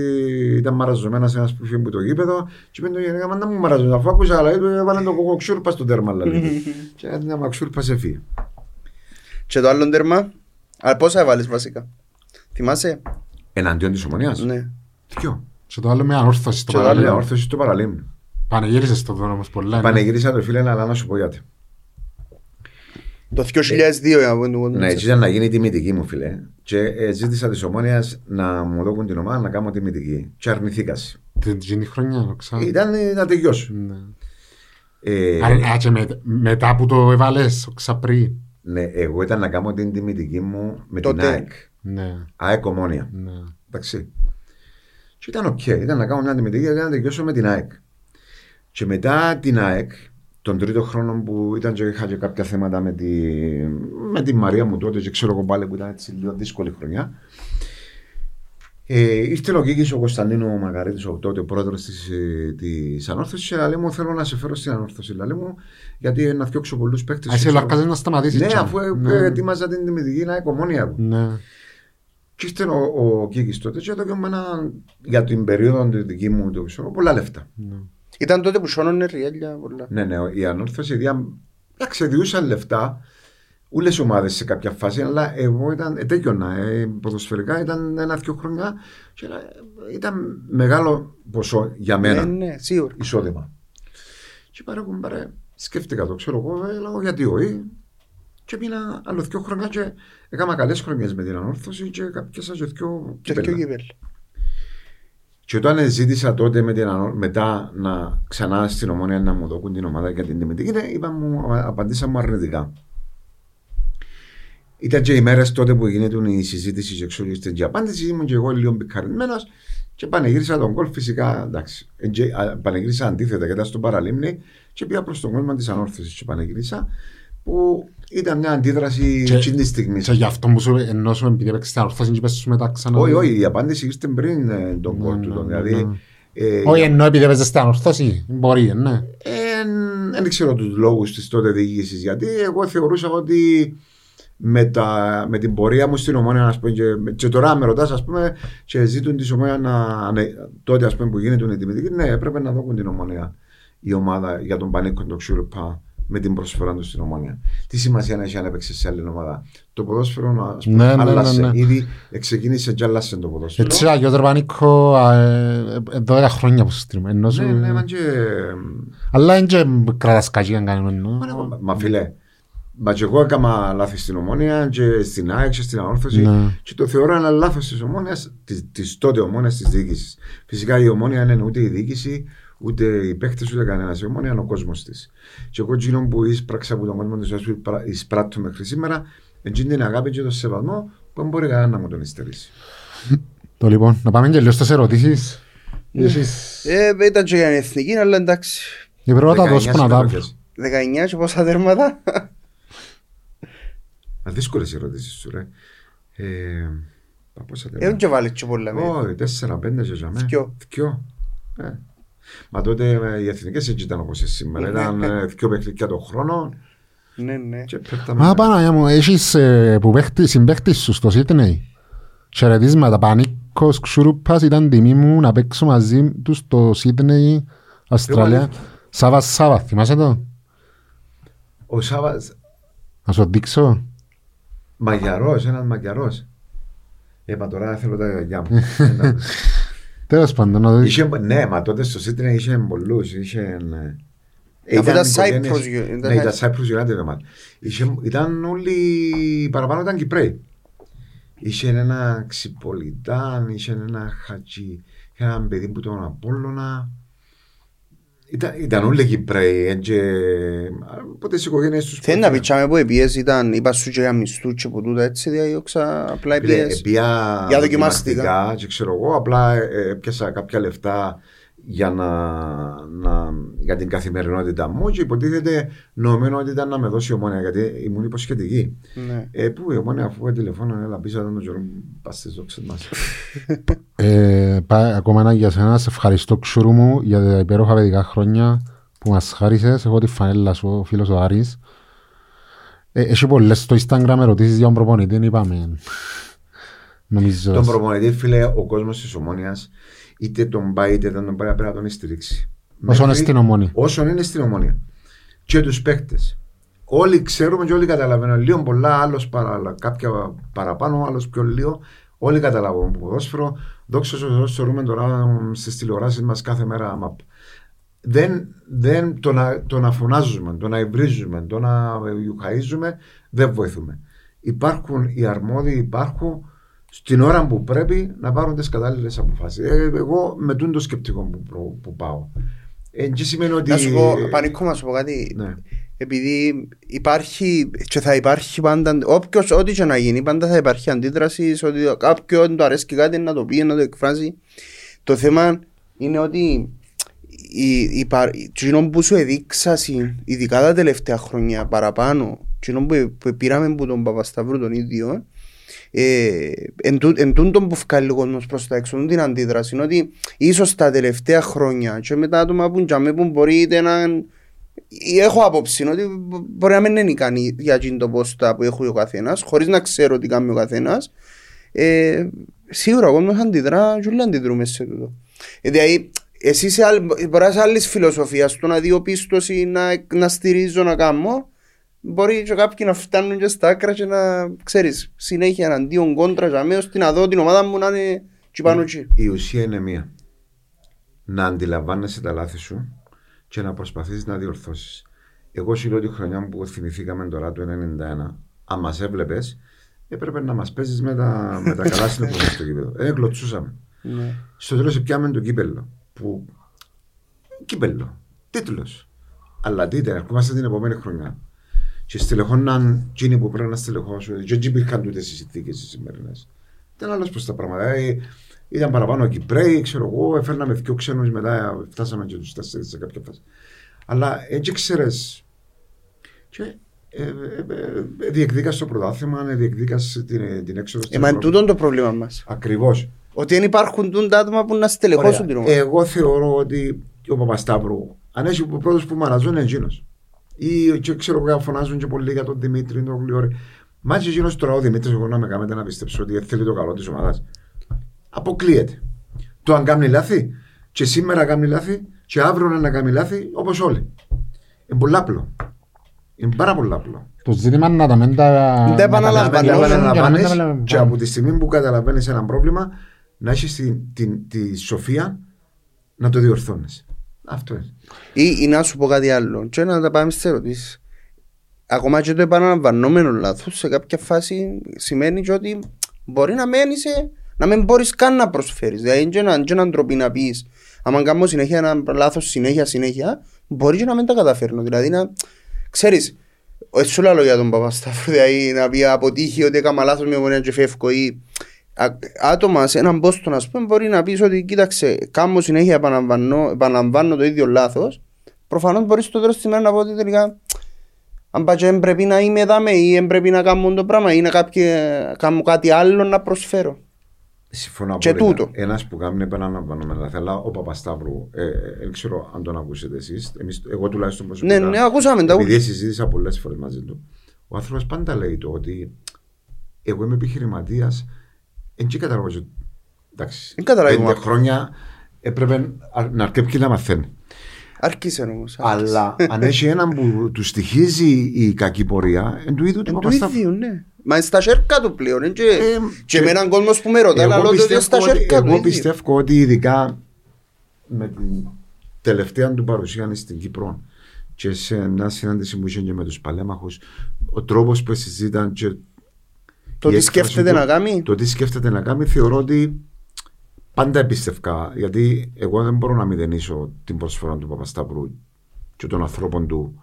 ήταν μαραζωμένος ένας που φύγει από το γήπεδο και είπε το γενικά μα να μου μαραζωμένο αφού άκουσα αλλά είπε έβαλε τον κοκοξούρπα στο τέρμα δηλαδή. και έτσι να μαξούρπα σε φύγει. Και το άλλο τέρμα. Αλλά πόσα έβαλες βασικά; Θυμάσαι; Εναντίον της ομονίας; Ναι. Ποιο; Και το άλλο με ανόρθωση στο Και το άλλο Άλλη παραλίμνη. όρθωση στο παραλίμνη. Πανεγύρισες το δώρο όμως πολλά. ναι. Πανεγύρισα το φίλε αλλά να σου πω γιατί. Το 2002 για να πω το Ναι, έτσι ήταν να γίνει η τιμητική μου φίλε. Και ε, ζήτησα της ομόνιας να μου δώσουν την ομάδα να κάνω τιμητική. Και αρνηθήκας. Την εκείνη χρονιά, το ξέρω. Ήταν ε, να τελειώσω. Ναι. Ε, Α, α, και με- μετά που το έβαλες, ο ξαπρί. ναι, εγώ ήταν να κάνω την τιμητική μου με την Τότε. ΑΕΚ. Ναι, ΑΕΚ Ομόνοια. ναι. Εντάξει. Και ήταν οκ, ήταν να κάνω μια αντιμετωπίση γιατί να τελειώσω με την ΑΕΚ. Και μετά την ΑΕΚ, τον τρίτο χρόνο που ήταν και είχα και κάποια θέματα με τη, με τη Μαρία μου τότε και ξέρω εγώ πάλι που ήταν έτσι λίγο δύσκολη χρονιά. Ε, ήρθε ο Κίκης ο Κωνσταντίνο ο Μαγαρίτης, ο τότε ο πρόεδρος της, ε, της Ανόρθωσης και λέει μου θέλω να σε φέρω στην Ανόρθωση. Λέει μου γιατί να φτιάξω πολλούς παίκτες. Α, εσύ ξέρω. λαρκάζεις να σταματήσεις. Ναι, τσάμε. αφού ε, Ναι. ε, ετοίμαζα την τιμητική να ΑΕΚ ομόνια. Ναι. Και ήρθε ο, ο Κίκης τότε και έδωκε μου ένα, για την περίοδο τη δική μου το ξέρω, πολλά λεφτά. ναι. Ήταν τότε που σώνωνε ριέλια πολλά. Ναι, ναι, η ανόρθωση δια, ξεδιούσαν λεφτά όλε οι ομάδες σε κάποια φάση, αλλά εγώ ήταν, ε, τέτοιωνα, ε, ποδοσφαιρικά ήταν ένα-δυο χρόνια και ε, ήταν μεγάλο ποσό για μένα Ναι, ναι, σίγουρα. εισόδημα. Και πάρε κουμπάρε, σκέφτηκα το, ξέρω εγώ, ε, λέω γιατί όχι. Και μείνα άλλο δυο χρόνια και έκανα καλές χρονιές με την ανόρθωση και πιάσα και δυο Και κύπελα. πιο κύπελ. Και όταν ζήτησα τότε με την, ανώ- μετά να ξανά στην ομόνια να μου δώσουν την ομάδα για την τιμητική, ναι, είπα μου, απαντήσα μου αρνητικά. Ήταν και οι μέρες τότε που γίνεται η συζήτηση και ξέρω και η απάντηση. Ήμουν και εγώ λίγο πικαρημένο και πανηγύρισα τον κόλ φυσικά. Εντάξει, ε, και, α, πανηγύρισα αντίθετα γιατί ήταν στο παραλίμνη και πήγα προς τον κόσμο της ανόρθωσης και πανηγύρισα που ήταν μια αντίδραση Και- εκείνης της στιγμής. Και γι' αυτό που σου ενώ σου επειδή έπαιξες στην ορθώση και πες σου μετά ξανά. Όχι, όχι, η απάντηση ήρθε πριν ε, τον Ναι, κόλ του. ναι, τον, ναι, Δηλαδή, ναι. ε, Όχι ενώ επειδή έπαιζες στην ορθώση. Μπορεί, ναι. δεν ξέρω τους λόγους της τότε διοίκησης. Γιατί εγώ θεωρούσα ότι με, τα, με την πορεία μου στην ομόνια, ας πούμε, και, και τώρα με ρωτάς, ας πούμε, και ζήτουν της ομόνια να. Ναι, τότε, ας πούμε, που γίνεται η τιμητική, ναι, έπρεπε να δώσουν την ομόνια η ομάδα για τον Πανίκο το Ξούρπα με την προσφορά του στην ομόνια. Τι σημασία έχει αν έπαιξε σε άλλη ομάδα. Το ποδόσφαιρο ας πούμε, Ναι, ναι, ναι, άλλασε. ναι. Ήδη ξεκίνησε και άλλασε το ποδόσφαιρο. Έτσι, ο Γιώργο Πανίκο, α, ε, ε, 12 χρόνια που συστριμέ. Ενώ σου... ναι, ναι, μα και... Αλλά είναι και κρατάς κακή αν κάνουμε. εννοώ. Μα- Μα φίλε, μα και εγώ έκανα λάθη στην ομόνια και στην ΑΕΚ και στην ανόρθωση Ναι. και το θεωρώ ένα λάθος της ομόνιας, της, της τότε ομόνιας της διοίκησης. Φυσικά η ομόνια δεν είναι ούτε η διοίκηση, ούτε οι παίχτες, ούτε κανένας. Η ομόνια είναι ο κόσμος της. Και εγώ εκείνο που εισπράξα από τον κόσμο της ζωής που υπρα- εισπράττω μέχρι σήμερα, εκείνη την αγάπη και τον σεβασμό που δεν μπορεί κανένας να μου τον ειστερήσει. Το λοιπόν, να πάμε και λίγο στις ερωτήσεις. Εσείς- Ε, ήταν και για την εθνική, αλλά εντάξει. Η πρώτα 19 δώσ' που να τα συμμετοχές. 19 και πόσα τέρματα. Μα δύσκολες οι ερωτήσεις σου ρε. Ε, πα, πόσα τέλεια. Έχουν και βάλει και πολλά. με. Όχι, τέσσερα, πέντε και για μένα. Δυο. Δυο. Ε. Μα τότε ε, οι εθνικές έτσι ήταν όπως σήμερα. Ήταν ε, δυο παιχνίδια το χρόνο Ναι, ναι. και πέφταμε. Μα Παναγιά μου, έχεις ε, που παίχτη- συμπαίχτης σου στο Σίτνεϊ. Χαιρετίσματα, Πανίκος Ξουρούπας ήταν τιμή μου να παίξω μαζί του στο Σίτνεϊ, Αυστραλία. Σάβα Σάβα, θυμάσαι το; Ο Σάβας, Να σου δείξω. μαγιαρός, ένας μαγιαρός. Ε, μα τώρα θέλω τα γιαγιά μου. Εντάξει. Τέλος πάντων, να δεις. Είχε- ναι, μα τότε στο Σίτνεϊ είχε πολλούς. Είχε, ε, Αφού ήταν οικογένειες- Cyprus United, ήταν Ναι, ήταν Cyprus United. μα. Είχε- Ήταν όλοι, παραπάνω ήταν Κυπρέοι. Είχε ένα Ξυπολιτάν, είχε ένα Χατζη, είχε ένα παιδί που τον Απόλλωνα. Ήταν, ήταν όλοι Κυπρέοι, ε, και από τις οικογένειες τους. Θέλει να πιτσάμε που οι πιέσεις ήταν, είπα σου και για μισθούς και που τούτα έτσι διώξα απλά οι πιέσεις. Πια Για δοκιμαστικά. και ξέρω εγώ, απλά ε, έπιασα κάποια λεφτά για, να, να, για την καθημερινότητά μου και υποτίθεται νομμένο ότι ήταν να με δώσει η ομόνια γιατί ήμουν υποσχετική. Ναι. Ε, πού η ομόνια αφού τηλεφώνω, έλα πίσω τον καιρό πας στις δόξες μας. Ε, πά- ακόμα ένα για σένα, σε ευχαριστώ Ξουρού μου για τα υπέροχα παιδικά χρόνια που μας χάρισες. Έχω τη φανέλα σου, ο φίλος ο Άρης. Ε, έχει πολλές στο Instagram ερωτήσεις για τον προπονητή, είπαμε. Νομίζω. τον προπονητή, φίλε, ο κόσμος της ομόνιας είτε τον πάει είτε δεν τον πάει πρέπει να τον στηρίξει. Όσο είναι Μέχρι- στην ομόνια. Όσο είναι στην ομόνια. Και τους παίκτες. Όλοι ξέρουμε και όλοι καταλαβαίνουν. Λίγο πολλά, άλλος παρα, κάποια παραπάνω, άλλος πιο λίγο. Όλοι καταλαβαίνουν που ποδόσφαιρο. Δόξα τω Θεώ, θεωρούμε τώρα στις τηλεοράσεις μας κάθε μέρα μαπ. Δεν, δεν, το, να, το να φωνάζουμε, το να υβρίζουμε, το να ιουχαίζουμε, δεν βοηθούμε. Υπάρχουν οι αρμόδιοι, υπάρχουν στην ώρα που πρέπει να πάρουν τις κατάλληλες αποφάσεις. Ε, εγώ με τούν το σκεπτικό που, προ- που πάω. Ε, και σημαίνει ότι. Να σου πω, Πανίκο, να σου πω κάτι. Ναι. Επειδή υπάρχει και θα υπάρχει πάντα, όποιος, ό,τι και να γίνει, πάντα θα υπάρχει αντίδραση σε ότι κάποιον του αρέσει κάτι να το πει, να το εκφράσει. Το θέμα είναι ότι η, η, παρ- εκείνο που σου εδείξασαι, ειδικά τα τελευταία χρόνια παραπάνω, εκείνο που, που πήραμε από τον Παπασταύρου τον ίδιο, ε, εν, τού- εν τούτον που βγάλει ο κόσμος προς τα έξω, την αντίδραση, είναι ότι ίσως τα τελευταία χρόνια και με τα άτομα που τζαμί που μπορείτε να... Έχω άποψη ότι μπο- μπορεί να μην είναι ικανή για εκείνο το πόστα που έχει ο καθένας, χωρίς να ξέρω τι κάνει ο καθένας. Ε, σίγουρα ο κόσμος αντιδρά και όλοι αντιδρούμε σε τούτο. Ε, δηλαδή, εσύ είσαι άλλη, μπορείς να είσαι άλλης φιλοσοφίας, το να δει πίστοση, να, να στηρίζω, να κάνω, μπορεί και κάποιοι να φτάνουν και στα άκρα και να, ξέρεις, συνέχεια εναντίον κόντρα για μένα, ώστε να δω την ομάδα μου να είναι και πάνω εκεί. Η ουσία είναι μία. Να αντιλαμβάνεσαι τα λάθη σου και να προσπαθείς να διορθώσεις. Εγώ σου λέω τη χρονιά που θυμηθήκαμε τώρα το 1991, αν μας έβλεπες, έπρεπε να μας παίζεις με τα, με τα καλά στην στο κήπεδο. Ε, κλωτσούσαμε. Ναι. Στο τέλος πιάμε το κύπελο. Που... Κύπελο. Τίτλος. Αλλά δείτε, ερχόμαστε την επόμενη χρονιά. Και στελεχώναν εκείνοι που πρέπει να στελεχώσουν. Και έτσι υπήρχαν τούτες οι συνθήκες οι σημερινές. Ήταν άλλος προς τα πράγματα. Ε, ήταν παραπάνω Κυπρέοι, ξέρω εγώ, έφερναμε δύο ξένους μετά, φτάσαμε και τους τέσσερις σε κάποια φάση. Αλλά έτσι ξέρεις. Και ε, ε, ε, διεκδίκας στο πρωτάθλημα, ε, διεκδίκας την, την έξοδο Ε, μα είναι τούτο το πρόβλημα μας. Ακριβώς. Ότι δεν υπάρχουν τούντα άτομα που να στελεχώσουν Ωραία. την ομάδα. Εγώ θεωρώ ότι ο Παπασταύρου, αν έχει ο πρώτος που μαραζούν, είναι εκείνος. Ή και ξέρω εγώ, φωνάζουν και πολλοί για τον Δημήτρη, τον Γλιόρη. Μα και εκείνος τώρα ο Δημήτρης, εγώ να με κάνετε να πιστέψω ότι θέλει το καλό της ομάδας. Αποκλείεται. Το αν κάνει λάθη, και σήμερα κάνει λάθη, και αύριο να κάνει λάθη όπως όλοι. Είναι πολύ απλό. Είναι πάρα πολύ απλό. Το ζήτημα είναι να τα μην τα... Δεν να τα επαναλαμβάνεις. επαναλαμβάνεις Να για να μην τα επαναλαμβάνεις επαναλαμβάνεις. και από τη στιγμή που καταλαβαίνεις ένα πρόβλημα, να έχεις τη, τη, τη σοφία να το διορθώνεις. Αυτό είναι. Ή, ή να σου πω κάτι άλλο. Και να τα πάμε στις ερωτήσεις. Ακόμα και το επαναλαμβανόμενο λάθος σε κάποια φάση σημαίνει και ότι μπορεί να μένει να μην μπορείς καν να προσφέρεις. Δηλαδή, είναι και ένα- και έναν τρόπο να πεις, άμα κάνω συνέχεια ένα λάθος συνέχεια, συνέχεια, μπορεί και να μην τα καταφέρνω. Δηλαδή, να ξέρεις, όχι σου λέω για τον Παπασταύρο, δηλαδή να πει αποτύχει ότι έκανα λάθος με ομονία και φεύγω ή α- άτομα σε έναν πόστο να πούμε μπορεί να πεις ότι κοίταξε κάνω συνέχεια επαναλαμβάνω, επαναλαμβάνω το ίδιο λάθος προφανώς μπορείς στο τέλος της ημέρας να πω ότι τελικά αν πάει και δεν πρέπει να είμαι δάμε ή δεν πρέπει να κάνω το πράγμα ή να κάποια, κάνω κάτι άλλο να προσφέρω. Συμφωνώ Και απόλυτα. τούτο. Ένας που κάνει επαναλαμβανόμενα λάθη, αλλά ο Παπασταύρου, ε, ε, δεν ξέρω αν τον ακούσετε εσείς, εμείς, εγώ τουλάχιστον προσωπικά, Ναι, ναι, ακούσαμε τα επειδή συζήτησα πολλές φορές μαζί του, ο άνθρωπος πάντα λέει το ότι εγώ είμαι επιχειρηματίας, δεν και καταλαβαίνω, ότι- εντάξει, Δεν καταλαβαίνω. πέντε χρόνια έπρεπε να αρκεύει να μαθαίνει. Άρχισε όμως. Αλλά αν έχει έναν που του στοιχίζει η κακή πορεία, εν του ίδιου του Εν του Παπασταύρου. ίδιου, ναι. Μα είναι στα σέρκα του πλέον. είναι Και, Ε, και και- με έναν κόσμο που με ρωτά, αλλά Εγώ λέω ότι είναι πιστεύω, στα ότι, σέρκα του. εγώ ίδιου. πιστεύω ότι ειδικά με την τελευταία του παρουσία στην Κύπρο και σε μια συνάντηση που είχε και με τους παλέμαχους ο τρόπος που συζήταν και Το η τι έκφραση σκέφτεται του- να κάνει. το τι σκέφτεται να κάνει θεωρώ ότι πάντα εμπιστευκά γιατί εγώ δεν μπορώ να μηδενίσω την προσφορά του Παπασταύρου και των ανθρώπων του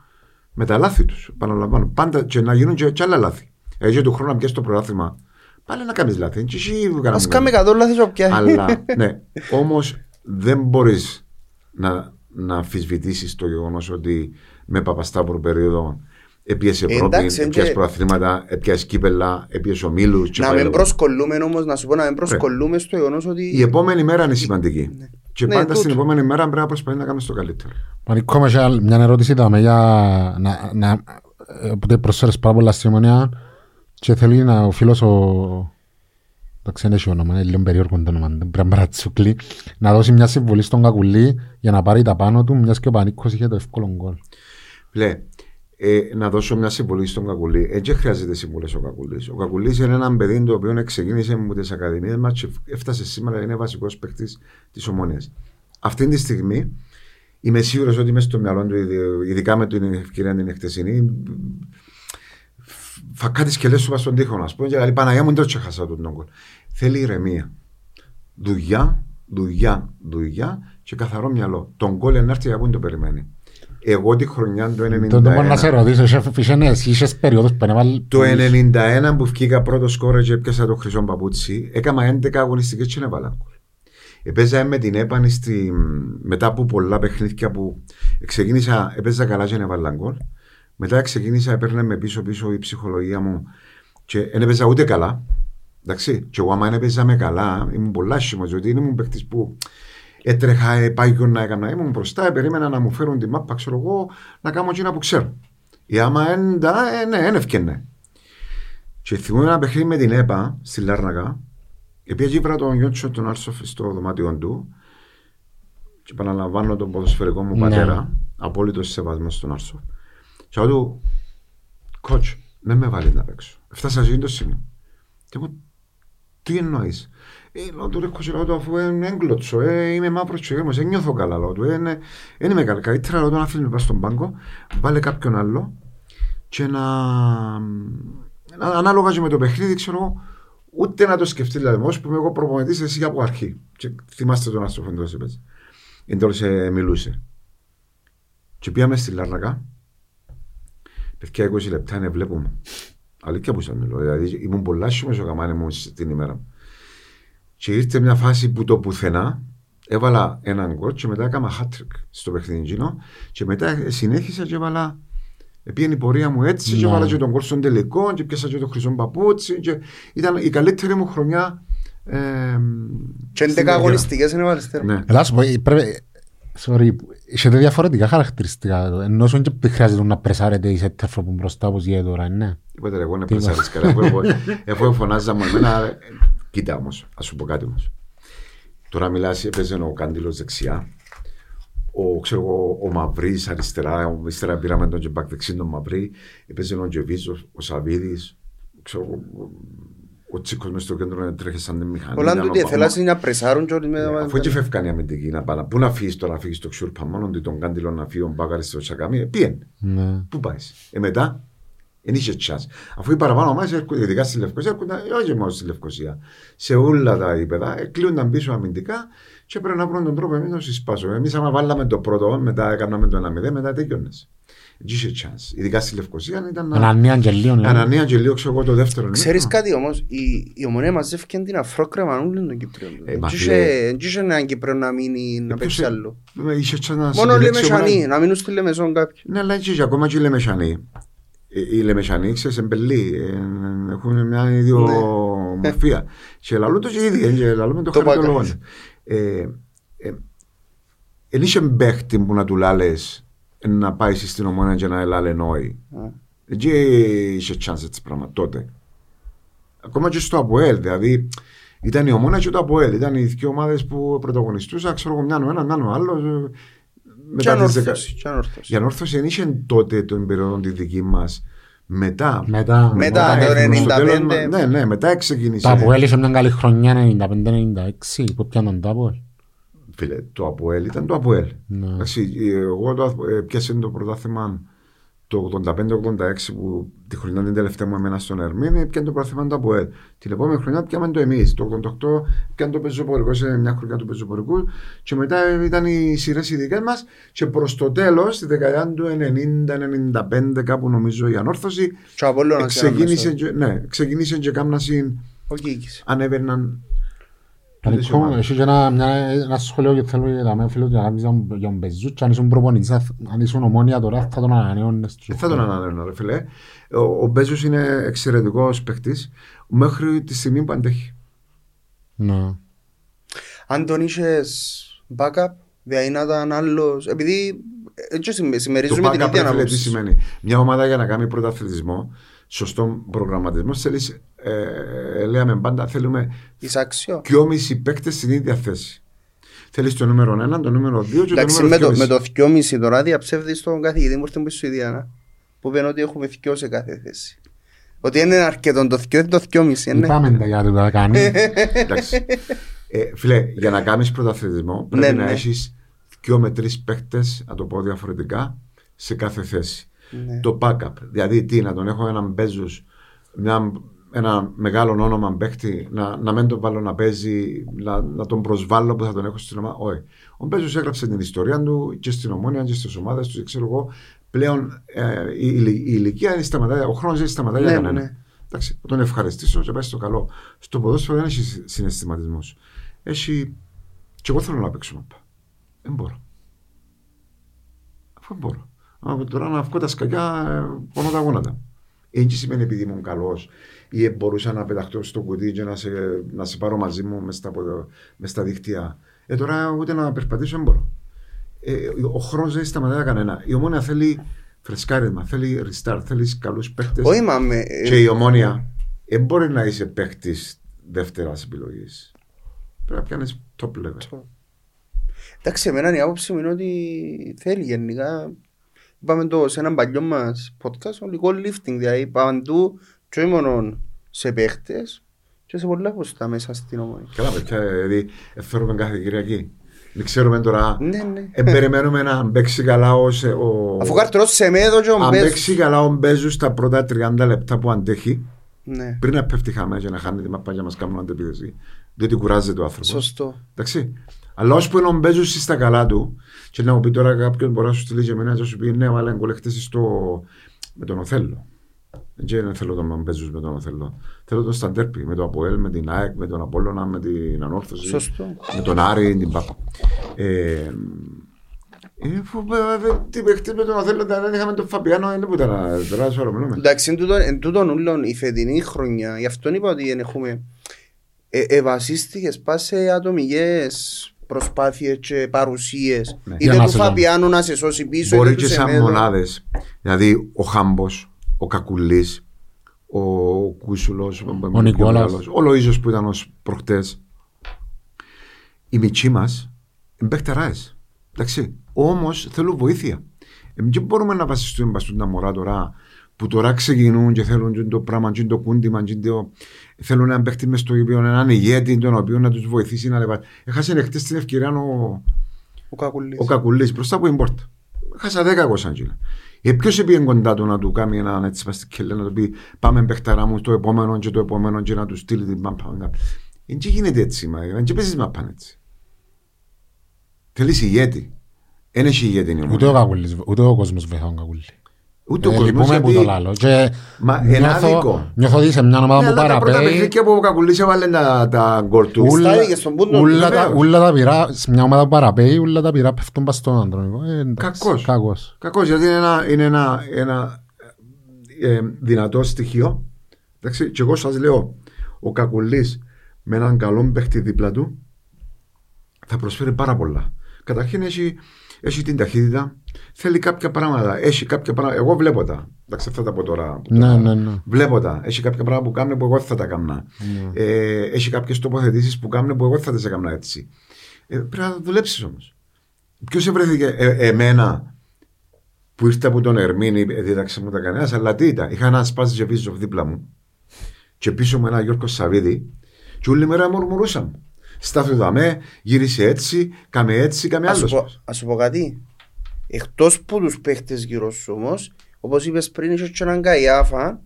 με τα λάθη τους. Επαναλαμβάνω. Πάντα και να γίνουν και, και άλλα λάθη. Έτσι του χρόνου να πιάσει το πρωτάθλημα. Πάλι να κάνεις λάθη. Και εσύ Ας κάναμε κάμε εκατό λάθη και πια. αλλά ναι, όμως δεν μπορείς να, να αμφισβητήσει το γεγονός ότι με Παπασταύρου περίοδο έπιασε Ε, Ευρώπη, εντάξει, έπιασε και- προαθλήματα, έπιασε κύπελα, έπιασε ομίλου. Να μην προσκολούμε όμως, να σου πω να μην προσκολούμε στο γεγονός Η ότι επόμενη μέρα είναι σημαντική. Και Ναι, πάντα τούτο. στην επόμενη μέρα πρέπει να προσπαθεί να κάνει το καλύτερο. Πανικό με άλλη- μια ερώτηση δάμε για να, να, ε, οπότε προσφέρεις πάρα πολλά στη Ομονία και θέλει να ο φίλος ο εντάξει δεν έχει όνομα, είναι λίγο περίεργο το όνομα, δεν πρέπει να μπρατσουκλεί να δώσει μια συμβολή στον Κακουλή για να πάρει τα πάνω του μιας και ο Πανίκος είχε το εύκολο γκολ. Λέ, ε, να δώσω μια συμβολή στον Κακουλή. Έτσι δεν χρειάζεται συμβουλές ο Κακουλής. Ο Κακουλής είναι ένα παιδί το οποίο ξεκίνησε από τις ακαδημίες μας και έφτασε σήμερα είναι βασικός παίκτης της Ομόνιας. Αυτή τη στιγμή είμαι σίγουρος ότι μέσα στο μυαλό του, ειδι- ειδικά με την ευκαιρία την χτεσινή, φακά τις κελέ σου πας στον τοίχο, ας πούμε, και λέει Παναγία μου δεν το ξεχάσα τον γκολ. Θέλει ηρεμία. Δουλειά, δουλειά, δουλειά και καθαρό μυαλό. Τον γκολ είναι να έρθει από το περιμένει. Εγώ τη χρονιά του 91. Τότε μπορώ να σε ρωτήσω, είχε- είχε ναι, είχες περίοδους που έβαλε Το 91 που βγήκα πρώτο σκόρε και έπιασα το χρυσό παπούτσι, έκανα 11 αγωνιστικές και έβαλα γκολ. Επέζα με την έπανη στη, μετά από πολλά παιχνίδια που ξεκίνησα, έπαιζα καλά και έβαλα γκολ. Μετά ξεκίνησα, έπαιρνε με πίσω πίσω η ψυχολογία μου και δεν έπαιζα ούτε καλά. Εντάξει, και εγώ άμα δεν έπαιζα με καλά, ήμουν πολλά άσχημος, διότι ήμουν παίχτης που έτρεχα, ε, πάγιο να έκανα, ήμουν μπροστά, ε, περίμενα να μου φέρουν τη μάπα, ξέρω εγώ, να κάνω εκείνα που ξέρω. Ή άμα έντα, ε, ναι, δεν ευκαινέ. Και θυμούμαι ένα παιχνίδι με την ΕΠΑ στη Λάρνακα, επειδή εκεί βρήκα τον Γιώτσο τον Άρσοφ στο δωμάτιο του και επαναλαμβάνω τον ποδοσφαιρικό μου Ναι. πατέρα, απόλυτος σεβασμός στον Άρσοφ. Και εγώ του, κότσο, δεν με βάλεις να παίξω. Έφτασα σε αυτό το σημείο. Και μου, τι εννοείς. Ε, λέω του ρε κοτσιρά του αφού είναι έγκλωτσο, ε, είμαι μαύρος και γέρμος, δεν νιώθω καλά, λέω του, ε, ναι, δεν είμαι καλά. Καλύτερα λέω του να φύγει με στον πάγκο, βάλε κάποιον άλλο και να, να ανάλογα και με το παιχνίδι, ξέρω εγώ, ούτε να το σκεφτείς, δηλαδή, ως που είμαι εγώ προπονητής, εσύ από αρχή. Και θυμάστε τον Άστροφο εντός είπες. Εντός ε, μιλούσε. Και πήγαμε στη Λάρνακα, παιδιά 20 λεπτά είναι βλέπουμε. Αλήθεια που σας μιλώ. Δηλαδή ήμουν πολλά σιωμές ο καμάνι μου την ημέρα μου. Και ήρθε μια φάση που το πουθενά έβαλα έναν γκολ και μετά έκανα hat-trick στο παιχνίδι εκείνο και μετά συνέχισα και έβαλα Επίενε η πορεία μου έτσι και Ναι. έβαλα και τον γκολ στον τελικό και πιάσα και το χρυσό παπούτσι και ήταν η καλύτερη μου χρονιά ε, Και στην 11 καριέρα. αγωνιστικές είναι βάλεις τέρμα. Ναι. Ελά σου πω, ε, πρέπει... Sorry, έχετε διαφορετικά χαρακτηριστικά. Ενώ σου δεν χρειάζεται να πρεσάρετε η σέτεφρο που μπροστά όπως γίνεται τώρα, ναι. Είπατε ρε, εγώ είναι Τι πρεσάρις καλά. Αφού- αφού- Αφού φωνάζα μου εμένα, ε, κοίτα όμως, ας σου πω κάτι όμως. Τώρα μιλάς, έπαιζε ο Κάντιλος δεξιά, ο, ξέρω, εγώ, ο Μαυρής αριστερά, ο- ύστερα πήραμε τον Τζεμπάκ δεξί τον Μαυρή, έπαιζε ο Τζεβίζος, ο Σαββίδης, ξέρω, εγώ, ο, ο Τσίκος μες στο κέντρο να τρέχει σαν τη μηχανή. Πολλά να του ότι μα- θέλασαν να πρεσάρουν και όλοι με... ε, Αφού έτσι φεύγαν οι αμυντικοί να πάνε, πού να φύγεις τώρα, να φύγεις στο Ξούρπα, μόνο ότι τον Κάντιλο να φύγει, ο Μπάκαρης στο Τσακαμί, πήγαινε. Ναι. Πού πάεις. Ε, μετά, δεν είχε chance. Αφού οι παραπάνω ομάδε έρχονται, ειδικά στη Λευκοσία, έρχονταν, ε, όχι μόνο στη Λευκοσία, σε όλα τα ύπεδα, ε, κλείονταν πίσω αμυντικά και πρέπει να βρουν τον τρόπο εμείς να τους σπάσουμε. Εμείς, άμα βάλαμε το πρώτο, μετά έκαναμε το 1-0, μετά τέλειωνε. Δεν είχε chance. Ειδικά στη Λευκοσία ήταν να. Ανανία και λίγο. ναι. Ανανία και λίγο, ξέρω εγώ, το δεύτερο. Ξέρεις ημίχρονο. κάτι όμως, η, η ομονία μαζεύκε την αφρόκρεμα όλων των Κυπρίων. Ε, μα Δεν φίλε. είχε- δεν είχε έναν Κυπρέο να μείνει να ποιος παίξει ε- άλλο. Ε, Είχε chance να Μόνο συμπηλέξει ο Λεμεσανοί, Μωρέ. να μείνουν στη Λεμεσόν κάποιοι. Ναι, αλλά και ακόμα και οι Λεμεσανοί. Ε, Οι Λεμεσανοί, ξέρεις, εμπελοί. ε, Έχουν μια ιδιομορφία. Και λαλούν το και ήδη, ε, και λαλούν με το Το χαρακτηριό. πάκας. Ε, ε, Εν είχε παίχτη που να του λάλες να πάει στην ομόνια και να ελάλε νόη. Α. Εκεί είχε chance έτσι πράγμα τότε. Ακόμα και στο ΑΠΟΕΛ, δηλαδή ήταν η ομόνια και το ΑΠΟΕΛ. Ήταν οι δύο ομάδες που πρωταγωνιστούσαν, ξέρω εγώ, μιαν ο ένας, μιαν ο άλλος. ε, Και μετά τις δεκα- ανόρθωση. και ανόρθωση. η ανόρθωση δεν είχε τότε την περίοδο τη δική μας. Μετά. Μετά. Μετά το έφυγε στο 95. τέλος μας- Ναι, ναι, μετά ξεκίνησε. Το Αποέλ είχε μια καλή χρονιά 95-96 που πιάναν το Αποέλ. Φίλε, το Αποέλ ήταν το Αποέλ. Ναι. Εντάξει, εγώ το, ε, πιάσε το πρωτάθλημα το 85-86 που τη χρονιά την τελευταία μου εμένα στον Ερμήνη, πιάνε το πρωτάθλημα το Αποέλ. Την επόμενη χρονιά πιάμε το εμείς. Το 88 πιάνε το πεζοπορικό σε μια χρονιά του πεζοπορικού και μετά ήταν οι σειρές οι δικές μας. Και προς το τέλος, στη δεκαετία του 90-95, κάπου νομίζω η ανόρθωση, Και ο Απόλλωνας ξεκίνησε, ήταν και- ναι, ξεκίνησε και κάμνασιν, Ο Κίκης. ανέβαιναν. Δηλαδή, τούτες οι ομάδες. Έχει και ένα, μια, ένα σχόλιο και θέλω για μένα φίλο για να πεις για τον Μπεζούτς αν ήσουν προπονητής, θα- αν ήσουν ομόνια τώρα θα τον ανανεώνες Δεν θα τον ανανεώνω, ρε φίλε. Ο, ο Μπέζος είναι εξαιρετικό παίχτη μέχρι τη στιγμή που αντέχει. Ναι. Αν τον είχες backup, δηλαδή να ήταν άλλος, επειδή έτσι συμμε- Το συμμερίζουμε την backup, ίδια ρε φίλε, τι άποψη. σημαίνει. Μια ομάδα για να κάνει πρωταθλητισμό, σωστό προγραμματισμό, θέλει, ε, λέμε πάντα, θέλουμε Εισάξιο. 2,5 παίκτες στην ίδια θέση. Θέλεις το νούμερο 1, το νούμερο 2 και το Εντάξει, νούμερο με το, 2,5. με το 2,5 τώρα διαψεύδεις τον καθηγητή μου ήρθε που στη Σουηδία, που είπε ότι έχουμε 2 σε κάθε θέση. Ότι είναι αρκετό το 2 το 2,5, ναι. Είπαμε τα για το κάνει. Εντάξει. Ε, φίλε, για να κάνεις πρωταθλητισμό πρέπει Ναι, να ναι. έχεις 2 με 3 παίκτες, να το πω διαφορετικά, σε κάθε θέση. Ναι. Το backup. Δηλαδή, τι, να τον έχω έναν Μπέζου, ένα μεγάλο όνομα παίκτη, να, να μην τον βάλω να παίζει, να, να τον προσβάλλω που θα τον έχω στην ομάδα. Όχι. Ο Μπέζου έγραψε την ιστορία του και στην ομόνια και στις ομάδες του, ξέρω εγώ. Πλέον ε, η, η, η ηλικία είναι σταματάει, ο χρόνος δεν σταματάει για Ναι, κανένα. ναι. Εντάξει, θα τον ευχαριστήσω και πάει στο καλό. Στο ποδόσφαιρο δεν έχεις συναισθηματισμό. Έχει. Και εγώ θέλω να παίξω μαπά. Δεν μπορώ. Αφού δεν μπορώ. Από τώρα να βγω τα σκακιά, ε, πονώ τα γόνατα. Έτσι σημαίνει επειδή ήμουν καλός ή μπορούσα να πεταχτώ στο κουτί και να σε, να σε πάρω μαζί μου μες στα, ποδο- μες στα δίχτυα. Ε, τώρα ούτε να περπατήσω δεν μπορώ. Ε, ο χρόνος δεν σταματάει για κανένα. Η ομόνια θέλει φρεσκάρισμα, θέλει restart, θέλει καλούς παίχτες. Όχι, μα με... Και η ομόνια δεν μπορεί να είσαι παίχτης δεύτερας επιλογής. Πρέπει να πιάνεις top level. Εντάξει, εμένα η άποψη μου είναι ότι θέλει γενικά. Είπαμε το σε έναν παλιό μας podcast, ολικό lifting, δηλαδή παντού και όχι μόνο σε παίχτες και σε πολλά ποστά μέσα στην ομόνια. Καλά, παιδιά, δηλαδή ε, φέρουμε κάθε Κυριακή. Δεν ξέρουμε τώρα. Ναι, ναι. Ε, περιμένουμε να παίξει καλά ως, ε, ο, Αφού καρτρός σε μέδο και ο αν Μπέζος. παίξει καλά ο Μπέζου στα πρώτα 30 λεπτά που αντέχει, Ναι, πριν να πέφτει χαμέ και να χάνει τη μαπά για να μας κάνουν αντεπίδεση. Διότι κουράζεται ο άνθρωπος. σωστό. Εντάξει. Αλλά όσο που είναι ο Μπέζου στα καλά του, και να μου πει τώρα κάποιον μπορεί να σου στείλει και εμένα και σου πει ναι, βάλε γκολεχτέ στο... με τον Οθέλο. Δεν θέλω τον Μπέζου με τον Οθέλο. Θέλω τον Σταντέρπι με τον Αποέλ, με την ΑΕΚ, με τον Απόλλωνα, με την Ανόρθωση. Σωστό. Με τον Άρη, την Πάπα. Ε, ε, φου- ε, ε, τι παίχτες με τον Οθέλο, δεν είχαμε τον Φαπιάνο, δεν που ήταν, τώρα σου μιλούμε. Εντάξει, εν τούτον- εν τούτον ούλον η φετινή χρονιά, γι' αυτό είπα ότι δεν έχουμε ε, ευασίστηκες πά σε ατομικές προσπάθειες και παρουσίες. Ναι. Για Είτε να του σε δω. Φαπιάνου να σε σώσει πίσω, Μπορεί είτε και του σαν Σεμέδο. μονάδες. Δηλαδή ο Χάμπος, ο Κακουλής, ο Κούσουλος, ο, Νικόλας. ο Λοίζο που ήταν ως προχτές. Οι μητσοί μας είναι παίχτεράε. Εντάξει. Όμως θέλουν βοήθεια. Εμεί δεν μπορούμε να βασιστούμε στον τα μωρά τώρα που τώρα ξεκινούν και θέλουν και το πράγμα, και το κούντιμα, και το... θέλουν να παίχτη μες στο ίδιο, έναν ηγέτη, τον οποίο να τους βοηθήσει να λεβάσει. Έχασε χτες την ευκαιρία ο, Ο Κακουλής. ο Κακουλής μπροστά από την πόρτα. Έχασα δέκα εγώ σαν κύλα. Ε, ποιος έπιε κοντά του να του κάνει έναν έτσι παστικέλε, να του πει πάμε παιχταρά μου το επόμενο και το επόμενο και να του στείλει την μάπα. Δεν και γίνεται έτσι, μα δεν και παίζεις μάπα έτσι. Θέλεις ηγέτη. Δεν έχει ηγέτη η Ούτε ο ομονία. Κακούλης, ούτε ο κόσμος βοηθά τον Κακούλη. Ούτε ο Ε, κόσμος λυπούμε που το γιατί... λάλλω. Και Μα είναι νιώθω- άδικο. Νιώθω ότι σε μια ομάδα Ναι, που αλλά τα πρώτα παραπέει, παιχνίδια που ο Κακουλής έβαλε τα, τα γκολ του. Ούλα- Στάθηκε στον πούντο. ούλα τα- βεβαίως. ούλα τα πειρά, σε μια ομάδα που παραπέει, ούλα τα πειρά πέφτουν πας στον Αντρονικό. Ε, εντάξει, Κακός. Κακός. Κακός, γιατί είναι ένα, είναι ένα, ένα ε, δυνατό στοιχείο. Εντάξει, και εγώ σας λέω, ο Κακουλής με έναν καλό παίχτη δίπλα του θα προσφέρει πάρα πολλά. Καταρχήν έχει, έχει την ταχύτητα, θέλει κάποια πράγματα, έχει κάποια πράγματα, εγώ βλέπω τα, εντάξει αυτά τα από τώρα. που Ναι, τα- ναι, ναι. Βλέπω τα. Έχει κάποια πράγματα που κάνουν που εγώ δεν θα τα έκανα. Ναι. Ε, έχει κάποιες τοποθετήσεις που κάνουν που εγώ δεν θα τις έκανα έτσι. Ε, πρέπει να δουλέψεις όμως. Ποιος βρέθηκε ε, εμένα που ήρθα από τον Ερμήνη, ε, δίδαξε μου τα κανένα, αλλά τι ήταν. Είχα ένα σπάζι και πίσω δίπλα μου και πίσω μου ένα Γιώργο Σαββίδη και όλη μέρα μουρμουρούσαν. Στάθου δαμέ, γύρισε έτσι, κάμε έτσι, κάμε Ας σου πω- άλλο. Ας σου πω κάτι. Εκτός που τους παίχτες γύρω σου όμως, όπως είπες πριν, είχες και έναν Καϊάφα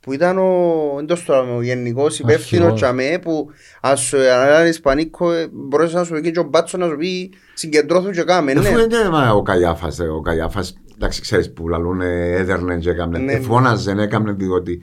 που ήταν ο, εντός τώρα, ο γενικός υπεύθυνος Αρχηγός. τσαμέ που ας σου έναν Ισπανίκο ε, μπορούσες να σου πει και ο Μπάτσο να σου πει συγκεντρώθου και κάμε, ναι. Εφού είναι μα, ο Καϊάφας, ε, ο Καϊάφας, εντάξει ξέρεις που λαλούν ε, έδερνε και έκαμνε, Ναι, ε, ναι. φώναζε, έκαμνε διότι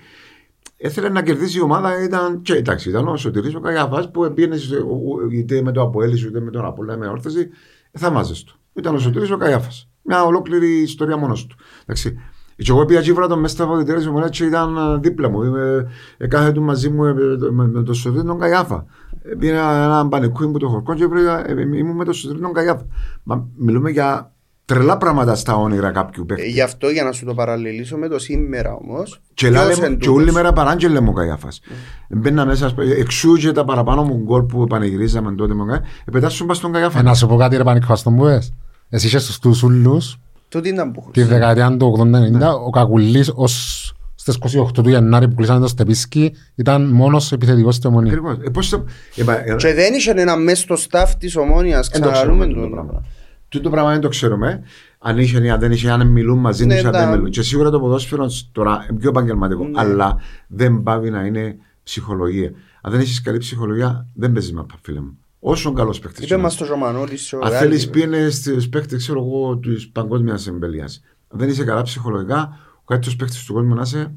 έθελε να κερδίσει η ομάδα, ήταν, και εντάξει, ήταν ο Σωτηρής ο Καϊάφας που πήγαινε στο- ο- ο- είτε με το Αποέλης είτε με τον Απόλλα με όρθωση, ε, θα μάζες του. Ήταν ο Σωτηρής ο Καϊάφας. Μια ολόκληρη ιστορία μόνος του. Εντάξει. Και εγώ πήγα κύβρα τον μέσα στα αποδητήρια μου και ήταν ε, δίπλα μου. Ε, ε, κάθε του μαζί μου ε, με, με τον Σωτήρη τον Καϊάφα. Ε, Πήγα ένα πανικούι που το χορκό και βρήκα, ε, ε, ήμουν με τον Σωτήρη τον Καϊάφα. Μα μιλούμε για τρελά πράγματα στα όνειρα κάποιου Ε, παίκτη. Γι' αυτό για να σου το παραλληλήσω με το σήμερα όμως. Και, ποιος λάλε, εν και τούτος; όλη μέρα παράγγελε μου ο Καϊάφας. Μπαίνα μέσα, σπ- εξού και τα παραπάνω μου γκολ που πανηγυρίζαμε τότε μου Καϊάφα, επετάσσουν πας στον Καϊάφα. Ε, Να σου πω κάτι ρε πανικό στον που πες. Εσύ είχες στους τους ούλους Τούτη ήταν που τη δεκαετία του 80-90, ο Κακουλής ως στις 28 του Γενάρη που κλείσανε το Στεπίσκι ήταν μόνος επιθετικός στη ομονία. Ακριβώς. Ε, πώς το- ε, μα, ε, Και δεν είχε ένα μες στο staff της ομόνιας, Δεν το ξαναλούμε ξέρουμε το το πράγμα. πράγμα. Τούτο πράγμα δεν το ξέρουμε. Αν είχε ή αν δεν είχε, αν μιλούν μαζί Ναι, τους, αν δεν τα- μιλούν. Και σίγουρα το ποδόσφαιρο τώρα είναι πιο επαγγελματικό. Ναι. Αλλά δεν πάβει να είναι ψυχολογία. Αν δεν έχεις καλή ψυχολογία, δεν παίζεις μαπα, φίλε μου. Όσο καλός παίχτη. Είπε μας το Ζωμανόλης ο Αν Ρεάλ, θέλεις είπε. πήγαινε στου παίχτε, ξέρω εγώ, της παγκόσμιας εμπελίας. Αν δεν είσαι καλά ψυχολογικά, ο καλύτερος παίχτη του κόσμου να είσαι,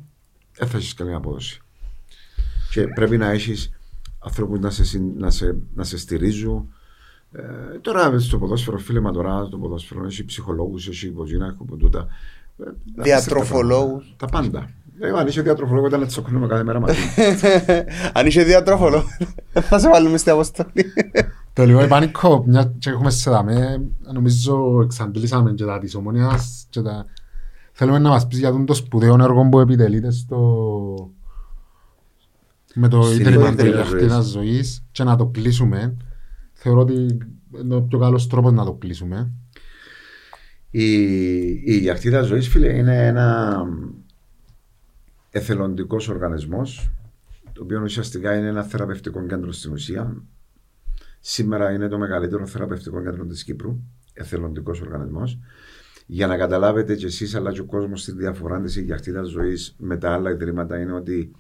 δεν θα έχεις καλή απόδοση. Και πρέπει να έχεις ανθρώπους να σε, συν- να σε, να σε στηρίζουν. Ε, τώρα στο ποδόσφαιρο, φίλε μα τώρα, στο ποδόσφαιρο έχει ψυχολόγους, έχει υποτζίνα, έχει από τούτα. Ε, Διατροφολόγους. Τα πάντα. Ε, αν είσαι διατροφολόγος, ήταν να τσοκνούμε κάθε μέρα μαζί. Αν είσαι διατρόφολο, θα σε βάλουμε στην αποστολή. Τελειώ, πανικό, μια και έχουμε σε δάμε, νομίζω εξαντλήσαμε και τα της ομονίας και τα... Θέλουμε να μας πεις για τον το σπουδαίο έργο που επιτελείται στο... με το Στην Ίδρυμα Ίδρυμα του Γιαχτίνας Ζωής και να το κλείσουμε. Θεωρώ ότι είναι ο πιο καλός τρόπος να το κλείσουμε. Η, η Γιαχτίδα Ζωής, φίλε, είναι ένα εθελοντικός οργανισμός το οποίο ουσιαστικά είναι ένα θεραπευτικό κέντρο στην ουσία. Σήμερα είναι το μεγαλύτερο θεραπευτικό κέντρο της Κύπρου, εθελοντικός οργανισμός. Για να καταλάβετε και εσείς αλλά και ο κόσμος τη διαφορά της η Γιαχτίδα Ζωής με τα άλλα ιδρύματα είναι ότι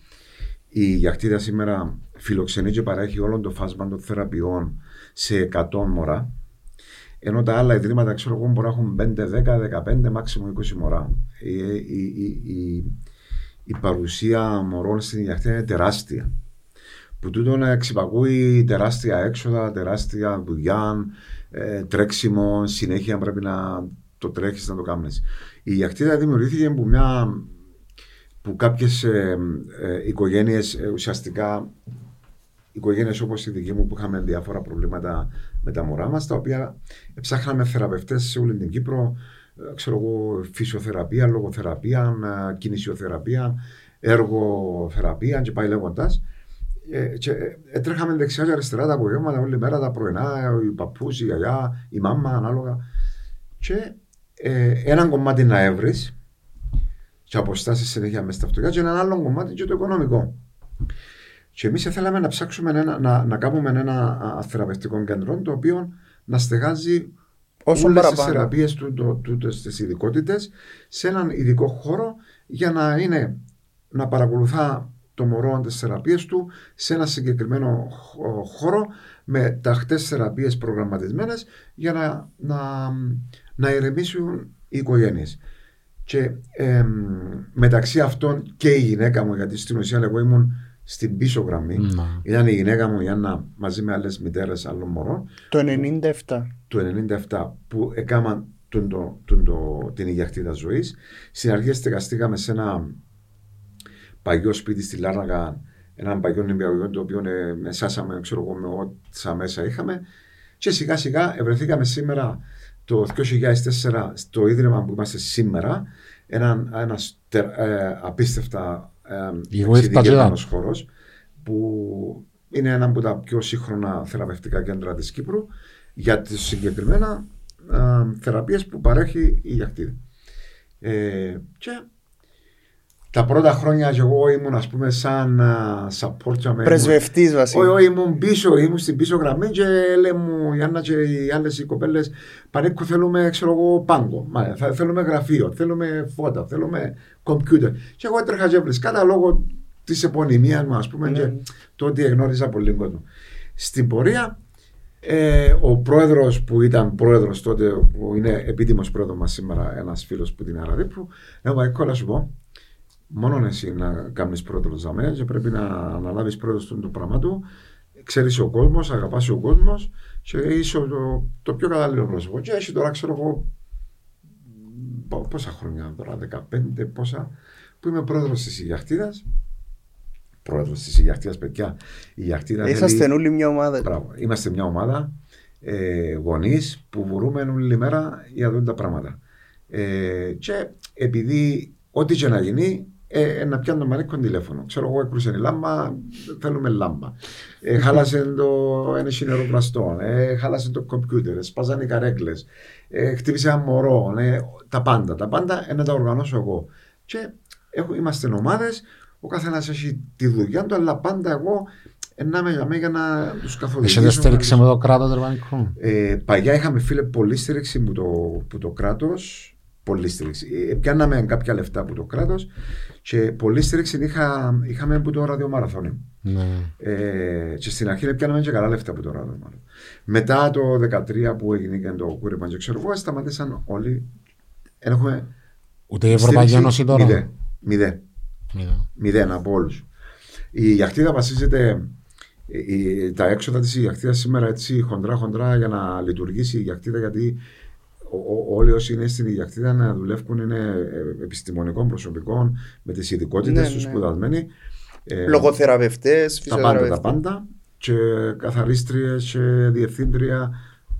η Γιαχτίδα σήμερα φιλοξενεί και παρέχει όλο το φάσμα των θεραπείων σε 100 μωρά ενώ τα άλλα ιδρύματα, ξέρω εγώ, μπορεί να έχουν 5, 10, 15, μάξιμο 20 μωρά. Η, η, η, η, η παρουσία μωρών στην Ιαχτία είναι τεράστια. Που τούτο να εξυπακούει τεράστια έξοδα, τεράστια δουλειά, ε, τρέξιμο, συνέχεια πρέπει να το τρέχεις να το κάνεις. Η Ιαχτίδα δημιουργήθηκε που μια που κάποιες ε, ε, οικογένειες ε, ουσιαστικά οικογένειες όπως η δική μου που είχαμε διάφορα προβλήματα με τα μωρά μας τα οποία ψάχναμε θεραπευτές σε όλη την Κύπρο ε, ξέρω εγώ φυσιοθεραπεία, λογοθεραπεία, ε, κινησιοθεραπεία έργοθεραπεία και πάει λέγοντας. Ε, και ε, έτρεχαμε δεξιά και αριστερά τα απογεύματα όλη μέρα τα πρωινά, οι παππούς, η γιαγιά, η μάμα ανάλογα και ε, ένα κομμάτι να έβρεις και αποστάσεις συνέχεια μέσα στα αυτοκίνητα, και ένα άλλο κομμάτι και το οικονομικό. Και εμείς θέλαμε να ψάξουμε ένα, να, να κάνουμε ένα α, θεραπευτικό κέντρο το οποίο να στεγάζει Όσο όλες τις παραπάνω. θεραπείες του, του, του, του, στις ειδικότητες σε έναν ειδικό χώρο για να είναι να παρακολουθά το μωρό τις θεραπείες του σε ένα συγκεκριμένο χω- χώρο με ταχτές θεραπείες προγραμματισμένες για να, να, να ηρεμήσουν οι οικογένειες. Και εμ, μεταξύ αυτών και η γυναίκα μου, γιατί στην ουσία εγώ ήμουν στην πίσω γραμμή, Να. ήταν η γυναίκα μου η Άννα μαζί με άλλες μητέρες άλλων μωρών Το 97. Του 97 που έκαναν τον, το, τον, το, την ηγιακτήτα ζωής. Στην αρχή στεγαστήκαμε σε ένα παγιό σπίτι στη Λάρνακα, ένα παγιό νηπιαγωγείο το οποίο ε, μεσάσαμε ξέρω εγώ, με ό,τι μέσα είχαμε. Και σιγά σιγά ευρεθήκαμε σήμερα το 2004 στο ίδρυμα που είμαστε σήμερα, ένα, ένας τε- ε, απίστευτα ε, Εγώ ήρθα και εξειδικευμένος χώρος που είναι ένα από τα πιο σύγχρονα θεραπευτικά κέντρα της Κύπρου για τις συγκεκριμένα α, θεραπείες που παρέχει η Γιακτήδη. Ε, και τα πρώτα χρόνια και εγώ ήμουν ας πούμε σαν α, support για μένα. Πρεσβευτής Όχι, βασικά. όχι, ήμουν πίσω, ήμουν στην πίσω γραμμή και λέει μου η Άννα και οι άλλες οι κοπέλες Πανίκου θέλουμε, ξέρω εγώ, πάγκο. Μα, θα, θέλουμε γραφείο, θέλουμε φώτα, θέλουμε κομπιούτερ. Και εγώ έτρεχα και βρίσκα λόγω της επωνυμίας μου, ας πούμε, Ναι. και το ότι γνώριζα πολύ κόσμο. Στην πορεία, ε, ο πρόεδρος που ήταν πρόεδρος τότε, που είναι επίτιμος πρόεδρος μας σήμερα, ένας φίλος που την Αραδίπου, λέω Μαϊκό, να σου πω, μόνο εσύ να κάνεις πρόεδρος για μένα και πρέπει να αναλάβεις πρόεδρος του το πράγμα του. Ξέρεις ο κόσμος, αγαπάς ο κόσμος και είσαι το, το πιο κατάλληλο πρόσωπο. Και έχει τώρα, ξέρω εγώ, πο- πόσα χρόνια τώρα, 15, πόσα, που είμαι πρόεδρος της Ιγιαχτίδας. Πρόεδρος της Ιγιαχτίδα, παιδιά. Η Ιγιαχτίδα Είσαστε όλοι μια ομάδα. Μπράβο. Είμαστε μια ομάδα ε, γονείς που βουρούμε όλη μέρα για να δουν τα πράγματα. Ε, και επειδή ό,τι και να γίνει, ε, να πιάνω μαρίκον τηλέφωνο. Ξέρω εγώ, έκρουσε η λάμπα, θέλουμε λάμπα. Ε, χάλασε το ένα νεροπλαστό, ε, χάλασε το κομπιούτερ, σπάζαν οι καρέκλες, ε, χτύπησε ένα μωρό, ε, τα πάντα. Τα πάντα ε, να τα οργανώσω εγώ. Και έχω, είμαστε ομάδες, ο καθένας έχει τη δουλειά του, αλλά πάντα εγώ ε, να είμαι για μένα για να τους καθοδηγήσω. Έχετε στήριξη να με το κράτος, ρε Πανικό. ε, παλιά είχαμε φίλε πολύ στήριξη που το, που το κράτος. Πολύ στήριξη. Ε, πιάναμε κάποια λεφτά από το κράτος και πολύ στήριξη είχα, είχαμε από το ραδιομαραθώνιο. Ναι. Ε, και στην αρχή πιάναμε και καλά λεφτά από το ραδιομαραθώνιο. Μετά το 2013 που έγινε και το κούρεμα, και ξέρω εγώ, σταματήσαν όλοι. Δεν έχουμε Ούτε η Ευρωπαϊκή στήριξη Ένωση τώρα; Μηδέν. Μηδέν. Μηδέν. Μηδέν από όλους. Η γιαχτίδα βασίζεται. η- η- τα έξοδα της γιαχτίδα σήμερα έτσι χοντρά χοντρά για να λειτουργήσει η γιαχτίδα γιατί ο- ο- όλοι όσοι είναι στην γιαχτίδα να δουλεύουν είναι ε, επιστημονικών προσωπικών με τις ειδικότητες Ναι, τους ναι. σπουδασμένοι. Ε, Λογοθεραπευτές, τα πάντα, τα φυσιοθεραπευτές. πάντα. Και καθαρίστριες και διευθύντρια,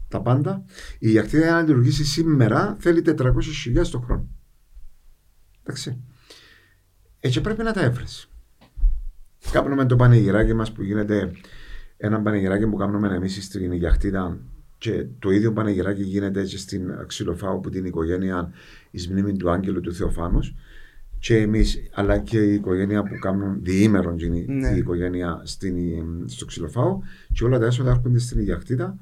τα πάντα. Η γιαχτίδα για να λειτουργήσει σήμερα θέλει 400.000 το χρόνο. Εντάξει. Έτσι πρέπει να τα έβρεις. Κάνουμε το πανηγυράκι μας που γίνεται ένα πανηγυράκι που κάνουμε εμείς στην γιαχτίδα και το ίδιο πανηγυράκι γίνεται και στην ξυλοφάου που την οικογένεια εις μνήμη του Άγγελου του Θεοφάνους και εμείς, αλλά και η οικογένεια που κάνουν διήμερον και είναι Ναι. η οικογένεια στην, στο ξυλοφάου και όλα τα έσοδα έρχονται στην γιαχτίδα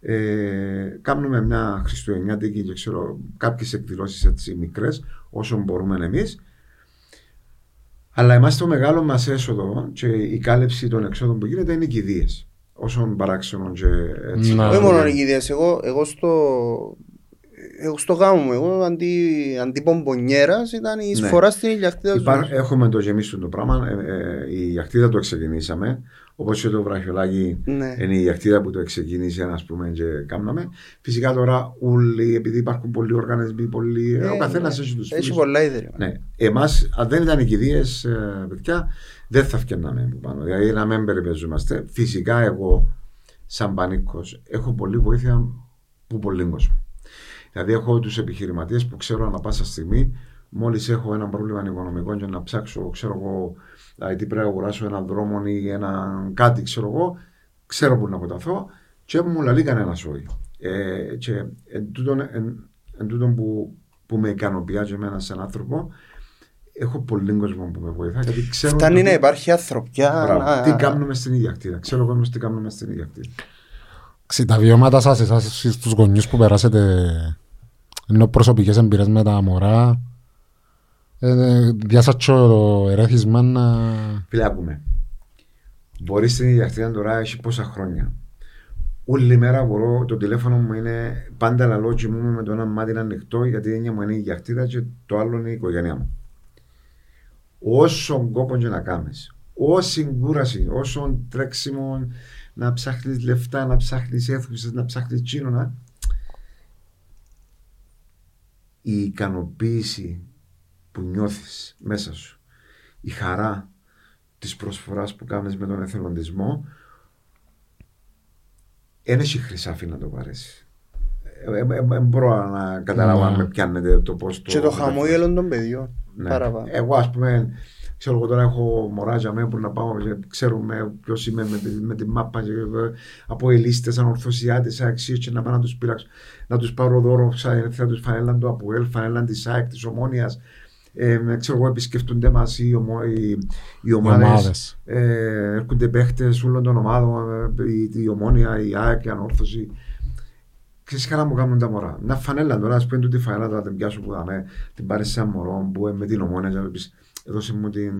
ε, κάνουμε μια χριστουγεννιάτικη και ξέρω κάποιες εκδηλώσεις έτσι μικρές όσο μπορούμε εμείς αλλά εμάς το μεγάλο μας έσοδο και η κάλυψη των εξόδων που γίνεται είναι οι κηδείες όσων παράξενων και έτσι. Ναι. Όχι μόνο νικητές, εγώ, εγώ στο... Εγώ στο γάμο μου, εγώ αντί, αντί πομπονιέρας ήταν η Ναι. εισφορά στην ηλιακτήτα Υπά, ζωής. έχουμε το γεμίσιο το πράγμα. Ε, ε, η γιακτίδα το ξεκινήσαμε. Όπως και το βραχιολάκι Ναι. είναι η γιακτίδα που το ξεκίνησε, ας πούμε, και κάμναμε. Φυσικά τώρα όλοι, επειδή υπάρχουν πολλοί οργανισμοί, πολλοί, Ε, ο καθένας ναι. έχει τους Έχει φίλους. πολλά ίδρυμα. Ναι. Εμάς, αν δεν ήταν οι κηδείες, παιδιά, δεν θα φτιανάμε από πάνω. Δηλαδή, να μην περιπεζόμαστε. Φυσικά, εγώ, σαν πανίκος, έχω πολλή βοήθεια που πολύ κόσμο. Δηλαδή, έχω τους επιχειρηματίες που ξέρω ανά πάσα στιγμή, μόλις έχω ένα πρόβλημα οικονομικό και να ψάξω, ξέρω εγώ, δηλαδή, τι πρέπει να αγοράσω έναν δρόμο ή ένα κάτι, ξέρω εγώ, ξέρω που να αποταθώ και μου λαλεί κανένα όχι. Ε, και εν τούτον, εν, εν τούτο που, που με ικανοποιεί και εμένα σαν άνθρωπο, έχω πολύ κόσμο που με βοηθά. Γιατί ξέρω Φτάνει το να τι- υπάρχει ανθρωπιά. Μπράβο. να- Τι κάνουμε στην ίδια κτίρια. Ξέρω ο κόσμος τι κάνουμε στην ίδια κτίρια. Ξε- Τα βιώματα σας, εσάς εσείς τους γονιούς που περάσετε ενώ προσωπικές εμπειρίες με τα μωρά ε, διάσατσε το ερέθισμα να... Φίλε, άκουμε. Μπορείς στην ίδια κτίρια τώρα έχει πόσα χρόνια. Όλη μέρα μπορώ, το τηλέφωνο μου είναι πάντα λαλό κοιμούμαι με το ένα μάτι ανοιχτό γιατί η έννοια μου είναι η γιαχτίδα και το άλλο είναι η οικογένειά μου. Όσο κόπο και να κάνεις, όση κούρασης, όσο τρέξιμο να ψάχνεις λεφτά, να ψάχνεις αίθουσες, να ψάχνεις τσίνονα, η ικανοποίηση που νιώθεις μέσα σου, η χαρά της προσφοράς που κάνεις με τον εθελοντισμό, δεν έχει χρυσάφι να το παρέσει. Δεν μπορώ να καταλάβω αν Ναι. με πιάνετε το πώς το... Και το χαμόγελο των παιδιών. Ναι. Παραπάνω. Εγώ ας πούμε, ξέρω εγώ τώρα έχω μωράζια με που να πάω, και ξέρουμε ποιος είμαι με, τη- με τη μάπα και, ε, από ελίστες, ανορθωσιάτες, αξίες και να πάω να τους πειράξω, να τους πάρω δώρο, ξα- θα τους φανέλαν του ΑΠΟΕΛ, φανέλαν της ΑΕΚ, της Ομόνιας, ε, με- ξέρω εγώ επισκεφτούνται μας οι, ομο, οι, οι ομάδες, ομάδες. ε, έρχονται παίχτες όλων των ομάδων, ε, η, η Ομόνια, η ΑΕΚ, η Ανόρθωση. Ξέρεις καλά μου κάνουν τα μωρά. Να φανέλα τώρα, ας πούμε, τούτη φανέλα τώρα την πιάσω που δαμε, την πάρεις σε ένα μωρό που ε, με την ομόνια και να του πεις, έδωσε μου την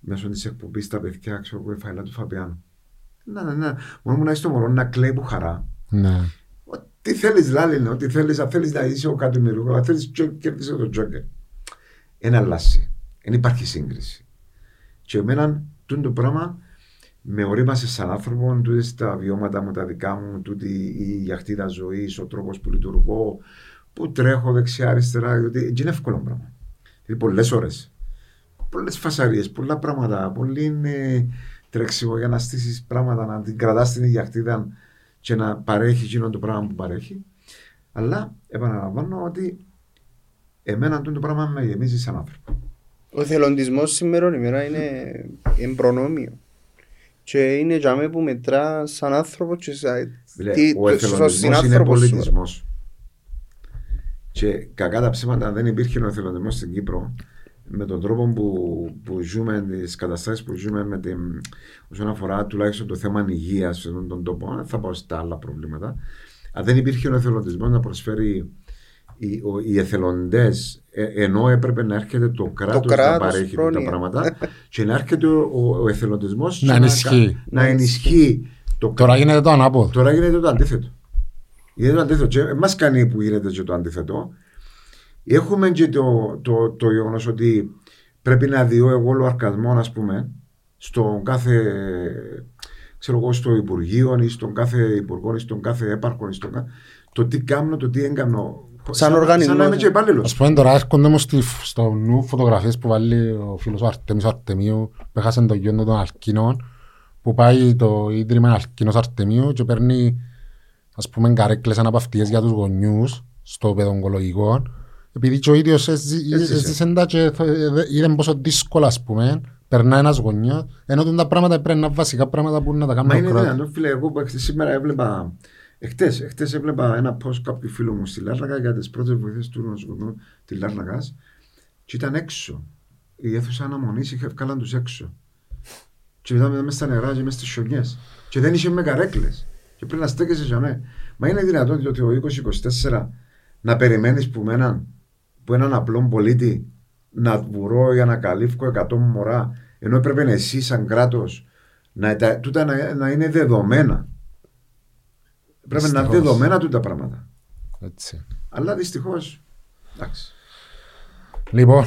μέσω της εκπομπής τα παιδιά, ξέρω εγώ, η φανέλα του Φαπιάνου. Να, ναι, ναι. Μόνο μου να είσαι το μωρό να κλαίει που χαρά. Ναι. Τι θέλεις λάλη είναι, ό,τι θέλεις, αν θέλεις να είσαι ο κατημερούγο, αν θέλεις και κέρδισε το τζόκερ. Ένα αλλάσει. Δεν υπάρχει σύγκριση. Και εμένα τούτο το πράγμα με ορίμασε σαν άνθρωπο, τούτες τα βιώματα μου, τα δικά μου, τούτη η γιαχτίδα ζωής, ο τρόπος που λειτουργώ, που τρέχω δεξιά-αριστερά, γιατί δεν είναι εύκολο πράγμα. Δηλαδή πολλές ώρες. Πολλές φασαρίες, πολλά πράγματα. Πολύ ε, τρέξιμο για να στήσεις πράγματα, να την κρατάς την γιαχτίδα και να παρέχει εκείνο το πράγμα που παρέχει. Αλλά επαναλαμβάνω ότι εμένα τούτο το πράγμα με γεμίζει σαν άνθρωπο. Ο εθελοντισμός σήμερα ημέρα είναι εμπρονόμιο. Και είναι για μένα που μετρά σαν άνθρωπο και σαν Δηλαδή, τι- ο το- σαν εθελοντισμός είναι συνάνθρωπο σου. πολιτισμός. Και κακά τα ψέματα, αν δεν υπήρχε ο εθελοντισμός στην Κύπρο, με τον τρόπο που, που ζούμε, τις καταστάσεις που ζούμε, με την, όσον αφορά τουλάχιστον το θέμα υγείας σε αυτόν τον τόπο, δεν θα πάω στα άλλα προβλήματα. Αν δεν υπήρχε ο εθελοντισμός να προσφέρει οι, ο- οι εθελοντές, ενώ έπρεπε να έρχεται το κράτος να κράτος, παρέχει τα πρόνοια. πράγματα, και να έρχεται ο, ο, ο εθελοντισμός Να ενισχύει. να ενισχύει το Τώρα γίνεται το ανάποδο. Τώρα γίνεται το αντίθετο. Γίνεται το αντίθετο. Και μας κάνει που γίνεται και το αντίθετο. Έχουμε και το, το, το γεγονός ότι πρέπει να διώ εγώ όλο αρκασμό, ας πούμε, στον κάθε, ξέρω εγώ, στο Υπουργείο ή στον κάθε Υπουργό ή στον κάθε έπαρχο ή στον κάθε... το τι κάνω, το τι έγκανο. Σαν οργανισμός. Σαν να είμαι και υπάλληλος. Ας πούμε τώρα έρχονται όμως στη- στο νου φωτογραφίες που βάλει ο φίλος ο Αρτέμις ο Αρτεμίου που έχασε τον γιο του των Αλκίνων που πάει το Ίδρυμα Αλκίνος Αρτεμίου και παίρνει ας πούμε καρέκλες αναπαυτικές για τους γονιούς στο παιδογκολογικό επειδή και ο ίδιος έζη- Έζησε. έζησε τα και θα- είδε πόσο δύσκολα ας πούμε περνά ένας γονιός ενώ τούτα τα πράγματα πρέπει να είναι βασικά πράγματα που να τα Μα κάνουμε είναι ο κράτος. δυνατόν, φίλε, εγώ που εχθές σήμερα έβλεπα. Εχθές, εχθές έβλεπα ένα post κάποιου φίλου μου στη Λάρνακα για τις πρώτες βοηθές του νοσοκομείου της Λάρνακας και ήταν έξω. Η αίθουσα αναμονής είχε βγάλαν τους έξω. Και μετά μέσα στα νερά και μέσα στις σιωνιές. Και δεν είχε με καρέκλες. Και πρέπει να στέκεσαι για μέ. Μα είναι δυνατόν ότι ο 2024 να περιμένεις που, με έναν, που έναν απλό πολίτη να βουρώ για να καλύφω 100 μωρά ενώ έπρεπε εσύ σαν κράτος να, τα, τούτα να, να είναι δεδομένα. Πρέπει να είναι Δυστυχώς. δεδομένα τούτα πράγματα. Έτσι. Αλλά δυστυχώς. Εντάξει. Λοιπόν,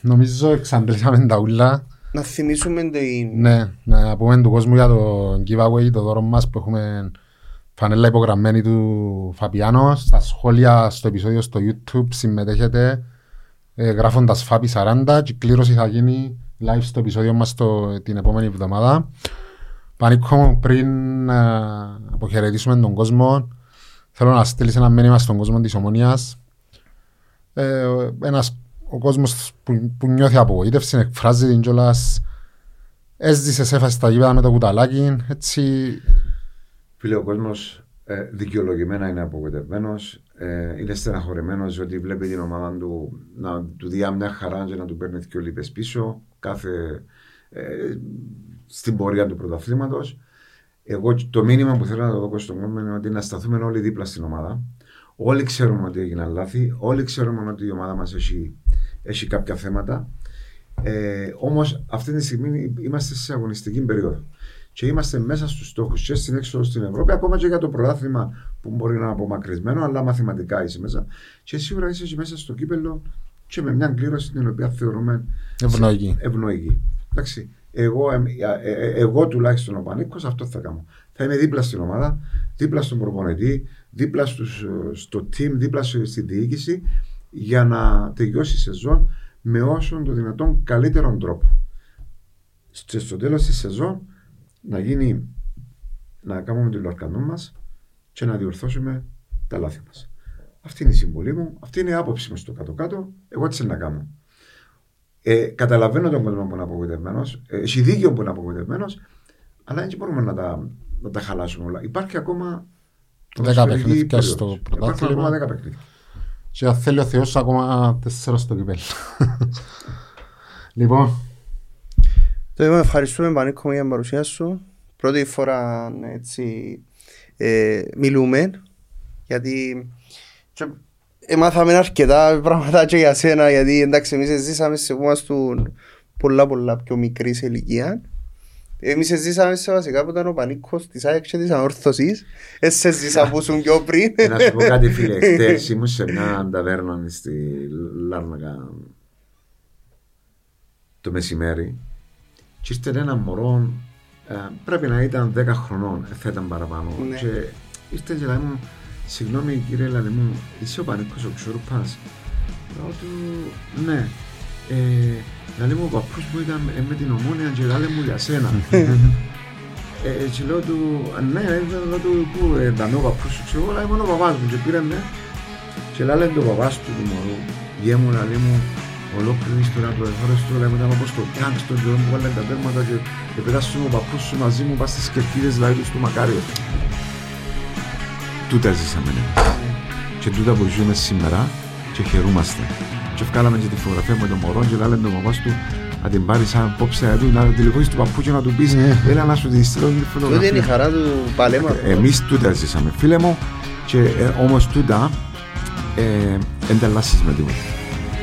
νομίζω εξαντλήσαμε τα ούλα. Να θυμίσουμε την... Ναι, να πούμε του κόσμου για το giveaway, το δώρο μας που έχουμε φανέλα υπογραμμένη του Φαπιάνο. Στα σχόλια στο επεισόδιο στο YouTube συμμετέχετε ε, γράφοντας Φάπη 40 και η κλήρωση θα γίνει live στο επεισόδιο μας το, την επόμενη εβδομάδα. Πανίκο μου, πριν ε, αποχαιρετήσουμε τον κόσμο, θέλω να στείλεις ένα μήνυμα στον κόσμο της Ομονίας. Ε, ένας, ο κόσμος που, που νιώθει απογοήτευση, εκφράζει την κιόλας έζησες έφαση στα γήπεδα με το κουταλάκι, έτσι Φίλε, ο κόσμος ε, δικαιολογημένα είναι απογοητευμένος. Ε, είναι στεναχωρημένος ότι βλέπει την ομάδα του να του δει μια χαρά και να του παίρνει δύο λίπες πίσω κάθε, ε, στην πορεία του πρωταθλήματος. Εγώ το μήνυμα που θέλω να το δω στον κόσμο είναι ότι να σταθούμε όλοι δίπλα στην ομάδα. Όλοι ξέρουμε ότι έγιναν λάθη. Όλοι ξέρουμε ότι η ομάδα μας έχει, έχει κάποια θέματα. Ε, Όμως αυτή τη στιγμή είμαστε σε αγωνιστική περίοδο και είμαστε μέσα στους στόχους και στην έξοδο στην Ευρώπη, ακόμα και για το πρωτάθλημα που μπορεί να είναι απομακρυσμένο, αλλά μαθηματικά είσαι μέσα. Και σίγουρα είσαι και μέσα στο κύπελο και με μια κλήρωση την οποία θεωρούμε Ευνοϊκή. ευνοϊκή. Εντάξει, εγώ, ε, ε, ε, εγώ τουλάχιστον ο Πανίκος αυτό θα κάνω. Θα είμαι δίπλα στην ομάδα, δίπλα στον προπονητή, δίπλα στους, στο team, δίπλα στη διοίκηση για να τελειώσει η σεζόν με όσο το δυνατόν καλύτερον τρόπο. στο τέλος της σεζόν να γίνει να κάνουμε το λαρκανό μας και να διορθώσουμε τα λάθη μας. Αυτή είναι η συμβολή μου, αυτή είναι η άποψη μου στο κάτω-κάτω. Εγώ έτσι να κάνω. Ε, καταλαβαίνω τον κόσμο που είναι απογοητευμένος, ε, έχει δίκιο που είναι απογοητευμένος, αλλά δεν μπορούμε να τα, να τα χαλάσουμε όλα. Υπάρχει ακόμα. Δέκα παιχνίδια στο Υπάρχουν ακόμα δέκα παιχνίδια. Και αν θέλει ο Θεός ακόμα τέσσερα στο κυπέλ. λοιπόν, Το είπαμε, ευχαριστούμε Πανίκο για την παρουσία σου. Πρώτη φορά έτσι, ε, μιλούμε γιατί και έμαθαμε αρκετά πράγματα και για σένα γιατί εντάξει εμείς ζήσαμε σε που είμαστε πολλά πολλά πιο μικρής σε ηλικία. Εμείς ζήσαμε σε βασικά που ήταν ο Πανίκος της ΑΕΚ και της Ανόρθωσης. Εσέ ζήσα που ήσουν πιο πριν. Ε, να σου πω κάτι φίλε, χτες ήμουν σε μια ταβέρνα στη Λάρνακα το μεσημέρι και ήρθε ένα μωρό, ε, πρέπει να ήταν 10 χρονών, ε, θα ήταν παραπάνω. Ναι. Και ήρθε και λέει μου, συγγνώμη κύριε λέει μου, είσαι ο Πανίκος ο Ξούρπας. Λέω του, ναι. Ε, λέει μου, ο παππούς μου ήταν ε, με την ομόνια και λέει μου για σένα. ε, και λέω του, «Α, ναι, ε, λέω του, πού, ε, ήταν ο παππούς σου, ξέρω, λέει μου, είναι ο παπάς μου. Και πήρε με, και λέει το παπάς του του μωρού, γε μου, λέει μου, ολόκληρη ιστορία του εφόρες του, λέει μου, ήταν όπως το τάγκ στον καιρό μου, βάλε τα τέρματα και, και πέρασε ο παππούς σου μαζί μου, πας στις κερκίδες, δηλαδή του στο Μακάριο. Τούτα ζήσαμε, ναι. Και τούτα που ζούμε σήμερα και χαιρούμαστε. Και βγάλαμε και τη φωτογραφία με τον μωρό και λέει τον παπάς του, να την πάρεις σαν απόψε να του, να τηλεφωνήσεις του παππού και να του πεις, έλα να σου τη στείλω τη Τούτη είναι η φωτογραφία. χαρά του παλέμα. Εμείς τούτα ζήσαμε, φίλε μου, και ε, όμως τούτα ε, ενταλλάσσεις με τίποτα.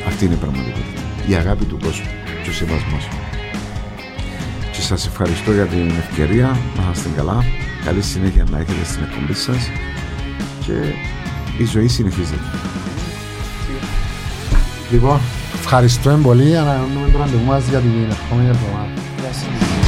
Αυτή είναι η πραγματικότητα. Η αγάπη του κόσμου και ο σεβασμός. Και σας ευχαριστώ για την ευκαιρία, να είστε καλά, καλή συνέχεια να έχετε στην εκπομπή σας και η ζωή συνεχίζεται. λοιπόν, ευχαριστούμε πολύ. Ανανεώνουμε το ραντεβού μας για την επόμενη εβδομάδα. Γεια σας.